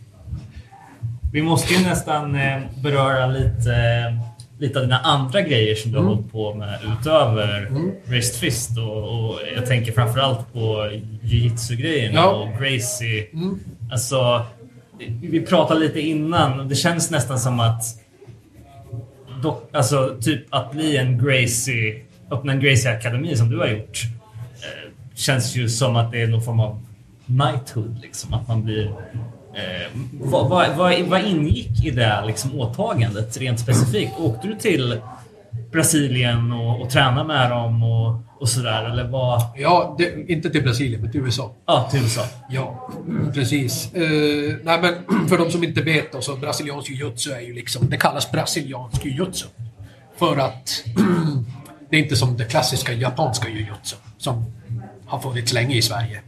Vi måste ju nästan eh, beröra lite, eh, lite av dina andra grejer som du har hållit på med utöver Raised Fist. Och, och jag tänker framförallt på jiu-jitsu-grejerna Ja. och Gracie. Alltså, vi pratade lite innan och det känns nästan som att dock, alltså, typ att bli en Gracie, öppna en Gracie-akademi som du har gjort känns ju som att det är någon form av knighthood. Liksom, att man blir... Eh, vad, vad, vad, vad ingick i det liksom, åtagandet rent specifikt? Åkte du till Brasilien och, och tränade med dem och, och sådär? Eller vad? ja, det, inte till Brasilien, men till USA. Ja, till USA. Ja, precis. Eh, nej, men för de som inte vet då, så brasiliansk jiu-jitsu är ju liksom, det kallas brasiliansk jiu-jitsu. För att det är inte som det klassiska japanska jiu-jitsu som har funnits länge i Sverige.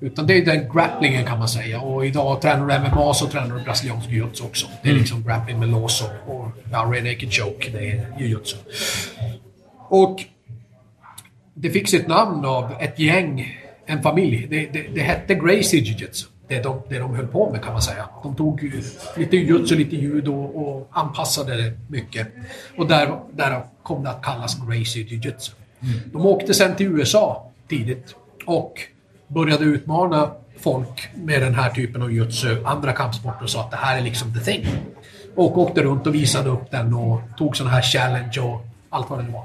Utan det är den grapplingen kan man säga. Och idag tränar du MMA så tränar du brasiliansk jiu-jitsu också. Det är liksom grappling med lås och, och ja, rear naked choke. Det är jiu-jitsu. Och det fick sitt namn av ett gäng, en familj. Det, det, det hette Gracie Jiu-Jitsu. Det de, det de höll på med kan man säga. De tog lite jiu-jitsu, lite judo och anpassade det mycket. Och där, där kom det att kallas Gracie Jiu-Jitsu. De åkte sen till USA tidigt och började utmana folk med den här typen av jiu-jitsu, andra kampsporter och sa att det här är liksom the thing. Och åkte runt och visade upp den och tog sådana här challenge och allt vad det var.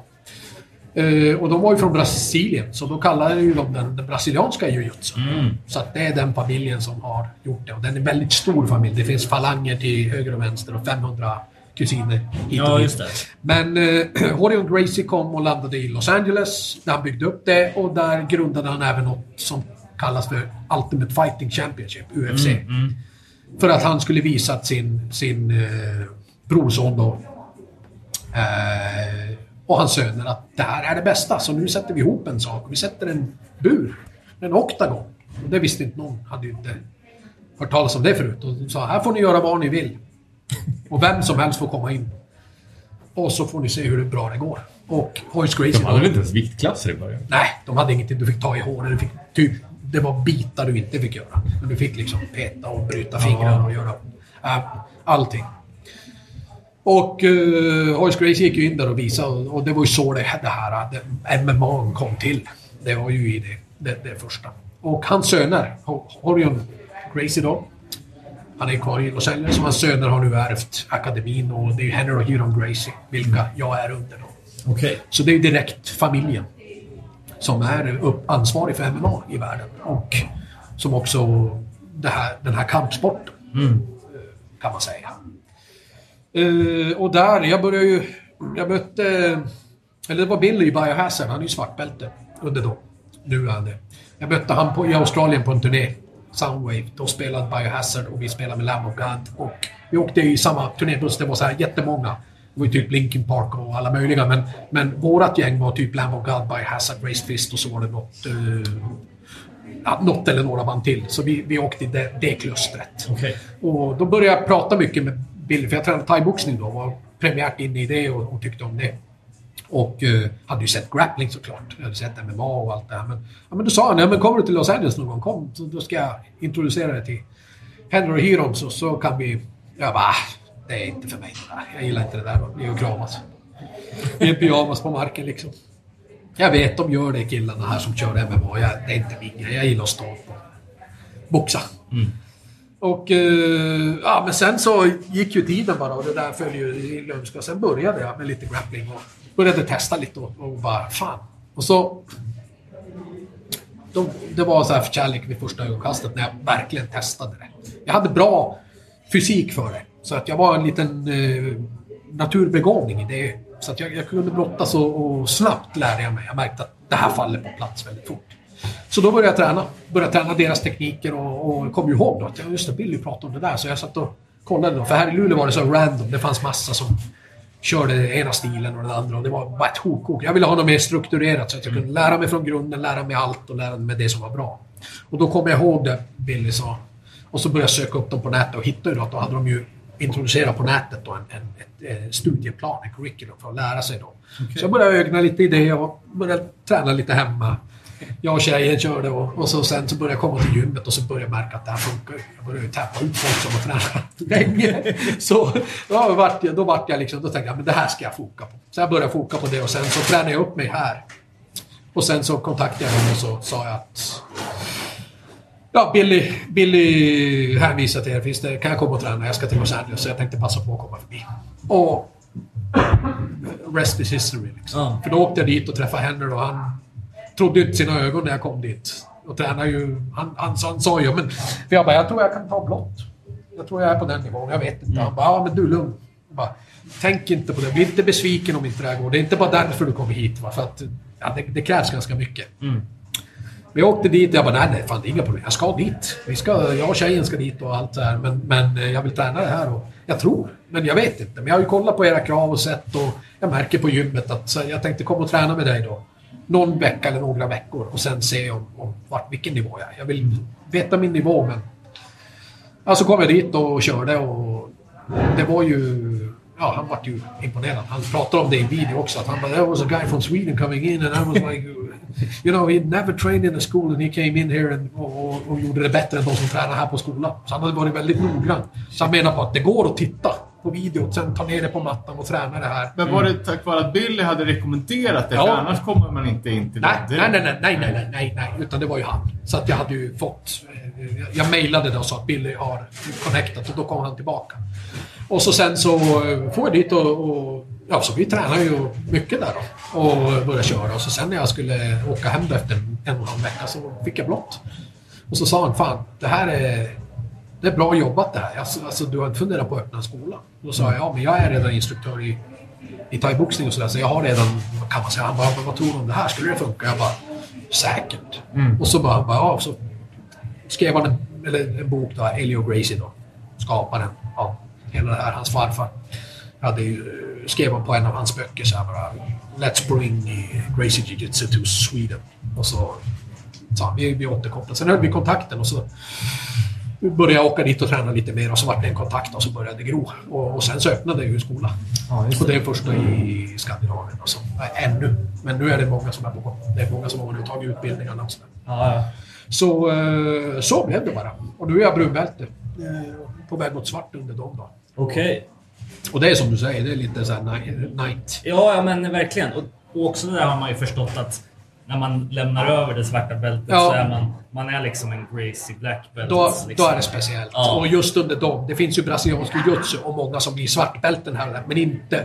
Eh, och de var ju från Brasilien, så då kallade ju de den, den brasilianska jiu-jitsu. Så att det är den familjen som har gjort det. Och den är en väldigt stor familj. Det finns falanger till höger och vänster och 500 kusiner hit och Ja, just det. Men eh, Horion Gracie kom och landade i Los Angeles där han byggde upp det och där grundade han även något som kallas för Ultimate Fighting Championship, UFC. För att han skulle visa att sin, sin eh, brorson då, eh, och hans söner att det här är det bästa. Så nu sätter vi ihop en sak. Vi sätter en bur, en oktagon. Och det visste inte någon. Hade ju inte hört talas om det förut. Och de sa här får ni göra vad ni vill. Och vem som helst får komma in. Och så får ni se hur bra det går. Och Hoist Gracie... De hade väl inte ens viktklasser i början? Nej, de hade ingenting. Du fick ta i håret. Du fick, typ, det var bitar du inte fick göra. Men du fick liksom peta och bryta fingrar och göra äh, allting. Och uh, Hoist Gracie gick ju in där och visade och, och det var ju så det, det här det, MMA kom till. Det var ju i det, det, det första. Och hans söner, Ho- Horion Gracie då, han är kvar i Los Angeles och hans söner har nu ärvt akademin och det är Henry och Huron Gracie, vilka jag är under då. Okej. Så det är direkt familjen som är upp, ansvarig för MMA i världen. Och som också här, den här kampsporten, eh, kan man säga. Eh, och där, jag började ju... Jag mötte... Eller det var Billy Biohazard, han är ju svartbälte under då. Nu är han det. Jag mötte han på, i Australien på en turné. Soundwave. Då spelade Biohazard och vi spelade med Lamb of God. Och vi åkte i samma turnébuss, det var så här jättemånga. Det var typ Linkin Park och alla möjliga, men, men vårat gäng var typ Lamb of God, Biohazard, Race Fist och så var det något... ja, något eller några band till. Så vi, vi åkte i det, det klustret. Okej. Och då började jag prata mycket med Billy, för jag tränade thaiboxning då. Var premiärt inne i det och, och tyckte om det. Och eh, hade ju sett grappling såklart. Jag hade sett MMA och allt det här. Men, ja, men då sa han, ja, men kommer du till Los Angeles någon gång, kom. Så då ska jag introducera dig till Henry och Hiron så, så kan vi... Jag bara, "Ah, det är inte för mig det där. Jag gillar inte det där. Det är att kramas. I pyjamas på marken liksom. Jag vet, de gör det killarna här som kör MMA. Jag, det är inte min grej. Jag gillar att stå och boxa. Och eh, ja, men sen så gick ju tiden bara och det där föll ju i lömska. Sen började jag med lite grappling och började testa lite och, och bara fan. Och så... Då, det var så här för kärlek vid första ögonkastet när jag verkligen testade det. Jag hade bra fysik för det. Så att jag var en liten eh, naturbegåvning i det. Så att jag, jag kunde brottas och, och snabbt lärde jag mig. Jag märkte att det här faller på plats väldigt fort. Så då började jag träna. Började träna deras tekniker och, och kom ju ihåg då att just det, Billy pratade om det där. Så jag satt och kollade då. För här i Luleå var det så random. Det fanns massa som körde ena stilen och den andra och det var bara ett hopkok. Jag ville ha något mer strukturerat så att jag kunde lära mig från grunden, lära mig allt och lära mig det som var bra. Och då kommer jag ihåg det Billy sa. Och så började jag söka upp dem på nätet och hittade ju att då hade de ju introducerat på nätet då en, en ett, ett studieplan, en curriculum för att lära sig då. Så jag började ögna lite i det och började träna lite hemma. Jag och tjejen körde och, och så sen så började jag komma till gymmet och så började jag märka att det här funkar. Jag började ju tappa ut folk som har tränat länge. Så då vart jag, då vart jag liksom, då tänkte jag men det här ska jag foka på. Så jag började foka på det och sen så tränade jag upp mig här. Och sen så kontaktade jag honom och så sa jag att Ja, Billy, Billy hänvisade till er. Finns det, kan jag komma och träna? Jag ska till Los Angeles så jag tänkte passa på att komma förbi. Och rest is history. Liksom. Ja. För då åkte jag dit och träffade Henry och han trodde inte sina ögon när jag kom dit. Och tränade ju... Han, han, han sa ju men... För jag bara, jag tror jag kan ta blått. Jag tror jag är på den nivån. Jag vet inte. Han bara, ja men du lugn. Jag bara, Tänk inte på det. Bli inte besviken om inte det här går. Det är inte bara därför du kommer hit. Va? För att ja, det, det krävs ganska mycket. Vi åkte dit och jag bara, nej, nej, fan det är inga problem. Jag ska dit. Vi ska, jag och tjejen ska dit och allt så här. Men, men eh, jag vill träna det här och jag tror, men jag vet inte. Men jag har ju kollat på era krav och sett och jag märker på gymmet att jag tänkte komma och träna med dig då. Någon vecka eller några veckor och sen se om, om vart, vilken nivå jag är. Jag vill veta min nivå men... Ja, så kom jag dit och körde och det var ju... Ja, han vart ju imponerad. Han pratade om det i video också. Att han bara, there was a guy from Sweden coming in and I was like... You know, he never trained in a school and he came in here and, och, och, och gjorde det bättre än de som tränar här på skolan. Så han hade varit väldigt noggrann. Så han menar på att det går att titta på videot, sen ta ner det på mattan och träna det här. Men var det tack vare att Billy hade rekommenderat det? Ja. För annars kommer man inte in till nej, det. Nej, nej, nej, nej, nej, nej, nej, utan det var ju han. Så att jag hade ju fått... Eh, jag mejlade då och sa att Billy har connectat och då kom han tillbaka. Och så sen så eh, får jag dit och, och ja, så vi tränar ju mycket där då och började köra. Och så sen när jag skulle åka hem efter en och en halv vecka så fick jag blått. Och så sa han, fan, det här är det är bra jobbat det här. Alltså, alltså du har inte funderat på att öppna en skola? Då sa jag, ja men jag är redan instruktör i i thaiboxning och sådär. Så jag har redan, kan man säga, han bara, "Men vad tror du om det här? Skulle det funka? Jag bara, säkert. Och så bara, han bara, ja, så skrev han en, eller en bok då, Elio Gracie då, skaparen av hela det här, hans farfar. Hade ju, skrev han på en av hans böcker så här bara, Let's bring Gracie Jiu-Jitsu to Sweden. Och så sa han, vi, vi återkopplar. Sen höll vi kontakten och så började jag åka dit och träna lite mer och så var det en kontakt och så började det gro. Och, och sen så öppnade jag ju skola. Ja, och det är första i Skandinavien. Och så. Nej, ännu. Men nu är det många som är på gång. Det är många som har varit tagit utbildningarna och så. Ja, ja. Så, eh, så blev det bara. Och nu är jag brunbälte. Eh, På väg mot svart under dem då. Okej. Och det är som du säger, det är lite såhär night. Ja, ja, men verkligen. Och, och också det där har man ju förstått att när man lämnar över det svarta bältet Ja. så är man, man är liksom en Gracie Black Belt. Då, liksom. då är det speciellt. Ja. Och just under dem. Det finns ju brasiliansk jiu-jitsu och många som blir svartbälten här och där, men inte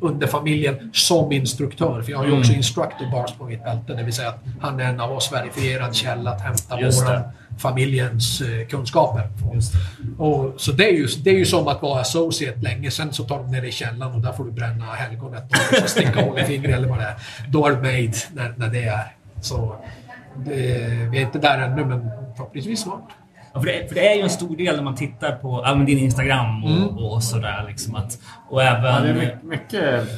under familjen som instruktör. För jag har ju Mm. också instructor bars på mitt bälte. Det vill säga att han är en av oss verifierad källa att hämta Just våran det. Familjens eh, kunskaper. från. Just det. Och, så det är, ju, det är ju som att vara associate länge. Sen så tar de ner dig i källaren och där får du bränna helgonet och sticka hål i fingret eller vad det är. Då är du made när, när det är. Så det, vi är inte där ännu, men förhoppningsvis snart. Ja, för, det, för det är ju en stor del när man tittar på ja, din Instagram och, Mm. och sådär. Liksom att, och Ja, även... det är my- mycket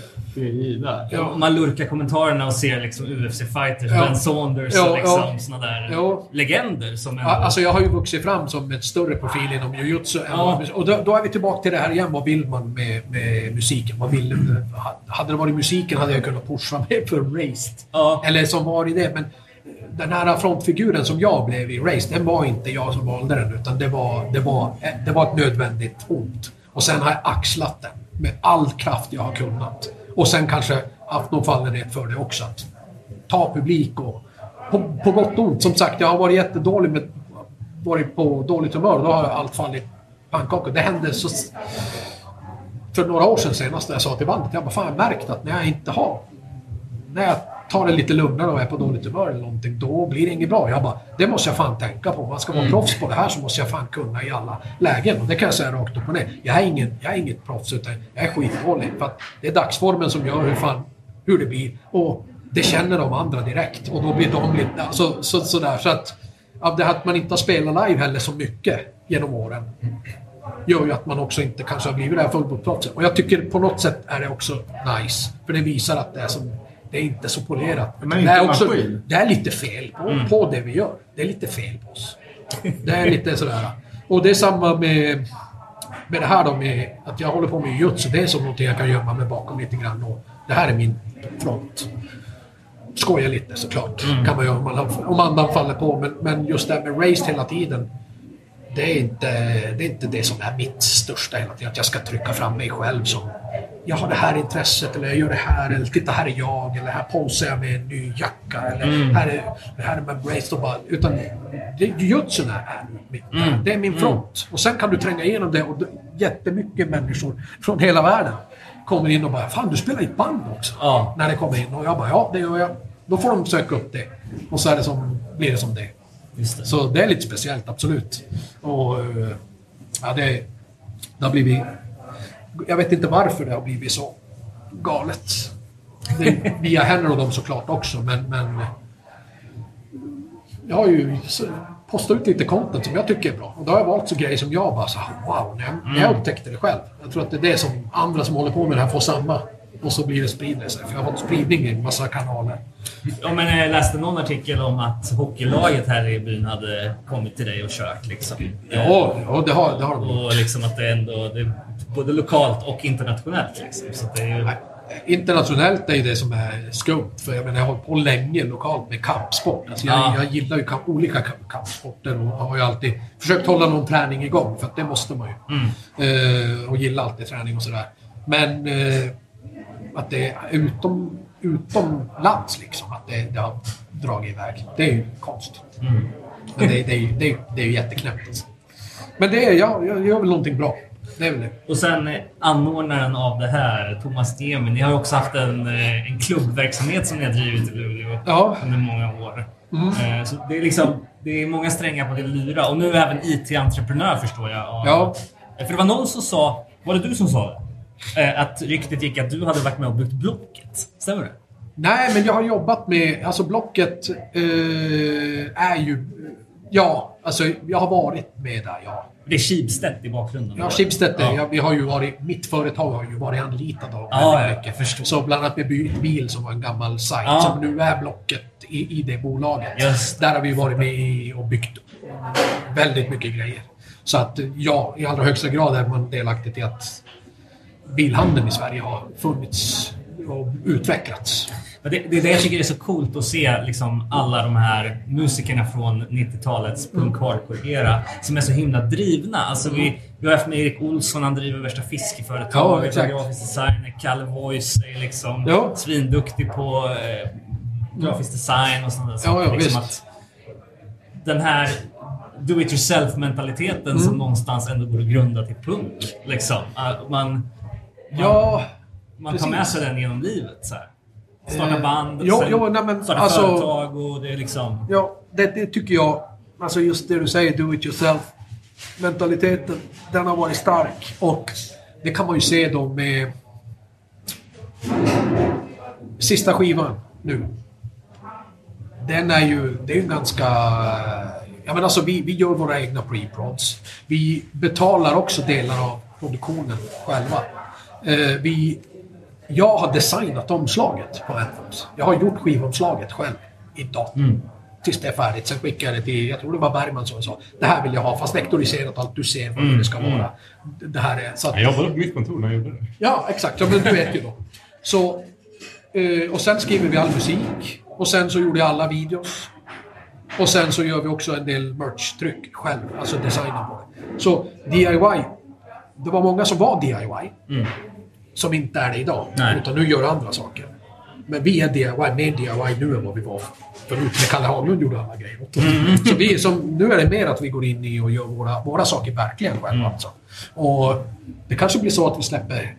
Ja, man lurkar kommentarerna och ser liksom UFC-fighters, Ja. Ben Saunders Ja, och liksom ja. såna där Ja. legender som ändå... Alltså jag har ju vuxit fram som ett större profil inom jujutsu. Ja. Och då, då är vi tillbaka till det här igen. Vad vill man med, med musiken? Vad vill, hade det varit musiken hade jag kunnat pusha mig för Raised. Ja. Eller som var i det. Men den här frontfiguren som jag blev i Raised, den var inte jag som valde den. Utan det var, det var, det var ett nödvändigt ont. Och sen har jag axlat den med all kraft jag har kunnat. Och sen kanske haft någon fallenhet för det också. Att ta publik och på, på gott och ont. Som sagt, jag har varit jättedålig med varit på dåligt humör. och Då har allt fallit pannkaka. Det hände så... För några år sedan senast när jag sa till bandet, jag bara fan jag har märkt att när jag inte har... När jag tar det lite lugnare och är på dåligt humör eller någonting, då blir det inget bra. Jag bara, det måste jag fan tänka på. Man ska vara proffs på det här så måste jag fan kunna i alla lägen. Och det kan jag säga rakt upp och ner. Jag är, ingen, jag är inget proffs utan jag är skitdålig. För att det är dagsformen som gör hur, fan, hur det blir. Och det känner de andra direkt. Och då blir de lite... Alltså, så, sådär. Så att, av det att man inte har spelat live heller så mycket genom åren. gör ju att man också inte kanske har blivit det här fullblodsproffset. Och jag tycker på något sätt är det också nice. För det visar att det är, som, det är inte så polerat. Men det, inte är en också, maskin. det är lite fel på, på det vi gör. Det är lite fel på oss. Det är lite sådär. Och det är samma med, med det här då med att jag håller på med jutsu. Det är som någonting jag kan gömma mig bakom lite grann. Och det här är min front. Skoja lite såklart. Kan man göra om, man, om andan faller på. Men, men just det här med race hela tiden. Det är, inte, det är inte det som är mitt största hela tiden. Att jag ska trycka fram mig själv som jag har det här intresset eller jag gör det här eller titta här är jag eller här posar jag med en ny jacka eller här är, här är med brace och bara, utan det, jutsun är, mitt, det är min front. Och sen kan du tränga igenom det och jättemycket människor från hela världen kommer in och bara Fan du spelar i ett band också. Ja. När det kommer in och jag bara ja det gör jag. Då får de söka upp det. Och så är det som, blir det som det. Det. Så det är lite speciellt, absolut. Och eh, ja, det, det har blivit... Jag vet inte varför det har blivit så galet. Det är via henne och dem såklart också, men... men jag har ju postat ut lite content som jag tycker är bra. Och då har jag valt så grejer som jag bara så wow, när jag, när jag upptäckte det själv. Jag tror att det är det som andra som håller på med det här får samma. Och så blir det sprider sig. För jag har fått spridning i en massa kanaler. Ja, men jag läste någon artikel om att hockeylaget här i byn hade kommit till dig och kört. Liksom. Ja, ja det har, det har de. Och liksom att det ändå det är både lokalt och internationellt. Liksom. Så det är ju... Internationellt är ju det som är skumt. För jag menar, jag har hållit på länge lokalt med kampsport. Alltså jag, Ja. jag gillar ju kamp, olika kamp, kampsporter och har ju alltid försökt hålla någon träning igång. För att det måste man ju. Eh, och gillar alltid träning och sådär. Men eh, att det är utom, utomlands liksom. Att det, det har dragit iväg. Det är ju konstigt. Men det, det, är ju, det, är, det är ju jätteknäppt. Alltså. Men det är, jag, jag gör väl någonting bra. Det är väl det. Och sen eh, anordnaren av det här, Thomas Demi, ni har också haft en, eh, en klubbverksamhet som ni har drivit i Luleå Ja. under många år. Eh, Så det är liksom det är många strängar på din lyra. Och nu även IT-entreprenör förstår jag. Ja. För det var någon som sa, var det du som sa det? Eh, Att ryktet gick att du hade varit med och byggt Blocket. Stämmer det? Nej, men jag har jobbat med... Alltså Blocket eh, är ju... Ja, alltså jag har varit med där, ja. Det är Schibsted i bakgrunden. Ja, Schibsted, Ja. vi har ju varit... Mitt företag har ju varit anlitat av Ja, väldigt mycket. förstår. Så bland annat med Byt bil som var en gammal sajt Ja. som nu är Blocket i, i det bolaget. Just. Där har vi varit med och byggt väldigt mycket grejer. Så att ja, i allra högsta grad är man delaktig i att bilhandeln i Sverige har funnits och utvecklats. Det, det är det jag tycker är så coolt att se liksom, alla de här musikerna från 90-talets punk hardcore-era som är så himla drivna. Alltså, vi, vi har haft med Erik Olsson, han driver värsta Ja, fiskeföretaget. exakt. grafisk designer. Kalle Voice är liksom Ja. svinduktig på eh, grafisk design och sånt där. Ja, ja, liksom visst. att den här do it yourself-mentaliteten Mm. som någonstans ändå går att grunda till punk. Liksom. Man, Ja, man tar Precis. med sig den genom livet. Så här. Starta Eh, band, jo, sen jo, nej, men starta alltså- företag och det är liksom... Ja, det, det tycker jag. Alltså just det du säger, do it yourself. Mentaliteten, den har varit stark. Och det kan man ju se då med sista skivan nu. Den är ju, det är ju ganska... Ja men alltså vi, vi gör våra egna pre-prods. Vi betalar också delar av produktionen själva. Eh, vi, jag har designat omslaget på Anthems. Jag har gjort skivomslaget själv i datorn. Tills det är färdigt. Sen skickar jag det till, jag tror det var Bergman som sa, det här vill jag ha fast vektoriserat allt du ser vad det ska vara. Det här är, så att, Jag jobbade på mitt kontor när jag gjorde det. Ja, exakt. Ja, men du vet ju då. Så, eh, och sen skriver vi all musik. Och sen så gjorde jag alla videos. Och sen så gör vi också en del merch-tryck själv. Alltså designar på det. Så DIY. Det var många som var DIY. Som inte är det idag. Nej. Utan nu gör andra saker. Men vi är DIY, mer DIY nu än vad vi var förut. När Kalle Haglund gjorde alla grejer åt oss. Så vi, som, nu är det mer att vi går in i och gör våra, våra saker verkligen själva. Alltså. Och det kanske blir så att vi släpper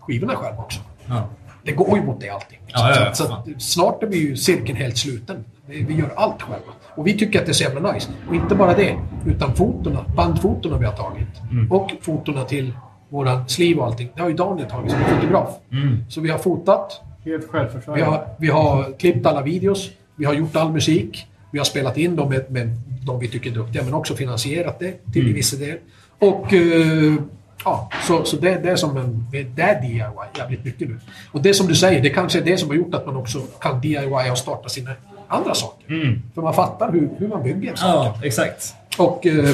skivorna själva också. Ja. Det går ju mot det allting. Ja, ja. Så, att, snart är vi ju cirkeln helt sluten. Vi, vi gör allt själva. Och vi tycker att det är så jävla nice. Och inte bara det, utan fotona, bandfotona vi har tagit. Mm. Och fotona till våran sliv och allting. Det har ju Daniel tagit som fotograf. Mm. Så vi har fotat, Helt vi självförsörjande. har, vi har klippt alla videos, vi har gjort all musik, vi har spelat in dem med, med de vi tycker är duktiga, men också finansierat det till Mm. viss del. Och eh, ja, så, så det, det är som en... Det är DIY jävligt mycket nu. Och det som du säger, det kanske är det som har gjort att man också kan DIY och starta sina andra saker. För man fattar hur, hur man bygger saker. Ja, exakt. Och eh,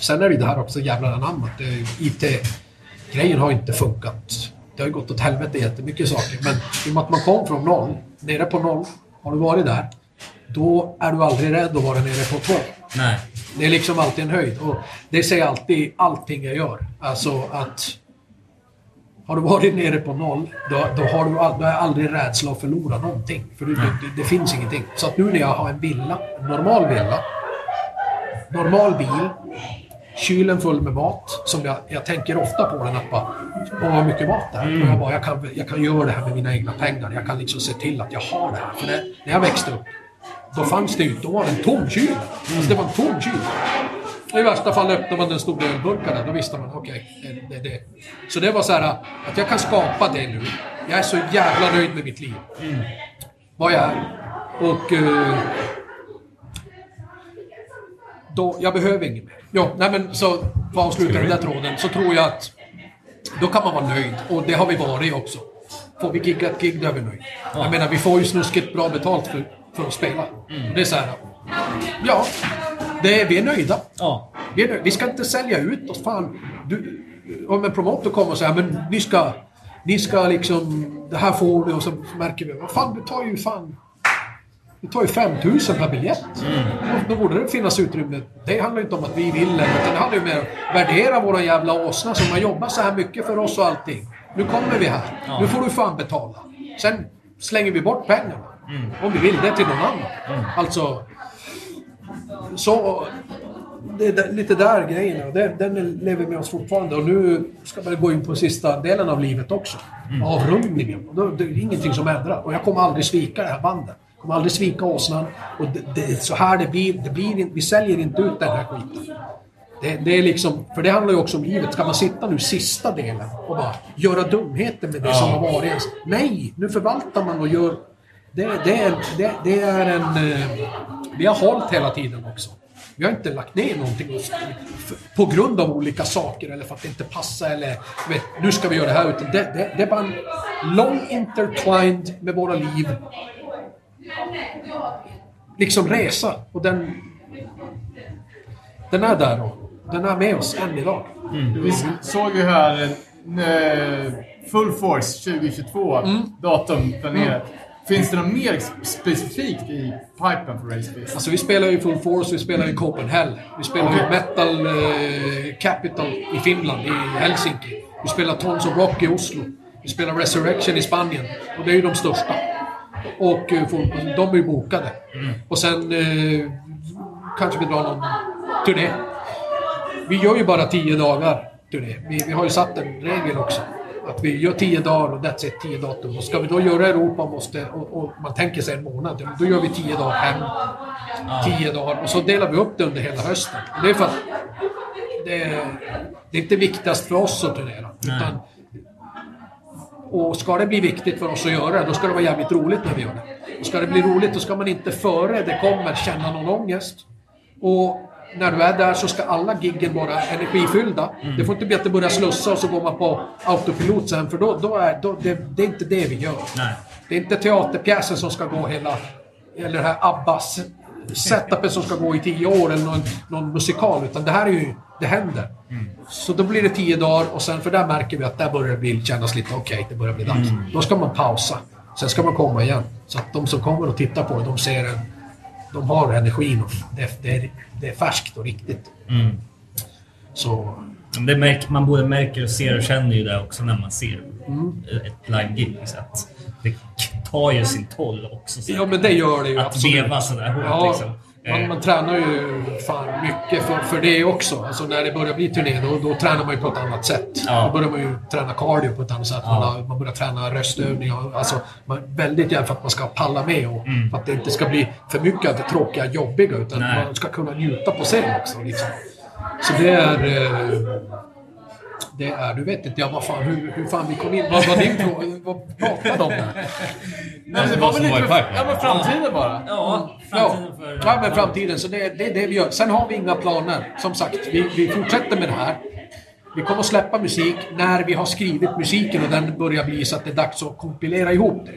sen är det ju det här också jävla anammat. IT-grejen har inte funkat. Det har ju gått åt helvete jättemycket saker. Men i och med att man kom från noll, nere på noll, har du varit där, då är du aldrig rädd att vara nere på två. Nej. Det är liksom alltid en höjd. Och det säger alltid allting jag gör. Alltså att... Har du varit nere på noll, då, då, har du, all- då är aldrig rädsla att förlora någonting. För det, det, det finns ingenting. Så att nu när jag har en villa, en normal villa, normal bil, kylen full med mat. Som jag, jag tänker ofta på den att bara, åh vad mycket mat det är. Och jag, bara, jag, kan, jag kan göra det här med mina egna pengar. Jag kan liksom se till att jag har det här. För det, när jag växte upp, då fanns det ju, då var det en tom kyl. Alltså det var en tom kyl. I värsta fall öppnar man den stora ölburken där, då visste man okej, det, det, det. Så det var så här att jag kan skapa det nu. Jag är så jävla nöjd med mitt liv. Vad jag är. Och... eh, då, jag behöver inget mer. Ja, nej men så för att avsluta den där tråden så tror jag att då kan man vara nöjd och det har vi varit också. Får vi gigga ett gig, då är vi nöjda. Jag menar, vi får ju snuskigt bra betalt för, för att spela. Det är så här, ja, det är, vi är nöjda. Ja. Vi, är nöjda. vi ska inte sälja ut oss. Fan, du, om en promotor kommer och säger men ni ska, ni ska liksom, det här får du och så märker vi, vad fan, du tar ju fan det tar ju 5000 per biljett. Då borde det finnas utrymme. Det handlar ju inte om att vi vill utan det handlar ju mer om att värdera våra jävla åsna som har jobbat så här mycket för oss och allting. Nu kommer vi här. Nu får du fan betala. Sen slänger vi bort pengarna. Om vi vill det till någon annan. Alltså... Så... Det är lite där grejen. Den, den lever med oss fortfarande. Och nu ska man gå in på sista delen av livet också. Avrundningen. Och då, det är ingenting som ändrar. Och jag kommer aldrig svika det här bandet. Kommer aldrig svika åsnan. Och det, det så här det blir. Det blir vi säljer inte ut den här skiten. Det, det är liksom, för det handlar ju också om livet. Ska man sitta nu sista delen och bara göra dumheter med det som har varit ens? Nej, nu förvaltar man och gör... Det, det, är, det, det är en... eh, Vi har hållit hela tiden också. Vi har inte lagt ner någonting på grund av olika saker eller för att det inte passar eller vet, nu ska vi göra det här. Utan det, det, det är bara en long intertwined med våra liv. Liksom resa. Och den... Den är där och den är med oss än idag. Vi såg ju här eh, Full Force 2022, Mm. datum planerat. Finns det något mer specifikt i pipen för Raceface? Alltså vi spelar ju Full Force, vi spelar ju Copenhagen. Vi spelar ju Metal eh, Capital i Finland, i Helsinki. Vi spelar Tons of Rock i Oslo. Vi spelar Resurrection i Spanien. Och det är ju de största. Och eh, Full- de är ju bokade. Och sen eh, kanske vi drar någon turné. Vi gör ju bara 10 dagar turné. Vi, vi har ju satt en regel också. Att vi gör 10 dagar och that's it, 10 datum. Och ska vi då göra Europa måste, och, och man tänker sig en månad, då gör vi 10 dagar hem. 10 dagar och så delar vi upp det under hela hösten. Och det är för att det, det är inte viktigast för oss att turnera. Utan, och ska det bli viktigt för oss att göra det, då ska det vara jävligt roligt när vi gör det. Och ska det bli roligt, då ska man inte före det kommer känna någon ångest. Och när du är där så ska alla giggen vara energifyllda. Det får inte bli att det börjar slussa och så går man på autopilot sen, för då, då är då, det, det är inte det vi gör. Nej. Det är inte teaterpjäsen som ska gå hela... Eller det här Abbas setupen som ska gå i tio år eller någon, någon musikal. Utan det här är ju... Det händer. Så då blir det tio dagar och sen för där märker vi att där börjar det bli, kännas lite okej, det börjar bli dags. Då ska man pausa. Sen ska man komma igen. Så att de som kommer och tittar på det, de ser en... De har energin och det, det, är, det är färskt och riktigt. Så... Men Det märker, man både märker och ser och känner ju det också när man ser ett live-gig. så att Det tar ju sin toll också. så Ja men det gör det ju Att absolut. veva sådär hårt Ja, liksom. man, Eh, man tränar ju fan mycket för, för det också. Alltså när det börjar bli turné, då, då tränar man ju på ett annat sätt. Ja. Då börjar man ju träna cardio på ett annat sätt. Man, har, man börjar träna röstövningar. Alltså, man, väldigt gärna för att man ska palla med och för att det inte ska bli för mycket av det tråkiga, jobbiga. Utan Mm. Nej. man ska kunna njuta på scen också. Liksom. Så det är... Det är, du vet inte jag vad fan, hur, hur fan vi kom in. Vad var din fråga? Vad pratade om? Nej, men det var väl i lite... Ja, men framtiden bara. Ja, Ja, framtiden för... ja, men framtiden. Så det, det är det vi gör. Sen har vi inga planer. Som sagt, vi, vi fortsätter med det här. Vi kommer att släppa musik när vi har skrivit musiken och den börjar bli så att det är dags att kompilera ihop det.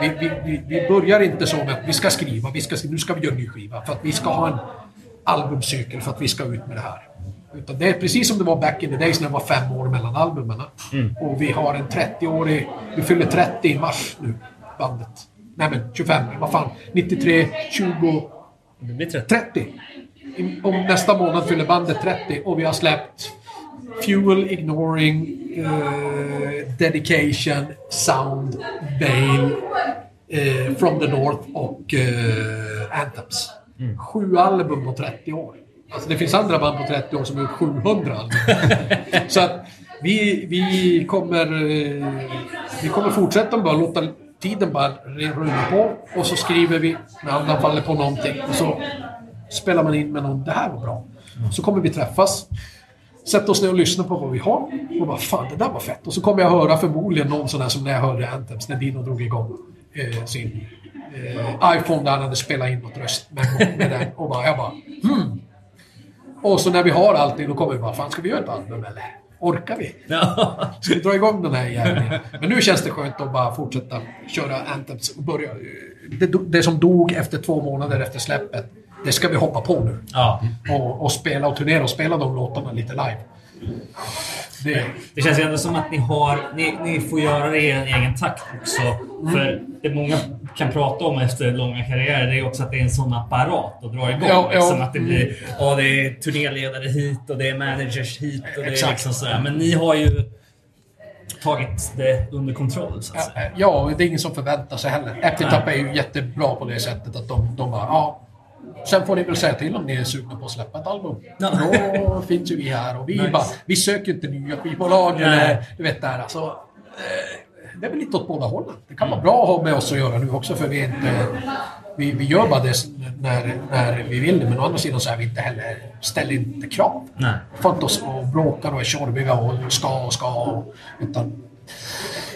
Vi, vi, vi, vi börjar inte så med att vi ska skriva, vi ska, skriva, nu ska vi göra en ny skiva. För att vi ska ha en albumcykel för att vi ska ut med det här. Utan det är precis som det var back in the days när det var fem år mellan albumen. Och vi har en 30-årig... Vi fyller 30 i mars nu, bandet. Nej men 25, vad fan. 93, 20... Det blir 30. 30. I- Om nästa månad fyller bandet 30 och vi har släppt Fuel, Ignoring, eh, Dedication, Sound, Bale, eh, From the North och eh, Anthems. Sju album på 30 år. Alltså det finns andra band på 30 år som har gjort 700 album. Så att vi, vi, kommer, eh, vi kommer fortsätta bara låta tiden bara rulla på och så skriver vi när andan faller på någonting och så spelar man in med någon, det här var bra. Så kommer vi träffas, sätta oss ner och lyssna på vad vi har och bara fan det där var fett. Och så kommer jag höra förmodligen någon sån här som när jag hörde Anthems, när Dino drog igång eh, sin eh, iPhone där han hade spelat in något röst med, med den och bara, jag bara hmm. Och så när vi har allting då kommer vi bara, fan ska vi göra ett album eller? Orkar vi? Ska vi dra igång den här jäveln? Men nu känns det skönt att bara fortsätta köra Anthems och börja. Det, det som dog efter två månader efter släppet, det ska vi hoppa på nu. ja. Och, och spela och turnera och spela de låtarna lite live. Det, Det känns ju ändå som att ni har... Ni, ni får göra det i en egen takt också. För det många kan prata om efter långa karriärer, det är också att det är en sån apparat att dra igång. Ja, ja. Liksom att det blir... Ja, det är turnéledare hit och det är managers hit och det är liksom sådär. Men ni har ju tagit det under kontroll, så att säga. ja, det är ingen som förväntar sig heller. Epitap är ju jättebra på det sättet att de, de bara, ja. Sen får ni väl säga till om ni är sugna på att släppa ett album. Ja. Då finns ju vi här och vi Nice. bara, vi söker inte nya skivbolag eller du vet där alltså. eh, Det är väl lite åt båda hållen. Det kan vara bra att ha med oss att göra nu också för vi inte... Vi, vi gör bara det när, när vi vill det men å andra sidan så är vi inte heller, ställer inte krav. Nej. Får inte oss och bråkar och är tjorviga och ska och ska. Och, utan,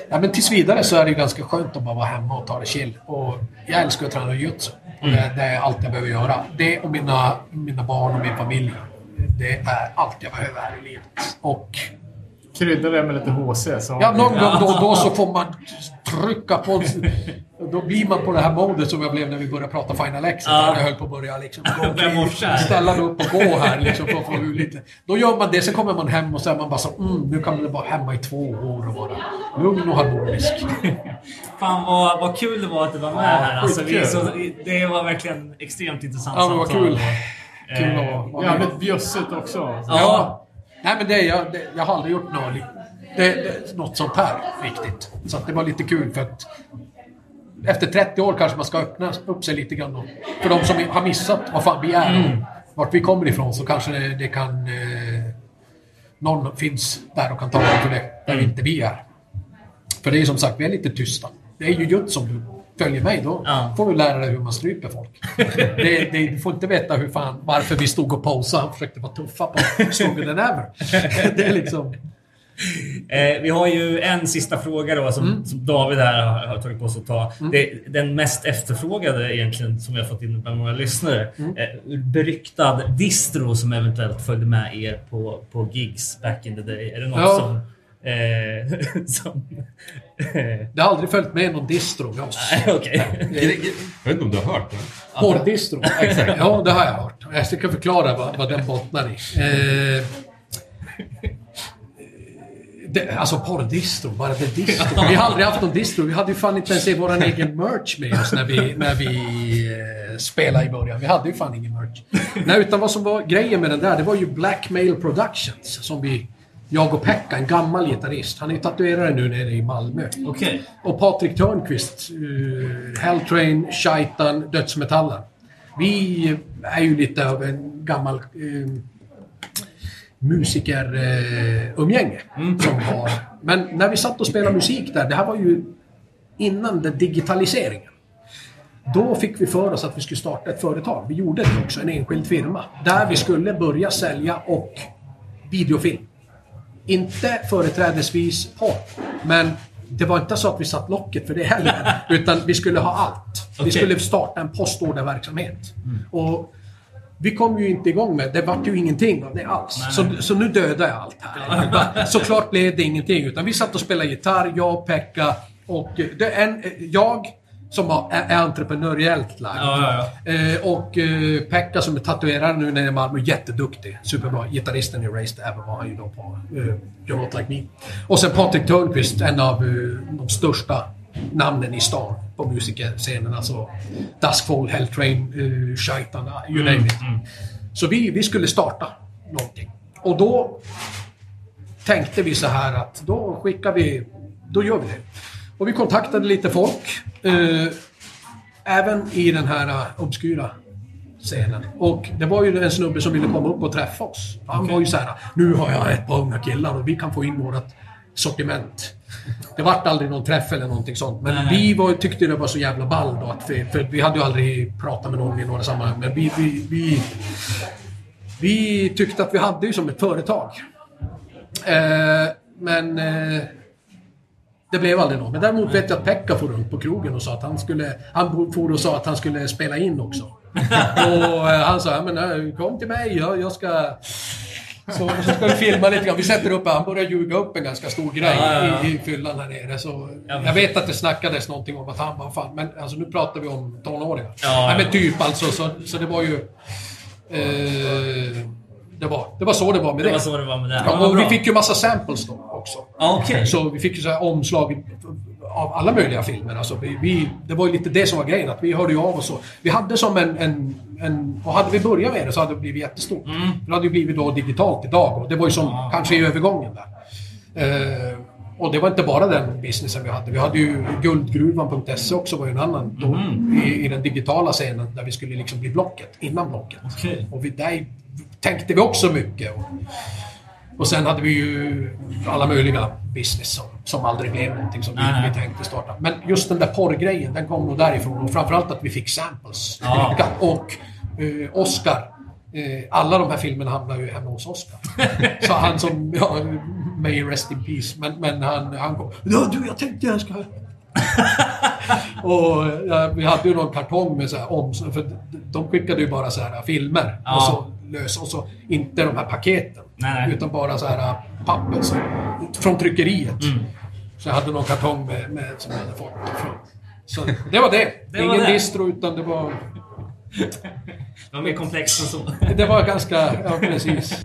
ja, men tills vidare så är det ganska skönt att bara vara hemma och ta det chill. Och jag älskar att träna jujutsu. Och det, det är allt jag behöver göra. Det och mina, mina barn och min familj. Det är allt jag behöver här i livet. Och Krydda det med lite HC. Så ja, någon gång då och då så får man trycka på... Då blir man på det här modet som jag blev när vi började prata Final Exit. Ja. Jag höll på att börja liksom... Ställa mig upp och gå här liksom för att få lite. Då gör man det, sen kommer man hem och så är man bara så mm, nu kan man vara hemma i två år och vara lugn och harmonisk. Fan vad, vad kul det var att du var med här. Alltså, vi, så, det var verkligen extremt intressant Ja, samtal. kul. Kul Eh, att vara med. Jävligt bjussigt också. Ja. Nej men det, jag, det, jag har aldrig gjort något, det, det, något sånt här riktigt. Så det var lite kul för att efter 30 år kanske man ska öppna upp sig lite grann. Då. För de som har missat vad fan vi är och vart vi kommer ifrån så kanske det, det kan... Eh, någon finns där och kan tala för det, där inte vi är. För det är som sagt, vi är lite tysta. Det är ju just som du följer mig, då Ja. får du lära dig hur man stryper folk. det, det, du får inte veta hur fan, varför vi stod och posade och försökte vara tuffa på Stronger than ever. det är liksom... Eh, vi har ju en sista fråga då som, Mm. som David här har, har tagit på sig att ta. Det är den mest efterfrågade egentligen som vi har fått in bland våra lyssnare. Mm. Eh, beryktad distro som eventuellt följde med er på, på gigs back in the day. Är det något Ja. som... Eh, som eh, Det har aldrig följt med någon distro med oss. nej, okej. Jag vet inte om du har hört det? Porrdistro. Ja, det har jag hört. Jag ska förklara vad, vad den bottnar i. Eh, det, alltså porrdistro, bara det distro. Vi har aldrig haft någon distro. Vi hade ju fan inte ens vår egen merch med oss när vi, när vi eh, spelade i början. Vi hade ju fan ingen merch. Nej, utan vad som var grejen med den där, det var ju Blackmail Productions som vi... Jag och Pekka, en gammal gitarrist. Han är tatuerare nu nere i Malmö. Okej. Och Patrik Törnqvist, uh, Helltrain, Shaitan, Dödsmetallen. Vi är ju lite av en gammal uh, musikerumgänge. som har. Men när vi satt och spelade musik där, det här var ju innan den digitaliseringen. Då fick vi för oss att vi skulle starta ett företag. Vi gjorde det också, en enskild firma. Där vi skulle börja sälja och videofilm. Inte företrädesvis porr, men det var inte så att vi satt locket för det heller. utan vi skulle ha allt. Vi Okej. skulle starta en postorderverksamhet. Och vi kom ju inte igång med det. vart ju ingenting av det alls. Så, så nu dödar jag allt här. Såklart blev det ingenting. Utan vi satt och spelade gitarr, jag, Pekka och det en, jag som har- är, entreprenöriellt lagd. Ja, ja, Eh, och eh, Pekka som är tatuerare nu nere i Malmö, jätteduktig. Superbra. Gitarristen i Raised även var han ju då på eh, You're Not Like Me. Och sen Patrik Törnqvist, en av eh, de största namnen i stan på musikerscenen. Alltså Duskfall, Helltrain, uh, Shaitan, you name it. Så vi, vi skulle starta någonting. Och då tänkte vi så här att då skickar vi, då gör vi det. Och vi kontaktade lite folk. Eh, även i den här eh, obskyra scenen. Och det var ju en snubbe som ville komma upp och träffa oss. Han var ju så här, nu har jag ett par unga killar och vi kan få in vårt sortiment. Det vart aldrig någon träff eller någonting sånt. Men Nej, nej. vi var, tyckte det var så jävla ball då att vi, för vi hade ju aldrig pratat med någon i några sammanhang. Men vi, vi, vi, vi tyckte att vi hade ju som ett företag. Eh, men eh, det blev aldrig något. Men däremot vet jag att Pekka for runt på krogen och sa att han skulle... Han for och sa att han skulle spela in också. och eh, han sa, men eh, kom till mig, jag, jag ska... Så, så ska vi filma lite grann. Vi sätter upp, han började ljuga upp en ganska stor grej Ja, ja. I, i fyllan här nere. Så jag vet att det snackades någonting om att han var fan, men alltså nu pratar vi om tonåringar. Ja, Nej, ja. men typ alltså, så, så det var ju... Eh, det, var, det var så det var med det. Det var så det var med det. Ja, och vi fick ju massa samples då också. Okej. Så vi fick ju så här omslag av alla möjliga filmer. Alltså vi, vi, det var ju lite det som var grejen, att vi hörde ju av oss. Vi hade som en, en, en... Och hade vi börjat med det så hade det blivit jättestort. Det hade ju blivit då digitalt idag och det var ju som kanske i övergången där. Eh, och det var inte bara den businessen vi hade. Vi hade ju Guldgruvan.se också var ju en annan då, i, i den digitala scenen där vi skulle liksom bli Blocket, innan Blocket. Okej. Och vi, där tänkte vi också mycket. Och, och sen hade vi ju alla möjliga business som, som aldrig blev någonting som vi, vi tänkte starta. Men just den där porrgrejen, den kom nog därifrån. Och framförallt att vi fick samples. Ja. Och eh, Oscar. Eh, alla de här filmerna hamnar ju hemma hos Oscar. Så han som, ja, may rest in peace. Men, men han, han kom. Ja du, jag tänkte jag ska... och ja, vi hade ju någon kartong med så här om, för de skickade ju bara så här filmer. Ja. Och så lös och så inte de här paketen. Nej. Utan bara så här papper så, från tryckeriet. Mm. Så jag hade någon kartong med, med, som jag hade fått från. Så det var det. Det var Ingen det. distro utan det var... Det var mer komplext än så. Det var ganska... Ja, precis.